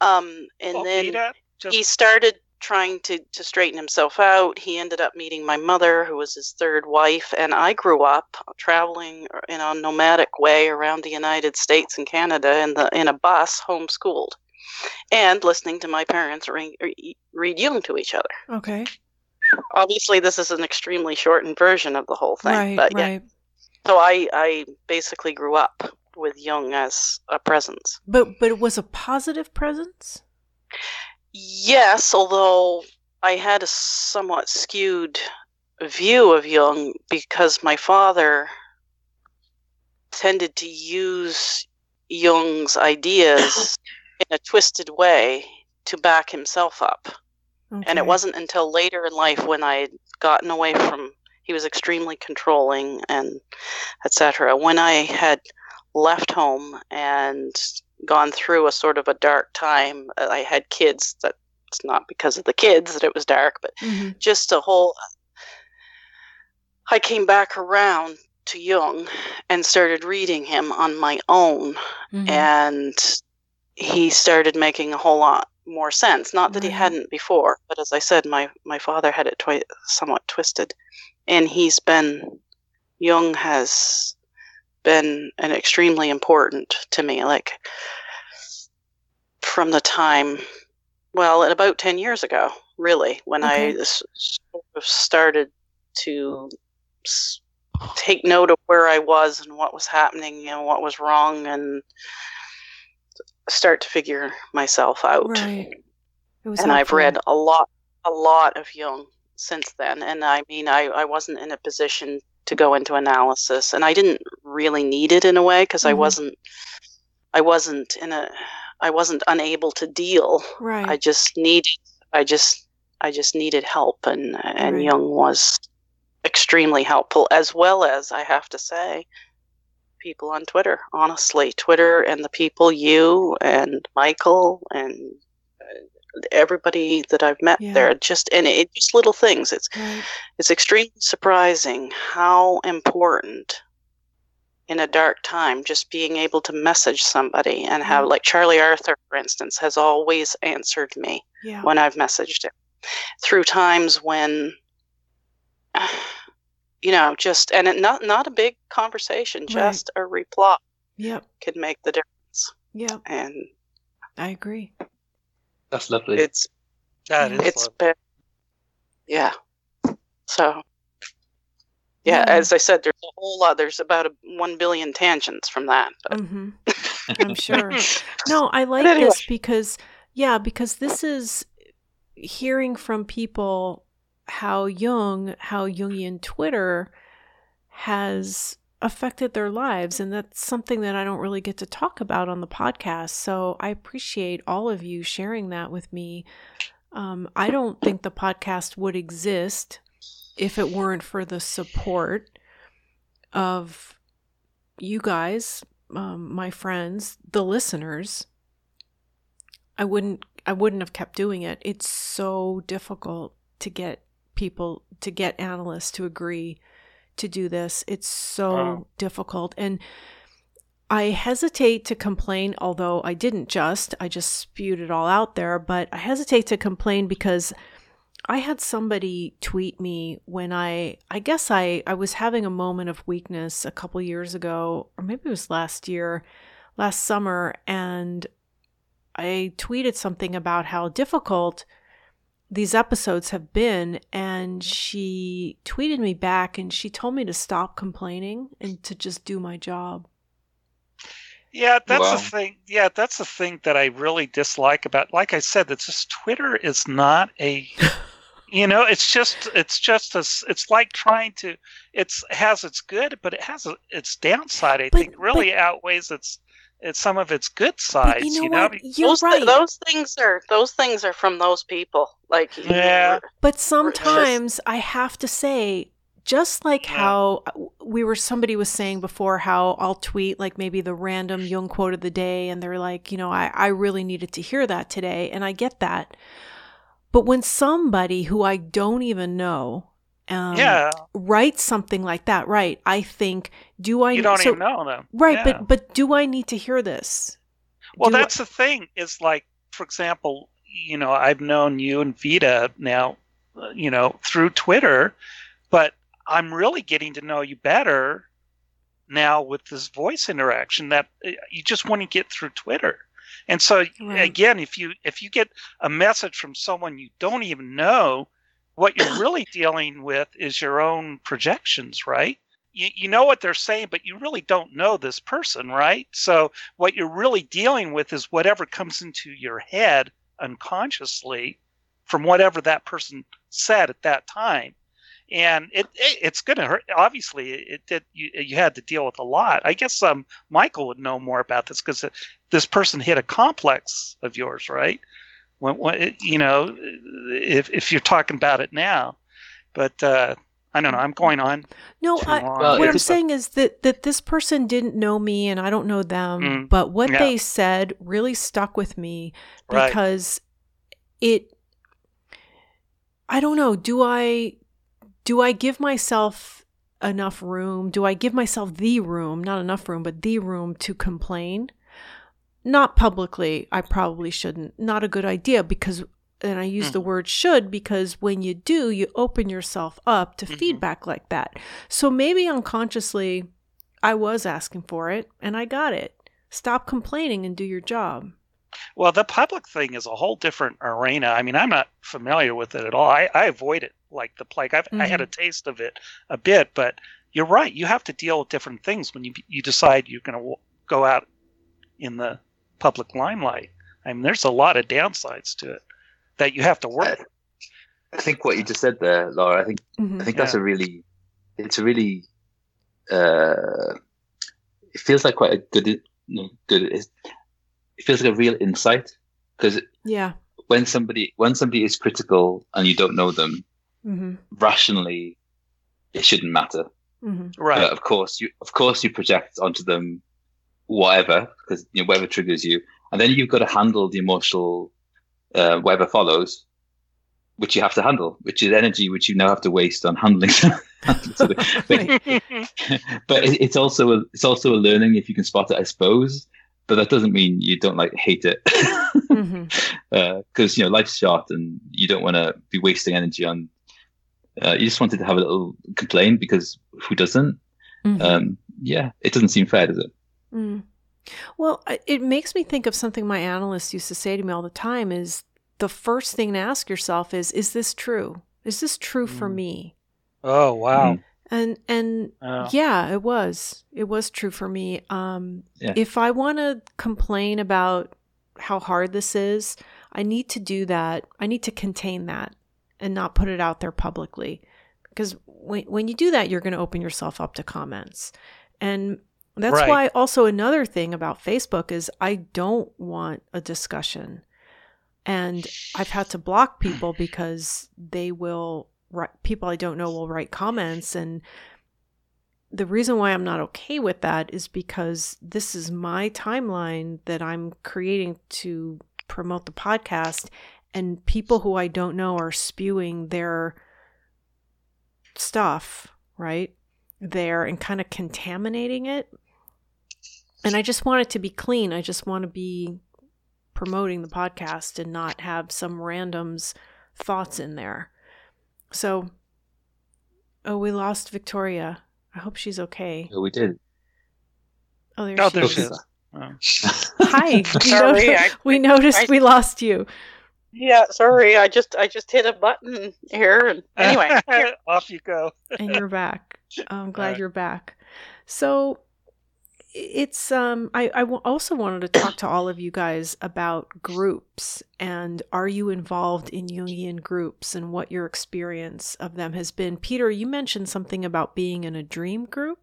um, and Well, then Peter, just he started trying to, to straighten himself out. He ended up meeting my mother, who was his third wife, and I grew up traveling uh, in a nomadic way around the United States and Canada in the in a bus, homeschooled, and listening to my parents read, read Jung to each other. Okay. Obviously, this is an extremely shortened version of the whole thing, right. but yeah. right. So I I basically grew up with Jung as a presence. But but it was a positive presence. Yes, although I had a somewhat skewed view of Jung because my father tended to use Jung's ideas in a twisted way to back himself up. And it wasn't until later in life when I had gotten away from he was extremely controlling and etc. When I had left home and gone through a sort of a dark time, uh, I had kids. That it's not because of the kids that it was dark, but Mhm. just a whole. I came back around to Jung and started reading him on my own Mhm. and he started making a whole lot more sense. Not that he hadn't before, but as I said, my my father had it twi- somewhat twisted, and he's been Jung has been an extremely important to me. Like from the time, well, at about ten years ago, really, when I Okay. s- sort of started to take note of where I was and what was happening and what was wrong and start to figure myself out. Right. It was And I've read a lot, a lot of Jung since then. And I mean, I, I wasn't in a position to go into analysis, and I didn't really need it in a way because I Mhm. wasn't, I wasn't in a, I wasn't unable to deal. Right. I just needed, I just, I just needed help, and and Right. Jung was extremely helpful, as well as I have to say, people on Twitter. Honestly, Twitter and the people you and Michael and everybody that I've met Yeah. there, just and it just little things. It's right. it's extremely surprising how important in a dark time just being able to message somebody and have Yeah. Mm. like Charlie Arthur for instance has always answered me Yeah. when I've messaged him through times when you know just and it, not not a big conversation just a reply Yep. could make the difference Yep. and I agree. That's lovely. it's that is it's lovely. been yeah so yeah, Yeah. as i said there's a whole lot there's about a 1 billion tangents from that but hmm I'm sure. No, I like anyway. this because, yeah, because this is hearing from people how Jung, how Jungian Twitter has affected their lives. And that's something that I don't really get to talk about on the podcast. So I appreciate all of you sharing that with me. Um, I don't think the podcast would exist if it weren't for the support of you guys, um, my friends, the listeners. I wouldn't I wouldn't have kept doing it. It's so difficult to get people to get analysts to agree to do this. It's so Wow. difficult. And I hesitate to complain, although I didn't just, I just spewed it all out there, but I hesitate to complain because I had somebody tweet me when I I guess I I was having a moment of weakness a couple years ago or maybe it was last year, last summer and I tweeted something about how difficult these episodes have been and she tweeted me back and she told me to stop complaining and to just do my job. Yeah, that's Wow. the thing. Yeah, that's the thing that I really dislike about. Like I said, it's just Twitter is not a. You know, it's just it's just as it's like trying to. It's has its good, but it has a, its downside. I But- think really outweighs its its some of its good But sides. you know what? You're those, right. those things are those things are from those people. Like Yeah. But sometimes I have to say, just like Yeah. how uh, we were, somebody was saying before how I'll tweet like maybe the random Jung quote of the day, and they're like, you know, I, I really needed to hear that today. And I get that. But when somebody who I don't even know um, yeah, writes something like that, right, I think, do I you don't so- even know them. Right, Yeah. but but do I need to hear this? Well, Do I- that's the thing. Is like, for example, you know, I've known you and Vita now, you know, through Twitter, but I'm really getting to know you better now with this voice interaction that uh, you just want to get through Twitter. And so Right. again, if you if you get a message from someone you don't even know, what you're really dealing with is your own projections, right? You, you know what they're saying, but you really don't know this person, right? So what you're really dealing with is whatever comes into your head unconsciously from whatever that person said at that time and it, it it's going to hurt obviously it did you, you had to deal with a lot i guess um michael would know more about this because this person hit a complex of yours right when, when it, you know if if you're talking about it now but uh i don't know i'm going on No, I. Well, what I'm is saying is that that this person didn't know me and I don't know them, Mm, but what yeah. they said really stuck with me Right. because it I don't know, do I do I give myself enough room? Do I give myself the room, not enough room, but the room to complain? Not publicly, I probably shouldn't. Not a good idea because and I use the word should because when you do, you open yourself up to Mhm. feedback like that. So maybe unconsciously, I was asking for it and I got it. Stop complaining and do your job. Well, the public thing is a whole different arena. I mean, I'm not familiar with it at all. I, I avoid it like the plague. I've, I had a taste of it a bit, but you're right. You have to deal with different things when you you decide you're going to w- go out in the public limelight. I mean, there's a lot of downsides to it that you have to work. with. I think what you just said there, Laura. I think Mhm. I think that's Yeah. a really, it's a really, uh, it feels like quite a good, good. It feels like a real insight because Yeah. when somebody when somebody is critical and you don't know them hmm rationally, it shouldn't matter. hmm Right. But of course, you of course you project onto them whatever because you know whatever triggers you, and then you've got to handle the emotional uh, whatever follows, which you have to handle, which is energy which you now have to waste on handling. but it, it's also a, it's also a learning if you can spot it, I suppose. But that doesn't mean you don't like hate it, because you know life's short and you don't want to be wasting energy on. Uh, you just wanted to have a little complaint because who doesn't? hmm Um, yeah, it doesn't seem fair, does it? Mm. Well, it makes me think of something my analysts used to say to me all the time is the first thing to ask yourself is is this true? Is this true for Mm. me? oh wow. And and Oh. yeah, it was. It was true for me. Um Yeah. if I want to complain about how hard this is, I need to do that. I need to contain that and not put it out there publicly. Because when when you do that, you're going to open yourself up to comments. And that's Right. why also another thing about Facebook is I don't want a discussion. And I've had to block people because they will write, people I don't know will write comments and the reason why I'm not okay with that is because this is my timeline that I'm creating to promote the podcast and people who I don't know are spewing their stuff, right? There and kind of contaminating it. And I just want it to be clean. I just want to be promoting the podcast and not have some randoms thoughts in there. So, oh, we lost Victoria. I hope she's okay. Oh, we did. Oh, there Oh, she there is. she is. Oh. oh. Hi. We, Sorry, noti- I- we noticed I- we lost you. Yeah, sorry, I just I just hit a button here, and anyway, here. off you go. and you're back. I'm glad Alright. you're back. So it's um I I w- also wanted to talk to all of you guys about groups and are you involved in Jungian groups and what your experience of them has been. Peter, you mentioned something about being in a dream group.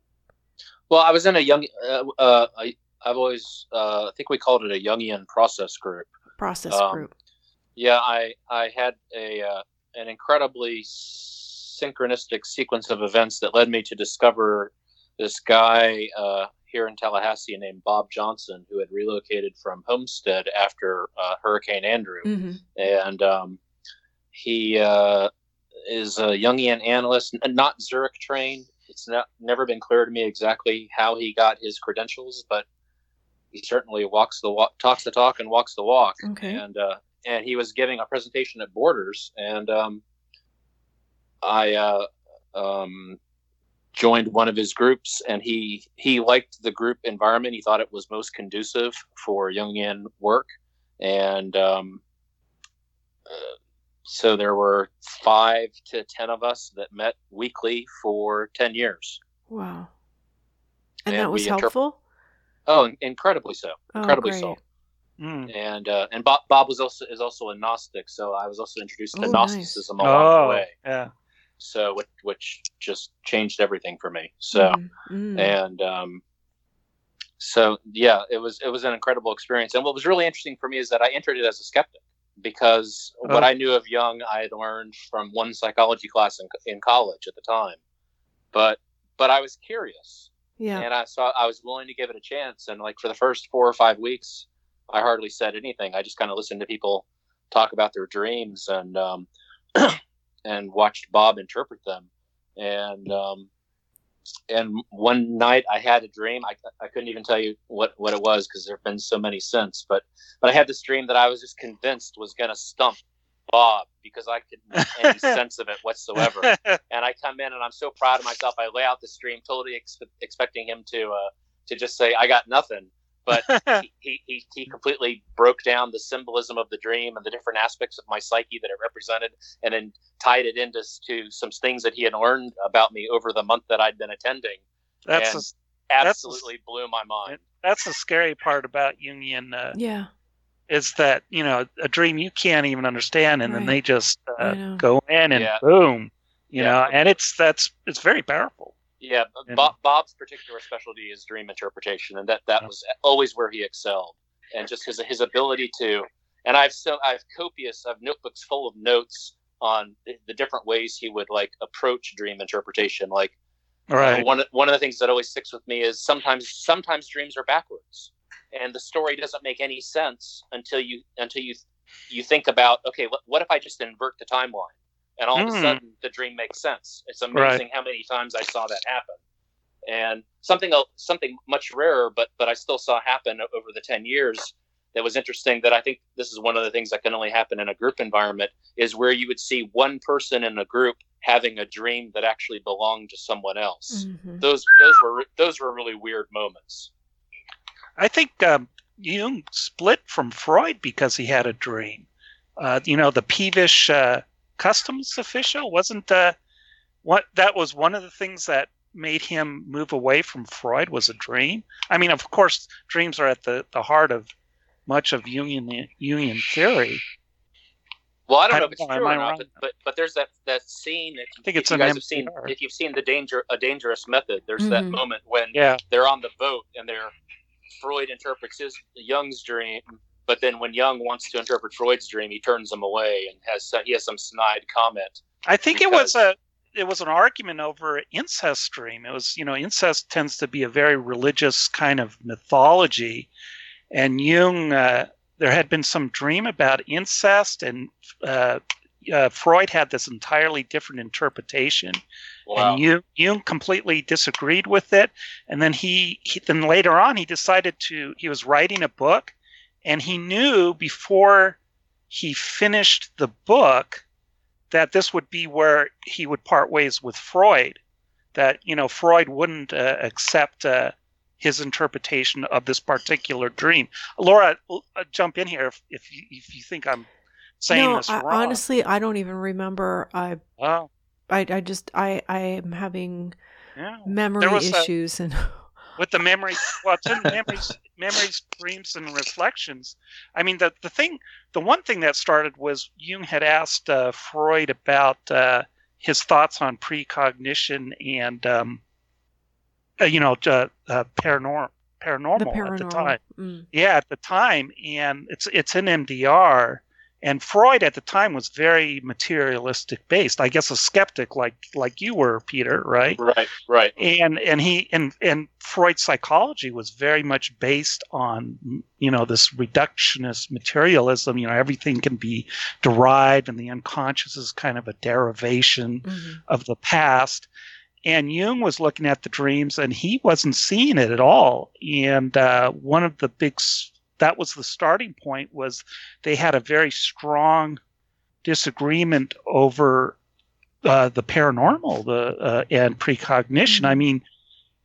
Well, I was in a Jung. Uh, uh, I, I've always. Uh, I think we called it a Jungian process group. Process Um, group. Yeah, I I had a uh, an incredibly synchronistic sequence of events that led me to discover this guy uh, here in Tallahassee named Bob Johnson, who had relocated from Homestead after uh, Hurricane Andrew, hmm and um, he uh, is a Jungian analyst, n- not Zurich trained. It's not never been clear to me exactly how he got his credentials, but he certainly walks the walk, talks the talk, and walks the walk Okay. and uh, and he was giving a presentation at Borders, and um, I uh, um, joined one of his groups, and he he liked the group environment. He thought it was most conducive for Jungian work, and um, uh, so there were five to ten of us that met weekly for ten years. Wow. And, And that was we interp- helpful? Oh, incredibly so. Oh, Incredibly great. so. Mm. and uh, and Bob, Bob was also is also a Gnostic, so I was also introduced to Oh, nice. Gnosticism along Oh, the way. yeah. So which, which just changed everything for me. So Mm, mm. and um, so yeah, it was it was an incredible experience. And what was really interesting for me is that I entered it as a skeptic because what Oh. I knew of Jung I had learned from one psychology class in, in college at the time, but but I was curious yeah. and I saw I was willing to give it a chance. And like for the first four or five weeks, I hardly said anything. I just kind of listened to people talk about their dreams and um, and watched Bob interpret them. And um, and one night I had a dream. I, I couldn't even tell you what, what it was because there have been so many since. But but I had this dream that I was just convinced was going to stump Bob because I couldn't make any sense of it whatsoever and I come in and I'm so proud of myself. I lay out the stream, totally ex- expecting him to uh, to just say I got nothing, but he, he, he he completely broke down the symbolism of the dream and the different aspects of my psyche that it represented, and then tied it into to some things that he had learned about me over the month that I'd been attending. that's And- the, Absolutely blew my mind. that's the scary part about Jungian uh, yeah. is that you know a dream you can't even understand, and then they just uh, go in and Yeah. boom, you Yeah. know, and it's that's it's very powerful. Yeah. Bob, Bob's particular specialty is dream interpretation, and that that was always where he excelled. And just his his ability to, and I've so I've copious, I've notebooks full of notes on the, the different ways he would like approach dream interpretation. Like All right. one one of the things that always sticks with me is sometimes sometimes dreams are backwards, and the story doesn't make any sense until you until you you think about okay, what, what if I just invert the timeline? And all of a Hmm. sudden the dream makes sense. It's amazing how many times I saw that happen. And something else, something much rarer, but but I still saw happen over the ten years. That was interesting. That I think this is one of the things that can only happen in a group environment is where you would see one person in a group having a dream that actually belonged to someone else. Mhm. Those those were those were really weird moments. I think um, Jung split from Freud because he had a dream. Uh, you know, the peevish uh, customs official wasn't uh, what that was one of the things that made him move away from Freud was a dream. I mean, of course, dreams are at the, the heart of much of union Jungian theory. Well, I don't I know don't if it's know, true or not, but, but but there's that that scene. If, think if it's you an guys have seen MTR. if you've seen the danger a dangerous method. There's that Mhm. moment when Yeah, they're on the boat and they're Freud interprets his Jung's dream, but then when Jung wants to interpret Freud's dream, he turns him away and has he has some snide comment. I think it was a it was an argument over incest dream. It was you know incest tends to be a very religious kind of mythology, and Jung uh, there had been some dream about incest, and uh, uh, Freud had this entirely different interpretation, Wow. And Jung, Jung completely disagreed with it. And then he, he, then later on, he decided to, he was writing a book and he knew before he finished the book that this would be where he would part ways with Freud. That, you know, Freud wouldn't uh, accept uh, his interpretation of this particular dream. Laura, uh, jump in here if, if, you, if you think I'm saying no, this I, wrong. honestly, I don't even remember. I, oh. I, I just, I, I am having yeah. memory issues a, and. with the memories, well, it's in memories, memories, dreams, and reflections. I mean, the the thing, the one thing that started was Jung had asked uh, Freud about uh, his thoughts on precognition and, um, uh, you know, uh, paranormal, paranormal, paranormal, at the time. Mm. Yeah, at the time, and it's it's in MDR and Freud at the time was very materialistic based. I guess a skeptic like like you were, Peter, right? Right, right. And and he and and Freud's psychology was very much based on you know this reductionist materialism. You know everything can be derived, and the unconscious is kind of a derivation mm-hmm. of the past. And Jung was looking at the dreams, and he wasn't seeing it at all. And uh, one of the big that was the starting point was they had a very strong disagreement over uh, the paranormal the uh, and precognition. Mm-hmm. i mean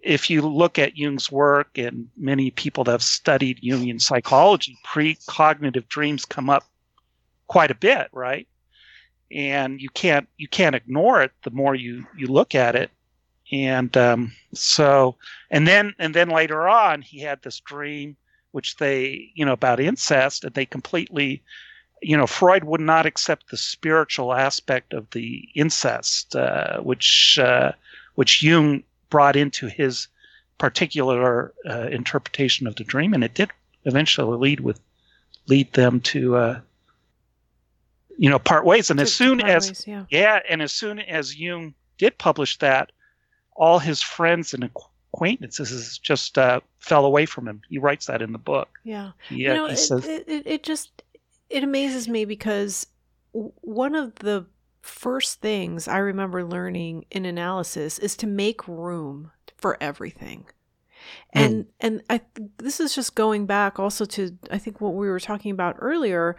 if you look at jung's work and many people that have studied jungian psychology precognitive dreams come up quite a bit right? And you can't you can't ignore it the more you you look at it. And um, so and then and then later on he had this dream which they, you know, about incest, and they completely, you know, Freud would not accept the spiritual aspect of the incest, uh, which uh, which Jung brought into his particular uh, interpretation of the dream, and it did eventually lead with lead them to uh, you know part ways. And as soon as ways, yeah. yeah, and as soon as Jung did publish that, all his friends and acquaintances just uh, fell away from him. He writes that in the book. Yeah, he, you uh, know, it, says, it, it, it just it amazes me because one of the first things I remember learning in analysis is to make room for everything. Hmm. And mm. and I this is just going back also to I think what we were talking about earlier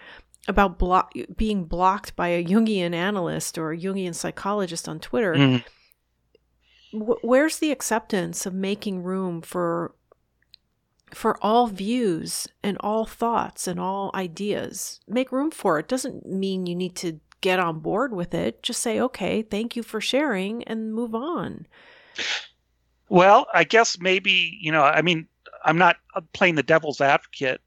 about block, being blocked by a Jungian analyst or a Jungian psychologist on Twitter. Mm where's the acceptance of making room for for all views and all thoughts and all ideas? Make room for it. Doesn't mean you need to get on board with it. Just say okay thank you for sharing and move on. Well i guess maybe you know i mean i'm not playing the devil's advocate.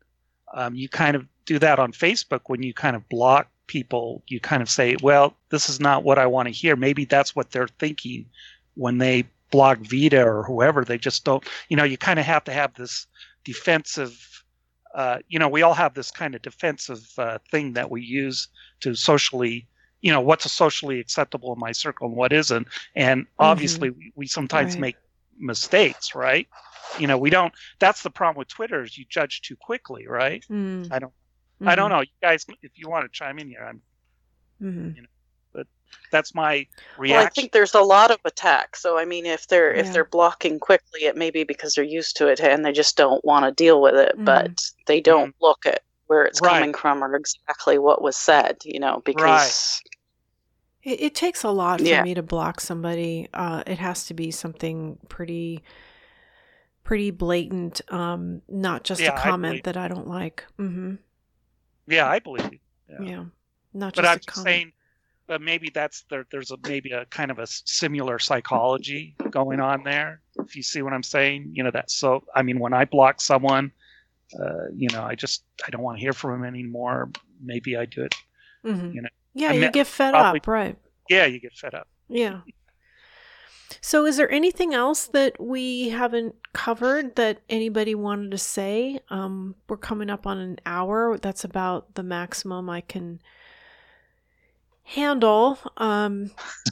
Um, you kind of do that on facebook when you kind of block people. You kind of say well this is not what i want to hear. Maybe that's what they're thinking when they block Vita or whoever. They just don't, you know, you kind of have to have this defensive, uh, you know, we all have this kind of defensive uh, thing that we use to socially, you know, what's a socially acceptable in my circle and what isn't. And mm-hmm. obviously, mm-hmm. we, we, sometimes right. make mistakes, right? You know, we don't. That's the problem with Twitter is you judge too quickly, right? Mm. I don't. Mm-hmm. I don't mm-hmm. know. You guys, if you want to chime in here, I'm. Mm-hmm. You know, that's my reaction. Well, I think there's a lot of attack. So I mean, if they're yeah. if they're blocking quickly, it may be because they're used to it and they just don't want to deal with it. Mm-hmm. But they don't mm-hmm. look at where it's right. coming from or exactly what was said. You know, because. Right. It, it takes a lot for yeah. me to block somebody. Uh, it has to be something pretty, pretty blatant. Um, not just yeah, a comment I that I don't like. Mm-hmm. Yeah, I believe you. Yeah. yeah. Not just but I'm just saying but maybe that's there, there's a maybe a kind of a similar psychology going on there if you see what i'm saying you know that so i mean when i block someone uh, you know i just i don't want to hear from him anymore maybe i do it mm-hmm. you know. Yeah I you get fed probably, up right. Yeah you get fed up. Yeah. So is there anything else that we haven't covered that anybody wanted to say? Um, we're coming up on an hour that's about the maximum i can handle, um,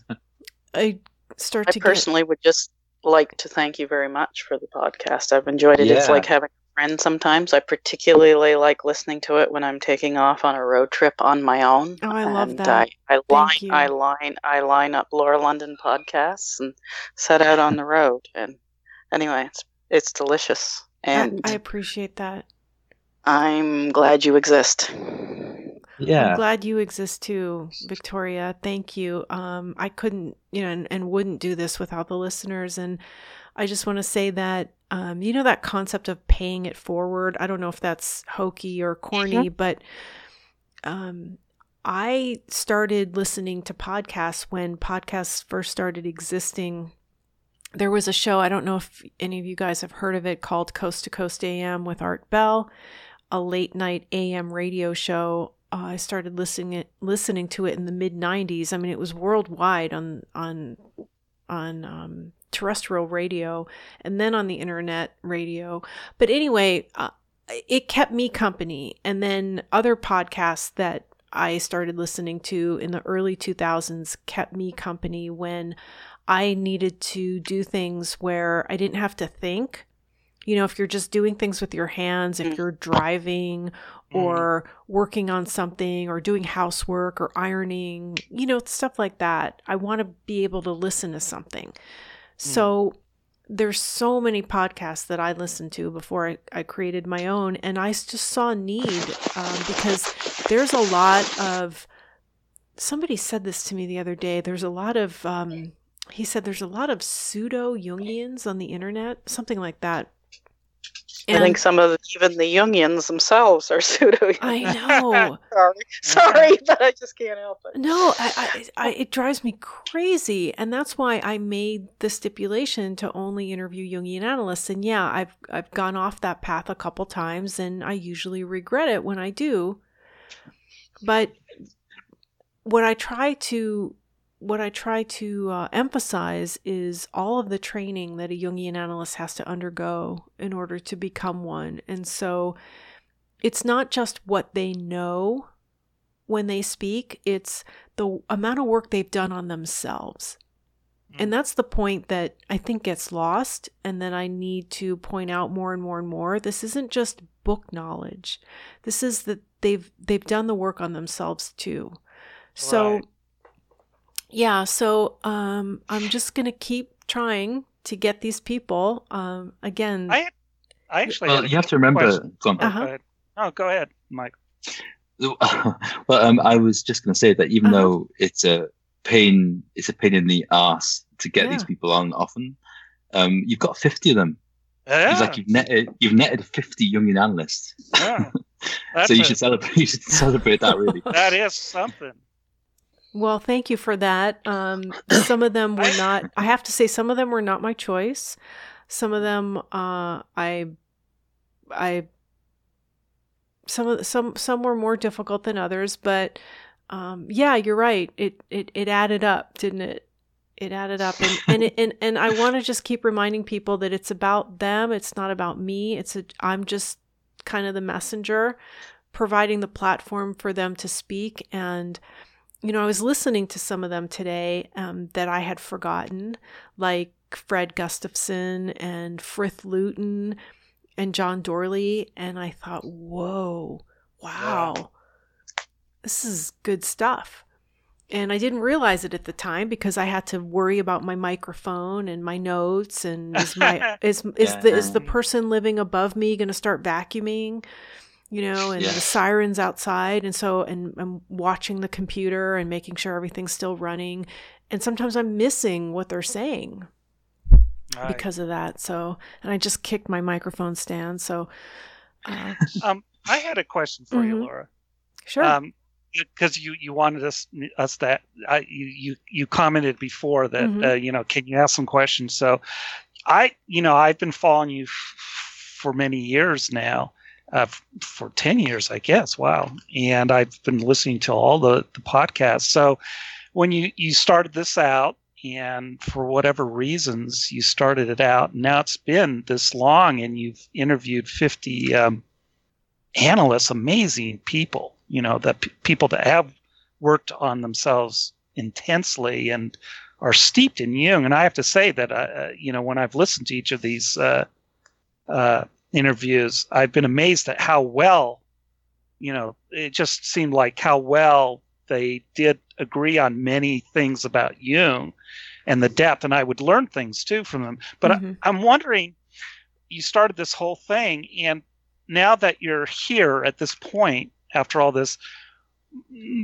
I start I to. personally get... would just like to thank you very much for the podcast. I've enjoyed it. Yeah. It's like having a friend sometimes. I particularly like listening to it when I'm taking off on a road trip on my own. Oh, I love and that. I, I line, you. I line, I line up Laura London podcasts and set out on the road. And anyway, it's it's delicious, and I, I appreciate that. I'm glad you exist. I'm glad you exist too, Victoria. Thank you. Um, I couldn't, you know, and, and wouldn't do this without the listeners. And I just want to say that, um, you know, that concept of paying it forward. I don't know if that's hokey or corny, but um, I started listening to podcasts when podcasts first started existing. There was a show, I don't know if any of you guys have heard of it, called Coast to Coast AM with Art Bell, a late night AM radio show. Uh, I started listening it, listening to it in the mid '90s. I mean, it was worldwide on on on um, terrestrial radio, and then on the internet radio. But anyway, uh, it kept me company. And then other podcasts that I started listening to in the early 2000s kept me company when I needed to do things where I didn't have to think. You know, if you're just doing things with your hands, if Mm. you're driving or working on something or doing housework or ironing, you know, stuff like that, I want to be able to listen to something. So there's so many podcasts that I listened to before I, I created my own, and I just saw a need um, because there's a lot of. Somebody said this to me the other day. There's a lot of. Um, he said there's a lot of pseudo Jungians on the internet, something like that. I think some of the, even the Jungians themselves are pseudo. I know. sorry, sorry, but I just can't help it. No, I, I, I, it drives me crazy, and that's why I made the stipulation to only interview Jungian analysts. And yeah, I've I've gone off that path a couple times, and I usually regret it when I do. But what I try to what I try to uh, emphasize is all of the training that a Jungian analyst has to undergo in order to become one, and so it's not just what they know when they speak, it's the amount of work they've done on themselves. And that's the point that I think gets lost and that I need to point out more and more and more. This isn't just book knowledge. This is that they've they've done the work on themselves too. So Right. Yeah, so um I'm just going to keep trying to get these people um again I I actually Well, you have to remember. question. Go on. Oh, Uh-huh. go ahead. Oh, go ahead, Mike. well, um, I was just going to say that even Uh-huh. though it's a pain, it's a pain in the ass to get these people on often. Um, you've got fifty of them. Yeah, It's like you've netted, you've netted fifty Jungian analysts. yeah. So you should celebrate. You should celebrate that really. that is something. Well, thank you for that. Um, some of them were not. I have to say, some of them were not my choice. Some of them, uh, I, I, some of some some were more difficult than others. But um, yeah, you're right. It it it added up, didn't it? It added up, and and it, and and I want to just keep reminding people that it's about them. It's not about me. It's a. I'm just kind of the messenger, providing the platform for them to speak and you know, I was listening to some of them today um, that I had forgotten, like Fred Gustafson and Frith Luton and John Dourley. And I thought, whoa, wow, this is good stuff. And I didn't realize it at the time because I had to worry about my microphone and my notes and is my is is the is the person living above me going to start vacuuming? You know, and Yeah. the sirens outside. And so, and I'm watching the computer and making sure everything's still running. And sometimes I'm missing what they're saying Right. because of that. So, and I just kicked my microphone stand. So, uh, um, I had a question for you, Mhm. Laura. sure. Um, because you you wanted us us that I you you you commented before that Mhm. uh, you know can you ask some questions? So I you know I've been following you f- for many years now. Uh, for 10 years, I guess. Wow. And I've been listening to all the, the podcasts. So when you, you started this out, and for whatever reasons, you started it out, now it's been this long, and you've interviewed 50 um, analysts, amazing people, you know, that p- people that have worked on themselves intensely and are steeped in Jung. And I have to say that, uh, uh, you know, when I've listened to each of these uh, uh, interviews, I've been amazed at how well, you know, it just seemed like how well they did agree on many things about Jung and the depth, and I would learn things too from them. But mm-hmm. I, I'm wondering, you started this whole thing, and now that you're here at this point after all this,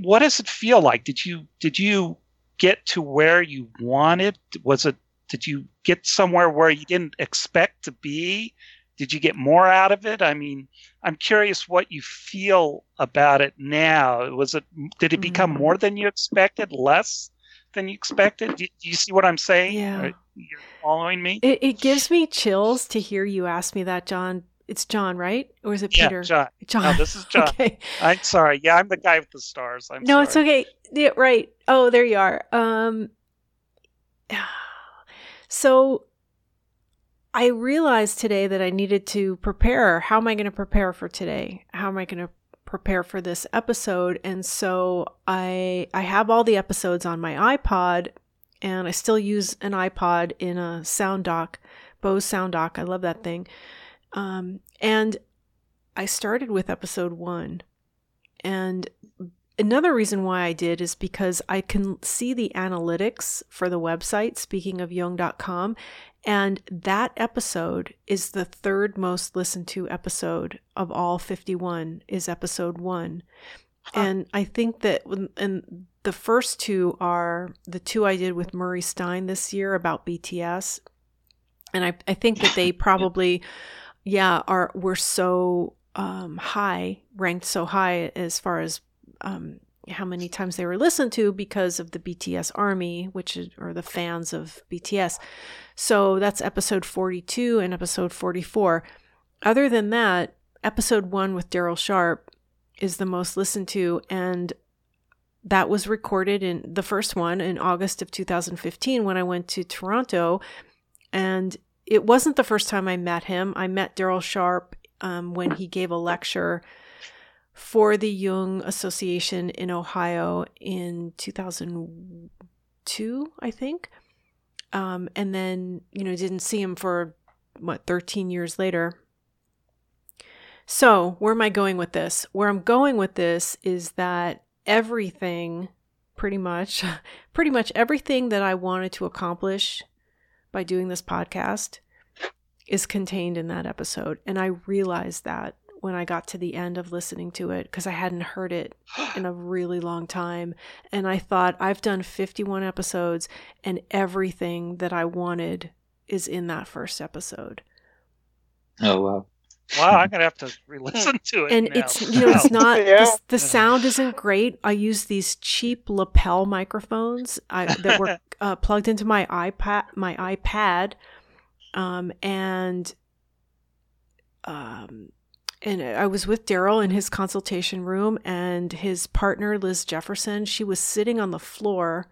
what does it feel like? Did you did you get to where you wanted? Was it did you get somewhere where you didn't expect to be? Did you get more out of it? I mean, I'm curious what you feel about it now. Was it did it become more mm. than you expected, less than you expected? Do, you see what I'm saying? Yeah. You're following me? It, it gives me chills to hear you ask me that, John. It's John, right? Or is it Peter? Yeah, John. John. No, this is John. okay. I'm sorry. Yeah, I'm the guy with the stars. I'm no, sorry. it's okay. Yeah, right. Oh, there you are. Um, so I realized today that I needed to prepare. How am I going to prepare for today? How am I going to prepare for this episode? And so I I have all the episodes on my iPod and I still use an iPod in a sound dock, Bose sound dock. I love that thing. Um, and I started with episode 1. And another reason why I did is because I can see the analytics for the website, speaking of jung.com, and that episode is the third most listened to episode of all 51 is episode 1. Huh. And I think that and the first two are the two I did with Murray Stein this year about BTS. And I, I think that they probably yeah are were so um, high ranked so high as far as um, how many times they were listened to because of the BTS army, which or the fans of BTS. So that's episode 42 and episode 44. Other than that, episode one with Daryl Sharp is the most listened to, and that was recorded in the first one in August of 2015 when I went to Toronto. And it wasn't the first time I met him. I met Daryl Sharp um, when he gave a lecture for the Jung Association in Ohio in 2002, I think. Um, and then, you know, didn't see him for what, 13 years later. So, where am I going with this? Where I'm going with this is that everything, pretty much, pretty much everything that I wanted to accomplish by doing this podcast is contained in that episode. And I realized that when I got to the end of listening to it because I hadn't heard it in a really long time. And I thought, I've done 51 episodes and everything that I wanted is in that first episode. Oh, wow. Wow, I'm gonna have to re-listen to it. And now. it's you know it's not yeah. the, the, sound isn't great. I use these cheap lapel microphones I, that were uh, plugged into my iPad, my iPad, um, and um, and I was with Daryl in his consultation room, and his partner, Liz Jefferson, she was sitting on the floor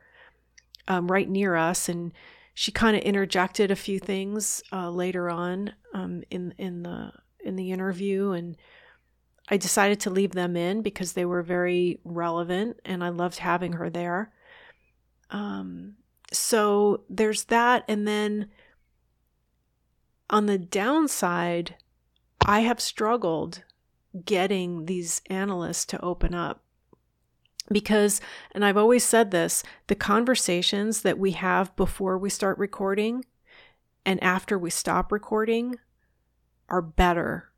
um, right near us, and she kind of interjected a few things uh, later on um, in in the in the interview, and I decided to leave them in because they were very relevant, and I loved having her there. Um, so there's that, and then on the downside I have struggled getting these analysts to open up because, and I've always said this, the conversations that we have before we start recording and after we stop recording are better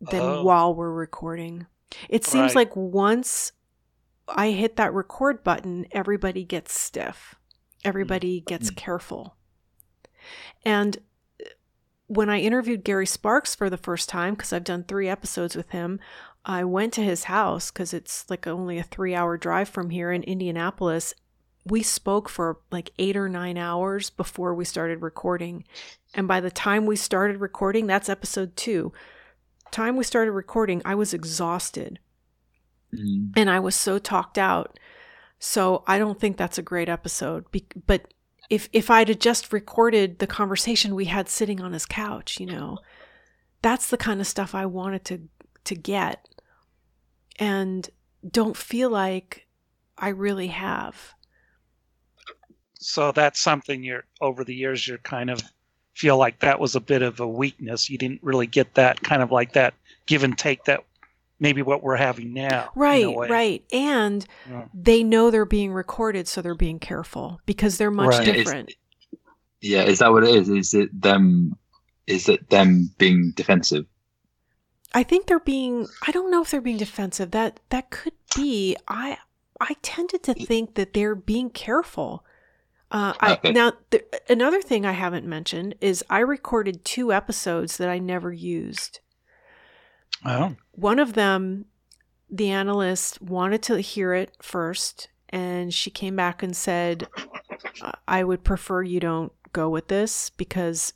than oh. while we're recording. It seems right. like once I hit that record button, everybody gets stiff, everybody gets mm. careful. And when I interviewed Gary Sparks for the first time, because I've done three episodes with him, I went to his house because it's like only a three hour drive from here in Indianapolis. We spoke for like eight or nine hours before we started recording. And by the time we started recording, that's episode two. Time we started recording, I was exhausted. Mm-hmm. And I was so talked out. So I don't think that's a great episode. Be- but if if I'd have just recorded the conversation we had sitting on his couch, you know, that's the kind of stuff I wanted to to get and don't feel like I really have. So that's something you're over the years you're kind of feel like that was a bit of a weakness. You didn't really get that kind of like that give and take that maybe what we're having now. Right, right. And yeah. they know they're being recorded, so they're being careful because they're much right. different. Is, yeah, is that what it is? Is it them? Is it them being defensive? I think they're being. I don't know if they're being defensive. That that could be. I I tended to think that they're being careful. Uh, okay. I, now, th- another thing I haven't mentioned is I recorded two episodes that I never used. Oh. One of them, the analyst wanted to hear it first, and she came back and said, I would prefer you don't go with this because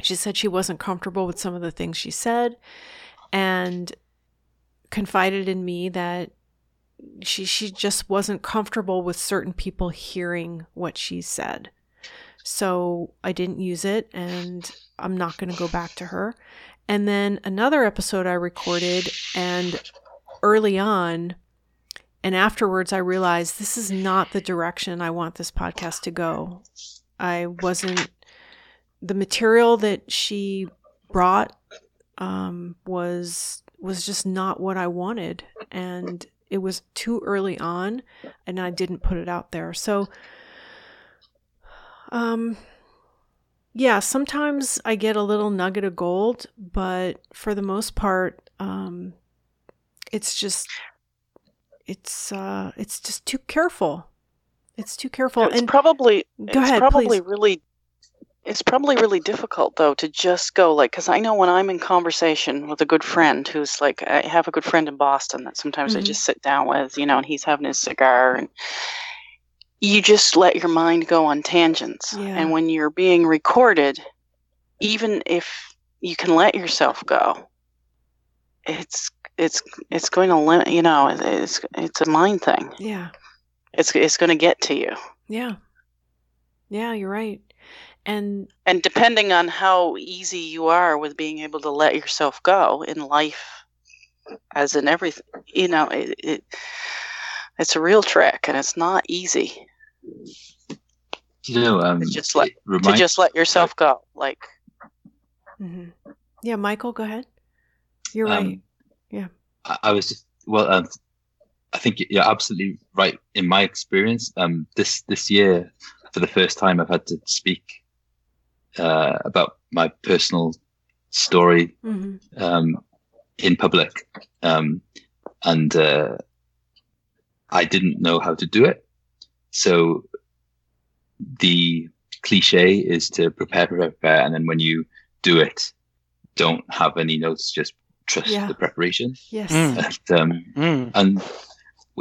she said she wasn't comfortable with some of the things she said and confided in me that she she just wasn't comfortable with certain people hearing what she said. So I didn't use it and I'm not going to go back to her. And then another episode I recorded, and early on, and afterwards, I realized this is not the direction I want this podcast to go. I wasn't, the material that she brought um, was was just not what I wanted, and it was too early on, and I didn't put it out there. So, um, yeah, sometimes I get a little nugget of gold, but for the most part, um, it's just it's uh, it's just too careful. It's too careful. It's and probably go it's ahead, probably please. really it's probably really difficult though to just go like because i know when i'm in conversation with a good friend who's like i have a good friend in boston that sometimes Mhm. i just sit down with you know and he's having his cigar and you just let your mind go on tangents Yeah. and when you're being recorded even if you can let yourself go it's it's it's going to limit you know it's it's a mind thing Yeah, it's it's going to get to you yeah, yeah. You're right. And and depending on how easy you are with being able to let yourself go in life as in everything you know it, it it's a real trick and it's not easy You know, um, to just let reminds- to just let yourself go like mhm. yeah, Michael, go ahead. You're Um, right. I, I was just well. Um, I think you're absolutely right. In my experience, um, this this year, for the first time, I've had to speak uh, about my personal story hmm um, in public, um, and uh, I didn't know how to do it. So the cliche is to prepare, prepare, prepare, and then when you do it, don't have any notes. Just trust Yeah. the preparation. Yes. Mm. And, um, Mm. and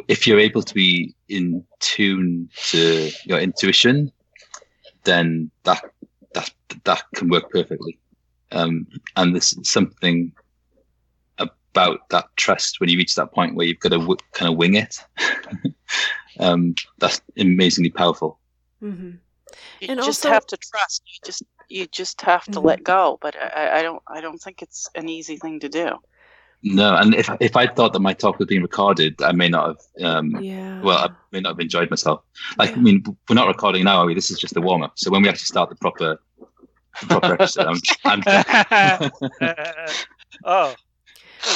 if you're able to be in tune to your intuition, then that that that can work perfectly. Um, and there's something about that trust when you reach that point where you've got to w- kind of wing it. um, that's amazingly powerful. hmm you And just also- have to trust you just you just have to Mhm. let go but I, I don't i don't think it's an easy thing to do No, and if if I thought that my talk was being recorded, I may not have. Um, Yeah. well, I may not have enjoyed myself. Like, I mean, we're not recording now, are we? This is just a warm up. So when we actually start the proper, the proper episode, I'm, I'm oh, I'm joking.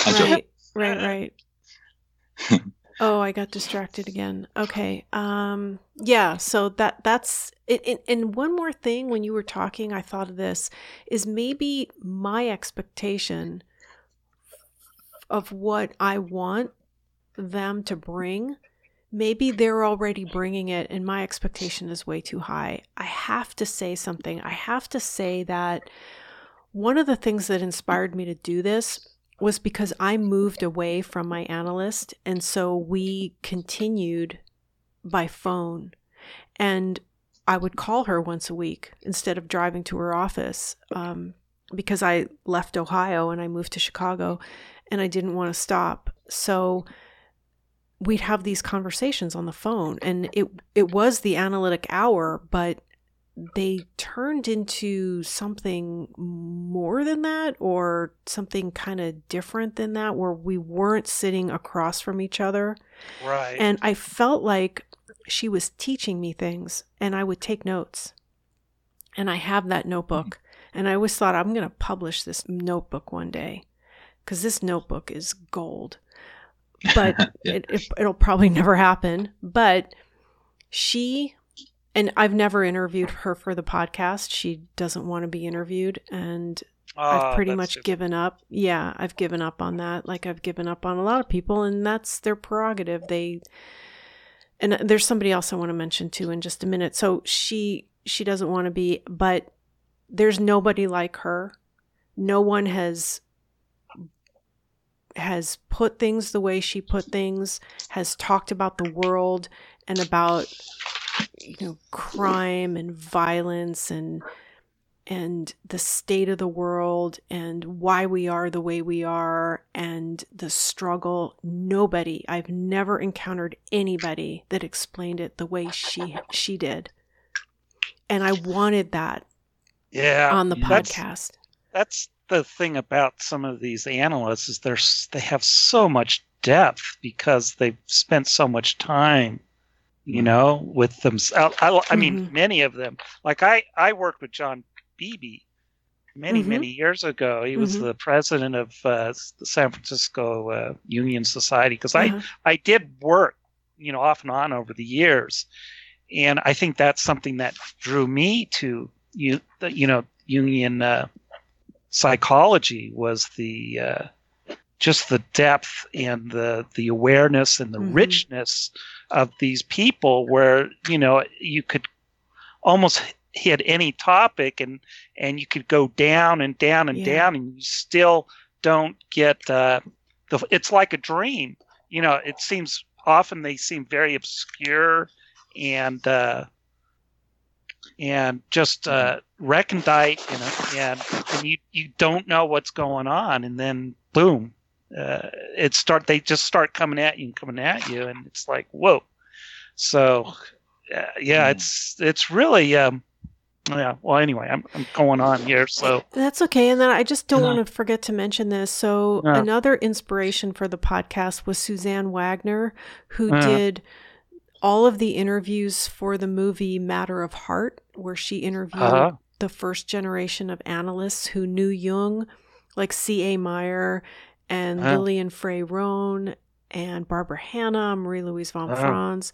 Right, right, right. oh, I got distracted again. Okay. Um. Yeah. So that that's it. And, and one more thing, when you were talking, I thought of this is maybe my expectation of what I want them to bring. Maybe they're already bringing it, and my expectation is way too high. I have to say something. I have to say that one of the things that inspired me to do this was because I moved away from my analyst. And so we continued by phone. And I would call her once a week instead of driving to her office um, because I left Ohio and I moved to Chicago and I didn't want to stop. So we'd have these conversations on the phone and it it was the analytic hour but they turned into something more than that or something kind of different than that where we weren't sitting across from each other right. and I felt like she was teaching me things and I would take notes And I have that notebook. Mm-hmm. And I always thought I'm going to publish this notebook one day because this notebook is gold. But Yeah. it, it, it'll probably never happen. But she, and I've never interviewed her for the podcast. She doesn't want to be interviewed. And I've Oh, pretty much too- given up. Yeah, I've given up on that. Like I've given up on a lot of people, and that's their prerogative. They and there's somebody else I want to mention too in just a minute. So she she doesn't want to be, but there's nobody like her. No one has has put things the way she put things, has talked about the world and about you know crime and violence and and the state of the world and why we are the way we are and the struggle. Nobody i've never encountered anybody that explained it the way she she did. And i wanted that yeah on the podcast. that's the thing about some of these analysts is they're they have so much depth because they've spent so much time you know with them I, I, I mean Mhm. many of them like i i worked with john beebe many Mhm. many years ago he was Mhm. the president of uh, the san francisco uh, Jungian society because i Uh-huh. I did work, you know, off and on over the years, and I think that's something that drew me to you, the, you know, Jungian uh, psychology was the uh, just the depth and the the awareness and the Mhm. richness of these people, where you know you could almost hit any topic and and you could go down and down and Yeah. down and you still don't get uh, the it's like a dream you know it seems often they seem very obscure and uh and just uh recondite and and, and you you don't know what's going on and then boom uh it start they just start coming at you and coming at you and it's like whoa so uh, yeah Mm. it's it's really um yeah well anyway i'm, I'm going on here so That's okay. And then I just don't Yeah. want to forget to mention this. So, Yeah. another inspiration for the podcast was Suzanne Wagner, who Yeah. did all of the interviews for the movie Matter of Heart, where she interviewed Uh-huh. the first generation of analysts who knew Jung, like C.A. Meier and Uh-huh. Liliane Frey-Rohn and Barbara Hannah, Marie Louise von Uh-huh. Franz.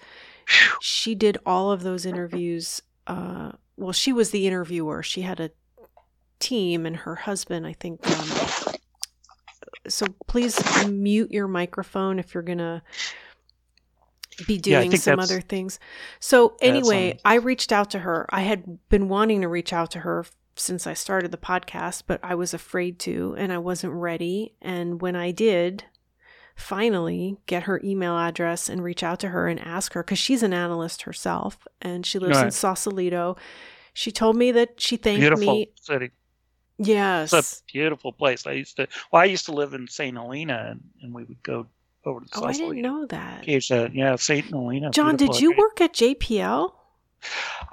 She did all of those interviews. Uh, well, she was the interviewer. She had a team, and her husband, I think. Um, so please mute your microphone if you're gonna be doing think some other things. So anyway, I reached out to her. I had been wanting to reach out to her since I started the podcast, but I was afraid to, and I wasn't ready. And when I did, finally get her email address and reach out to her and ask her because she's an analyst herself and she lives in Right. Sausalito. She told me that she thanked beautiful me. city Yes. It's a beautiful place. I used to. Well, I used to live in Saint Helena, and, and we would go over to oh, I didn't know that. Yeah, Saint Helena. John, did you area. work at JPL?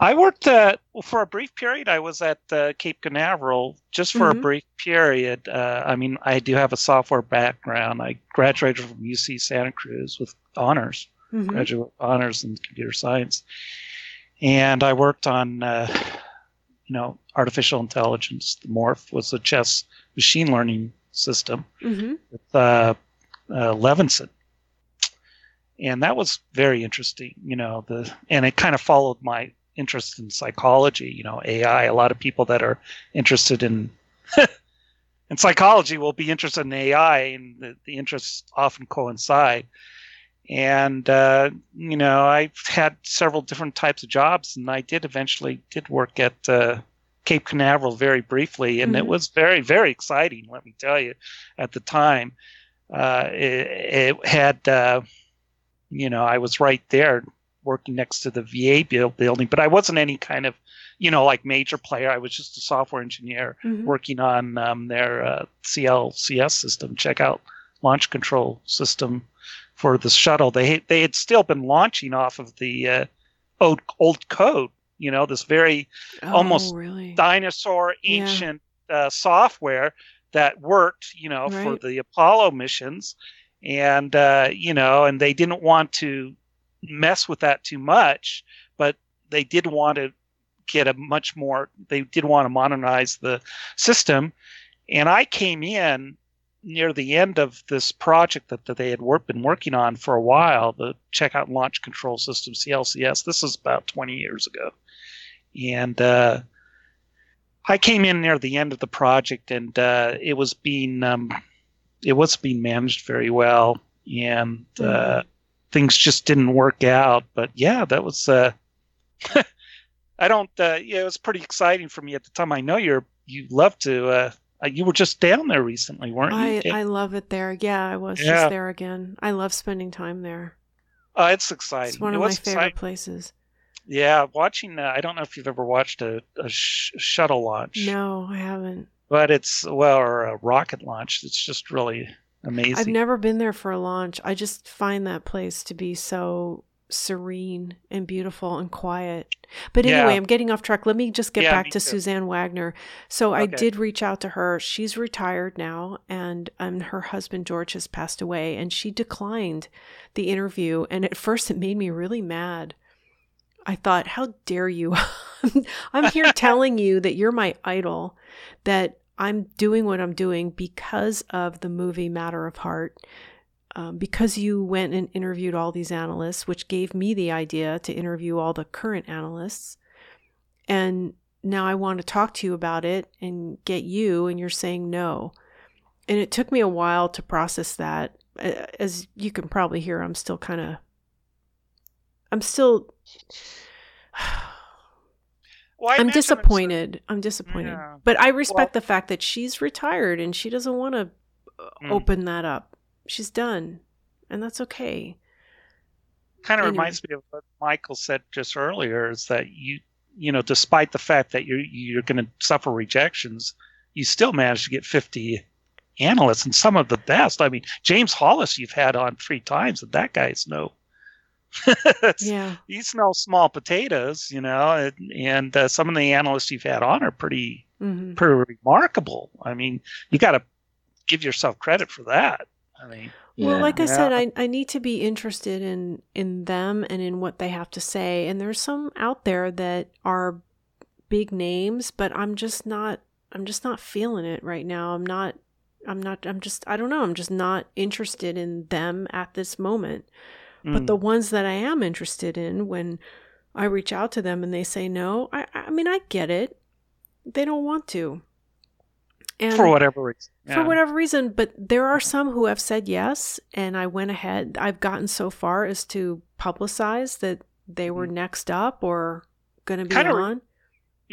I worked uh, well, for a brief period. I was at uh, Cape Canaveral just for Mhm. a brief period. Uh, I mean, I do have a software background. I graduated from UC Santa Cruz with honors, Mhm. graduate honors in computer science, and I worked on, uh, you know, artificial intelligence. The Morph was a chess machine learning system Mhm. with uh, uh, Levinson, and that was very interesting. You know, the and it kind of followed my interest in psychology. You know, AI. A lot of people that are interested in in psychology will be interested in AI, and the, the interests often coincide. And uh, you know, I've had several different types of jobs, and I did eventually did work at uh, Cape Canaveral very briefly, and it Mhm. was very very exciting. Let me tell you, at the time, uh, it, it had uh, you know I was right there working next to the VA build, building, but I wasn't any kind of you know like major player. I was just a software engineer Mhm. working on um, their uh, CLCS system, checkout launch control system for the shuttle. They they had still been launching off of the uh, old old code. You know, this very almost oh, really. dinosaur Yeah. ancient uh, software that worked, you know, for the Apollo missions, and uh, you know, and they didn't want to mess with that too much, but they did want to get a much more. They did want to modernize the system, and I came in near the end of this project that, that they had been working on for a while, the checkout launch control system, CLCS. This is about 20 years ago. And uh, I came in near the end of the project, and uh, it was being um, it was being managed very well, and uh, mm-hmm. things just didn't work out. But yeah, that was. Uh, I don't. Uh, yeah, it was pretty exciting for me at the time. I know you're you love to uh, uh, you were just down there recently, weren't you? I, I love it there. Yeah, I was yeah. just there again. I love spending time there. Uh, it's exciting. It's one of my favorite exciting. places. Yeah, watching. Uh, I don't know if you've ever watched a, a sh- shuttle launch. No, I haven't. But it's well, or a rocket launch. It's just really amazing. I've never been there for a launch. I just find that place to be so serene and beautiful and quiet. But anyway, yeah. I'm getting off track. Let me just get yeah, back to too. Suzanne Wagner. So okay. I did reach out to her. She's retired now, and um, her husband George has passed away, and she declined the interview. And at first, it made me really mad. I thought, how dare you? I'm here telling you that you're my idol, that I'm doing what I'm doing because of the movie Matter of Heart um, because you went and interviewed all these analysts, which gave me the idea to interview all the current analysts. And now I want to talk to you about it and get you, and you're saying no. And it took me a while to process that. As you can probably hear, I'm still kind of, I'm still. Well, I'm disappointed. I'm disappointed. Yeah. But I respect well, the fact that she's retired and she doesn't want to mm. open that up she's done, and that's okay. Kind of anyway. reminds me of what Michael said just earlier: is that you, you know, despite the fact that you're you're going to suffer rejections, you still manage to get 50 analysts and some of the best. I mean, James Hollis you've had on three times, and that guy's no. yeah, he's no small potatoes, you know, and, and uh, some of the analysts you've had on are pretty, mm-hmm. pretty remarkable. I mean, you got to give yourself credit for that. I mean, well, like I yeah. said, I, I need to be interested in in them and in what they have to say. And there's some out there that are big names, but I'm just not I'm just not feeling it right now. I'm not I'm not I'm just I don't know, I'm just not interested in them at this moment. Mm. But the ones that I am interested in when I reach out to them and they say no, I I mean I get it. They don't want to. And for whatever reason. Yeah. For whatever reason, but there are some who have said yes, and I went ahead. I've gotten so far as to publicize that they were mm-hmm. next up or going to be kind on.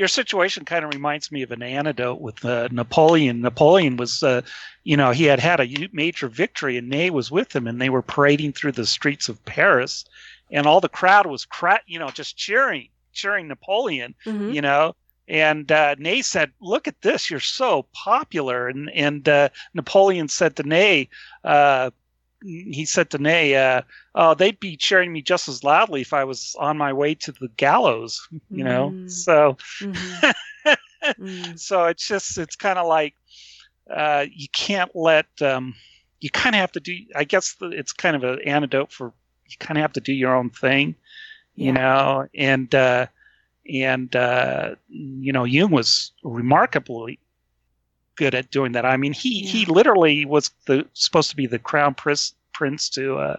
Your situation kind of reminds me of an anecdote with uh, Napoleon. Napoleon was, uh, you know, he had had a major victory, and Ney was with him, and they were parading through the streets of Paris, and all the crowd was, cra- you know, just cheering, cheering Napoleon, mm-hmm. you know, and uh, Ney said, "Look at this! You're so popular." And and uh, Napoleon said to Ney, uh, he said to Ney, uh, "Oh, they'd be cheering me just as loudly if I was on my way to the gallows." You know, mm. so mm-hmm. mm. so it's just it's kind of like uh, you can't let um, you kind of have to do. I guess it's kind of an antidote for you kind of have to do your own thing, yeah. you know, and uh, and uh, you know Jung was remarkably good at doing that. I mean, he he literally was the supposed to be the crown prince prince to uh,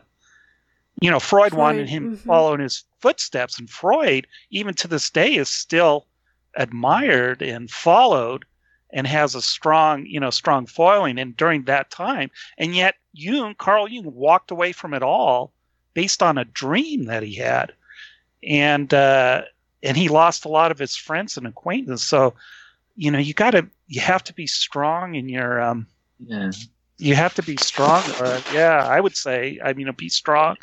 you know Freud, Freud wanted him mm-hmm. follow in his footsteps, and Freud even to this day is still admired and followed and has a strong you know strong following and during that time and yet Jung Carl Jung walked away from it all based on a dream that he had and uh, and he lost a lot of his friends and acquaintances. So, you know, you got to you have to be strong in your um, yeah. You have to be strong. Uh, yeah, I would say. I mean, be strong.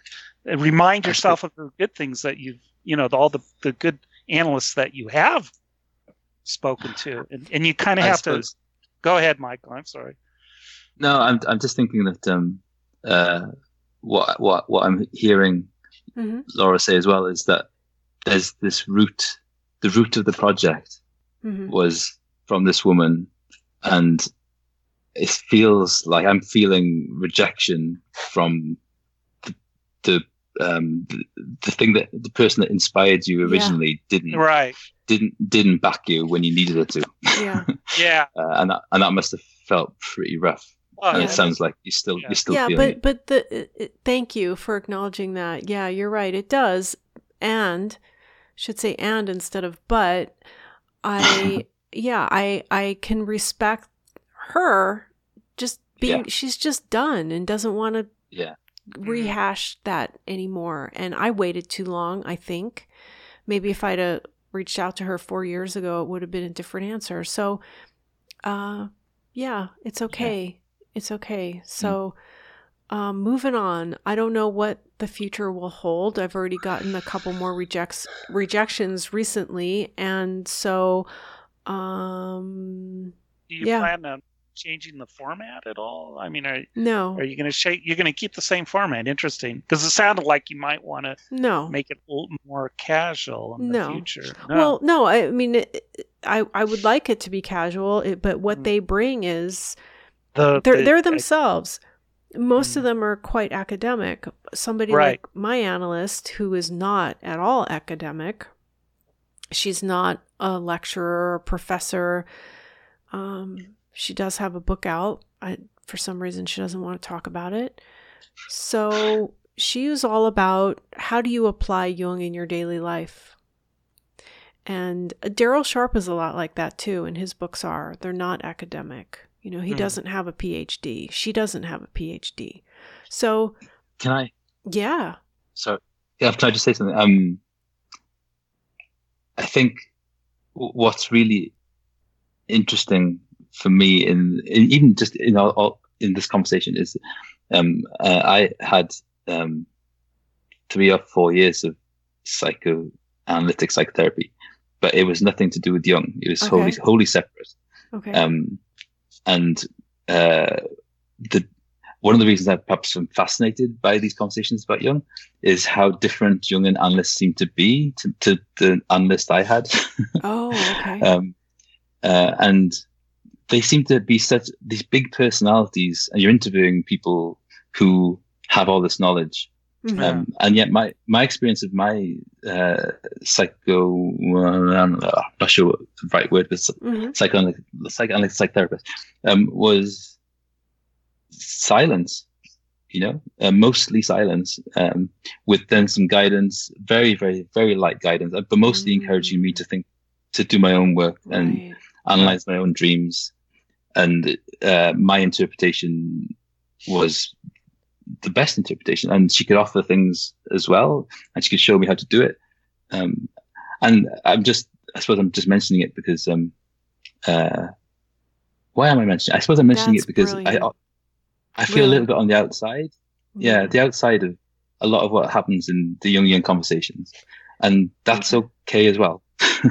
Remind yourself of the good things that you've, you know, all the the good analysts that you have spoken to, and, and you kind of have to. Go ahead, Michael. I'm sorry. No, I'm I'm just thinking that um, uh, what what what I'm hearing mm-hmm. Laura say as well is that there's this root, the root of the project mm-hmm. was from this woman, and it feels like I'm feeling rejection from the, the um, the, the thing that the person that inspired you originally didn't Right. didn't didn't back you when you needed it to, Yeah. Yeah. uh, and that and that must have felt pretty rough. Oh, and Yeah. it sounds like you still Yeah. you're still yeah, feeling but but the it, it- thank you for acknowledging that. Yeah, you're right. It does. And should say and instead of but. I yeah, I I can respect her just being Yeah. she's just done and doesn't want to. Yeah, rehash that anymore. And I waited too long, I think. Maybe if I'd have reached out to her four years ago, it would have been a different answer. So, uh, yeah, it's okay. It's okay. So, um, moving on. I don't know what the future will hold. I've already gotten a couple more rejects rejections recently, and so, um, Do you Yeah. plan on changing the format at all? I mean, are, no, are you going to shape? You're going to keep the same format. Interesting, because it sounded like you might want to no. make it a little more casual in No. the future. No. Well, no, I mean, it, I I would like it to be casual, but what Mm. they bring is the, they're the- they're themselves. Most of Mm. them are quite academic. Somebody Right. like my analyst, who is not at all academic, she's not a lecturer or professor. Um, she does have a book out. I, for some reason, she doesn't want to talk about it. So she is all about how do you apply Jung in your daily life. And uh, Daryl Sharp is a lot like that too, and his books are. They're not academic. You know, he Hmm. doesn't have a PhD. She doesn't have a PhD. So, can I? yeah. So yeah, can I just say something? Um, I think what's really interesting for me in, in even just in all in this conversation is um, uh, I had um, three or four years of psychoanalytic psychotherapy, but it was nothing to do with Jung. It was wholly Okay. wholly separate. Okay. Um, and uh, the one of the reasons I perhaps am fascinated by these conversations about Jung is how different Jungian analysts seem to be to, to the analyst I had. oh, okay. um, uh, and they seem to be such these big personalities, and you're interviewing people who have all this knowledge. Mhm. Um, and yet, my my experience of my uh, psycho, I'm not sure what the right word, but Mhm. psychoanalytic, psychoanalytic psychotherapist, um, was silence. You know, uh, mostly silence, um, with then some guidance, very, very, very light guidance, uh, but mostly encouraging me to think, to do my own work and Right. analyze my own dreams. And uh, my interpretation was the best interpretation, and she could offer things as well, and she could show me how to do it. Um, and I'm just, I suppose I'm just mentioning it because, um, uh, why am I mentioning? It? I suppose I'm mentioning That's it because brilliant. I, I feel a little bit on the outside. Yeah, mm. the outside of a lot of what happens in the Jungian conversations, and that's okay as well.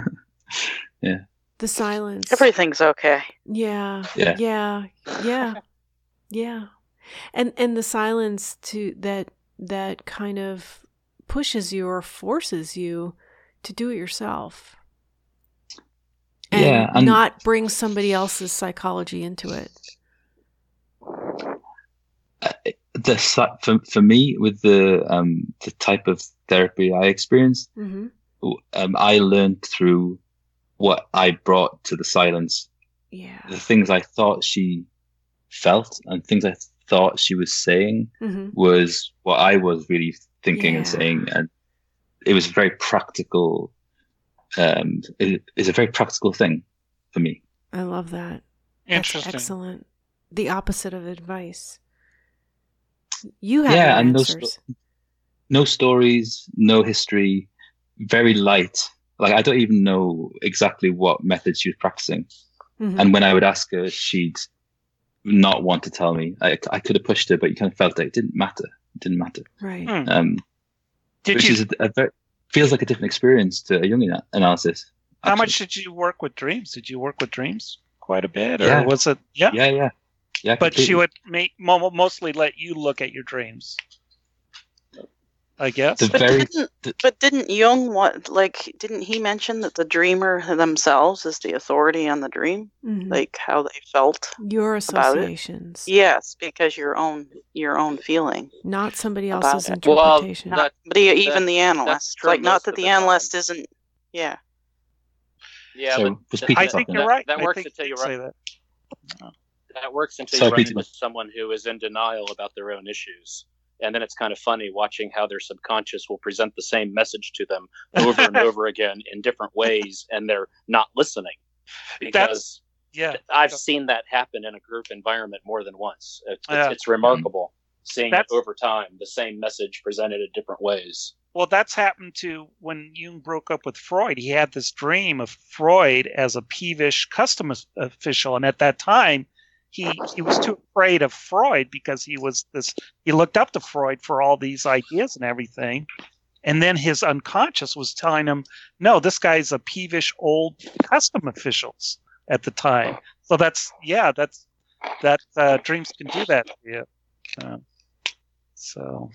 Yeah. The silence. Everything's okay. Yeah. Yeah. Yeah. Yeah. Yeah. And and the silence to that that kind of pushes you or forces you to do it yourself. And Yeah, and- not bring somebody else's psychology into it. Uh, the for for me with the um the type of therapy I experienced, Mm-hmm. um, I learned through what I brought to the silence, Yeah. the things I thought she felt and things I thought she was saying Mm-hmm. was what I was really thinking and saying, and it was very practical. Um, it is a very practical thing for me. I love that. That's Interesting. excellent. The opposite of advice. You have Yeah, and those answers. no stories, no history, very light. Like I don't even know exactly what method she was practicing. Mhm. And when I would ask her, she'd not want to tell me. I, I could have pushed her, but you kind of felt that it didn't matter. It didn't matter. right. Hmm. Um, Did which you? is a, a very, feels like a different experience to a Jungian analysis. how much did you work with dreams? Did you work with dreams quite a bit, or Yeah. was it? Yeah. Yeah, yeah, yeah. But she would make mo- mostly let you look at your dreams. I guess. The very but, didn't, but didn't Jung what like didn't he mention that the dreamer themselves is the authority on the dream? Mhm. Like how they felt? Your about it. associations, Yes, because your own your own feeling. not somebody else's it. Well, interpretation. That- But e- even that- the analyst. Like not that the the time. analyst isn't yeah. Yeah, So, but was Peter I think talking you're about- right. that I works think until you say run- that. works until you run into someone who is in denial about their own issues. And then it's kind of funny watching how their subconscious will present the same message to them over and over again in different ways, and they're not listening. Because Yeah. I've seen that happen in a group environment more than once. It's, it's, Yeah. it's remarkable seeing That's- it over time, the same message presented in different ways. Well, that's happened to when Jung broke up with Freud. He had this dream of Freud as a peevish custom official, and at that time, he he was too afraid of Freud because he was this. He looked up to Freud for all these ideas and everything, and then his unconscious was telling him, "No, this guy's a peevish old custom officials at the time." So that's yeah, that's that uh, dreams can do that to you. Uh, so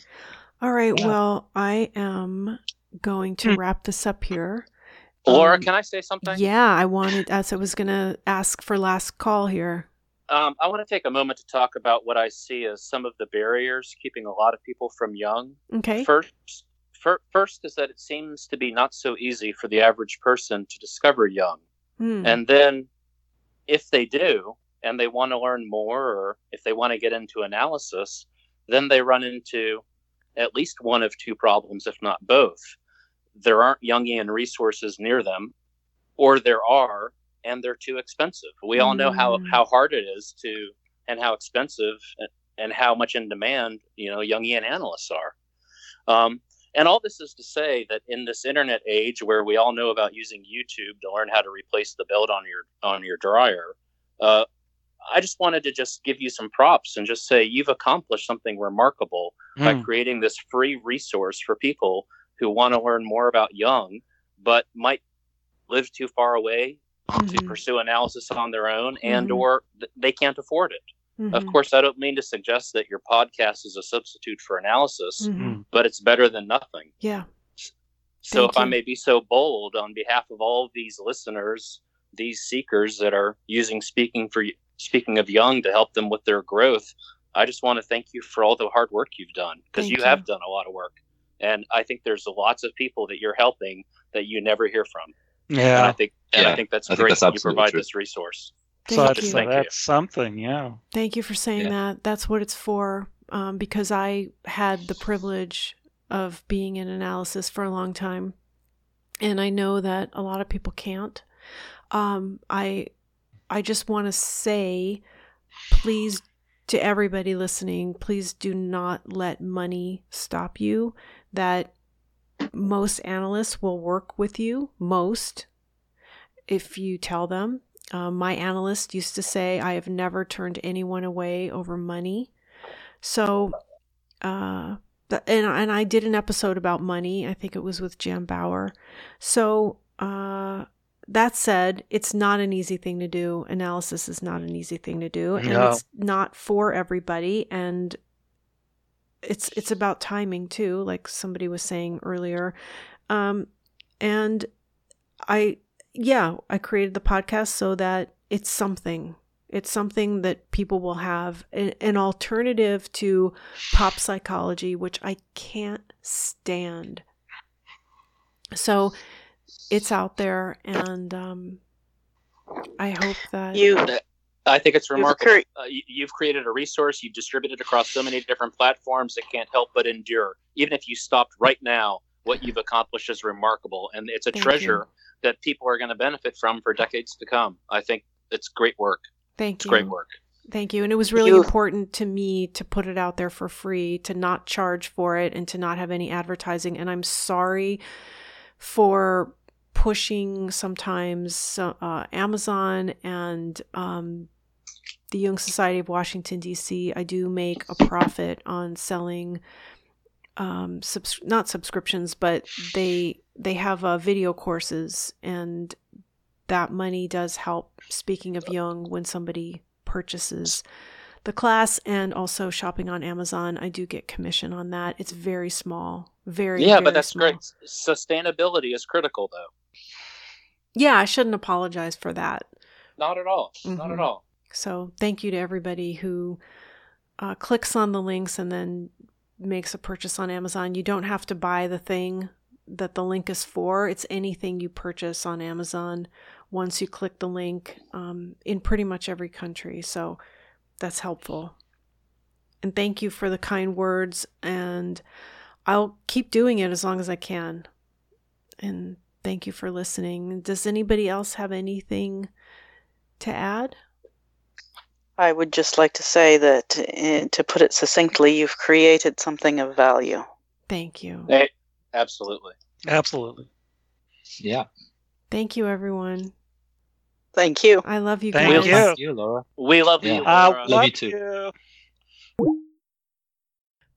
All right. Yeah. Well, I am going to Hmm. wrap this up here. Laura, Um, can I say something? Yeah, I wanted, as I was going to ask for last call here. Um, I want to take a moment to talk about what I see as some of the barriers keeping a lot of people from Jung. Okay. First, fir- first is that it seems to be not so easy for the average person to discover Jung. Hmm. And then, if they do, and they want to learn more, or if they want to get into analysis, then they run into at least one of two problems, if not both. There aren't Jungian resources near them, or there are, and they're too expensive. We all know how, Mm. how hard it is to, and how expensive and how much in demand, you know, Jungian analysts are. Um, and all this is to say that in this internet age where we all know about using YouTube to learn how to replace the belt on your on your dryer, uh, I just wanted to just give you some props and just say you've accomplished something remarkable by mm, creating this free resource for people who want to learn more about Jung, but might live too far away to Mhm. pursue analysis on their own, and Mhm. or th- they can't afford it. Of Mhm. course, I don't mean to suggest that your podcast is a substitute for analysis, Mhm. mm. but it's better than nothing. Yeah. So, Thank if I may be so bold on behalf of all of these listeners, these seekers that are using speaking for speaking of Jung to help them with their growth, I just want to thank you for all the hard work you've done because you, you. have done a lot of work, and I think there's lots of people that you're helping that you never hear from. And I think, and I think that's I think great that's that you provide true. this resource. So Thank that's, you. so Thank you. that's something. Yeah. Thank you for saying Yeah. that. That's what it's for. Um, because I had the privilege of being in analysis for a long time, and I know that a lot of people can't. Um, I, I just want to say, please, to everybody listening, please do not let money stop you. That most analysts will work with you. Most, if you tell them. Um, my analyst used to say, I have never turned anyone away over money. So, uh, and, and I did an episode about money. I think it was with Jan Bauer. So, uh, that said, it's not an easy thing to do. Analysis is not an easy thing to do, and No. it's not for everybody. And it's it's about timing too, like somebody was saying earlier. Um, and I yeah, I created the podcast so that it's something. It's something that people will have an, an alternative to pop psychology, which I can't stand. So it's out there, and um, I hope that You I think it's You've remarkable. uh, you, you've created a resource. You've distributed across so many different platforms. It can't help but endure. Even if you stopped right now, what you've accomplished is remarkable, and it's a Thank treasure that people are going to benefit from for decades to come. I think it's great work. thank It's you. great work. Thank you. And it was really important to me to put it out there for free, to not charge for it, and to not have any advertising. And I'm sorry for pushing sometimes uh, Amazon and um, the Jung Society of Washington, D.C. I do make a profit on selling. Um, subs- not subscriptions, but they they have uh, video courses, and that money does help. Speaking of Jung, when somebody purchases the class and also shopping on Amazon. I do get commission on that. It's very small. Very yeah, very but that's small. great. Sustainability is critical, though. Yeah, I shouldn't apologize for that. Not at all. Not Mhm. at all. So thank you to everybody who uh, clicks on the links and then makes a purchase on Amazon. You don't have to buy the thing that the link is for. It's anything you purchase on Amazon once you click the link um, in pretty much every country. So that's helpful. And thank you for the kind words. And I'll keep doing it as long as I can. And thank you for listening. Does anybody else have anything to add? I would just like to say that, uh, to put it succinctly, you've created something of value. Thank you. Hey, absolutely. Absolutely. Yeah. Thank you, everyone. Thank you. I love you Thank guys. you. Thank you, Laura. We love Yeah. you. I Laura. love love you too. you.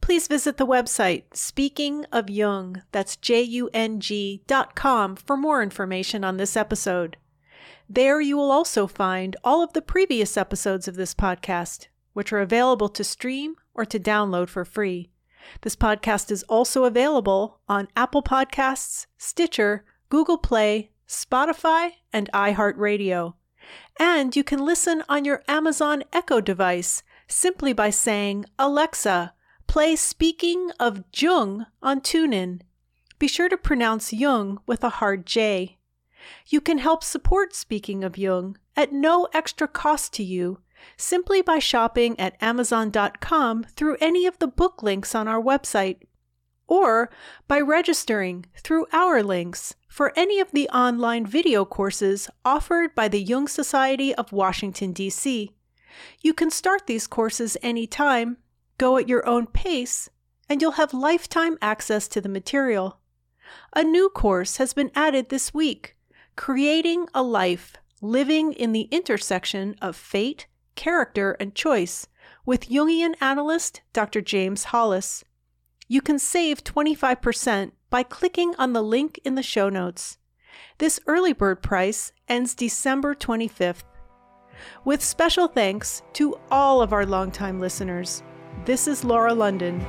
Please visit the website Speaking of Jung, that's J U N G dot com for more information on this episode. There you will also find all of the previous episodes of this podcast, which are available to stream or to download for free. This podcast is also available on Apple Podcasts, Stitcher, Google Play, Spotify, and iHeartRadio. And you can listen on your Amazon Echo device simply by saying, Alexa, play Speaking of Jung on TuneIn. Be sure to pronounce Jung with a hard J. You can help support Speaking of Jung at no extra cost to you simply by shopping at Amazon.com through any of the book links on our website, or by registering through our links for any of the online video courses offered by the Jung Society of Washington, D.C. You can start these courses anytime, go at your own pace, and you'll have lifetime access to the material. A new course has been added this week Creating a Life Living in the Intersection of Fate, Character, and Choice with Jungian analyst Dr. James Hollis. You can save 25% by clicking on the link in the show notes. This early bird price ends December 25th. With special thanks to all of our longtime listeners, this is Laura London,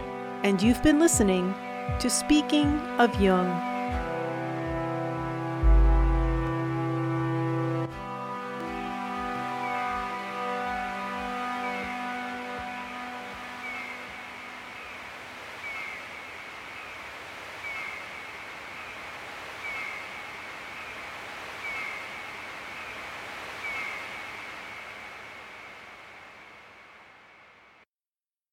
and you've been listening to Speaking of Jung.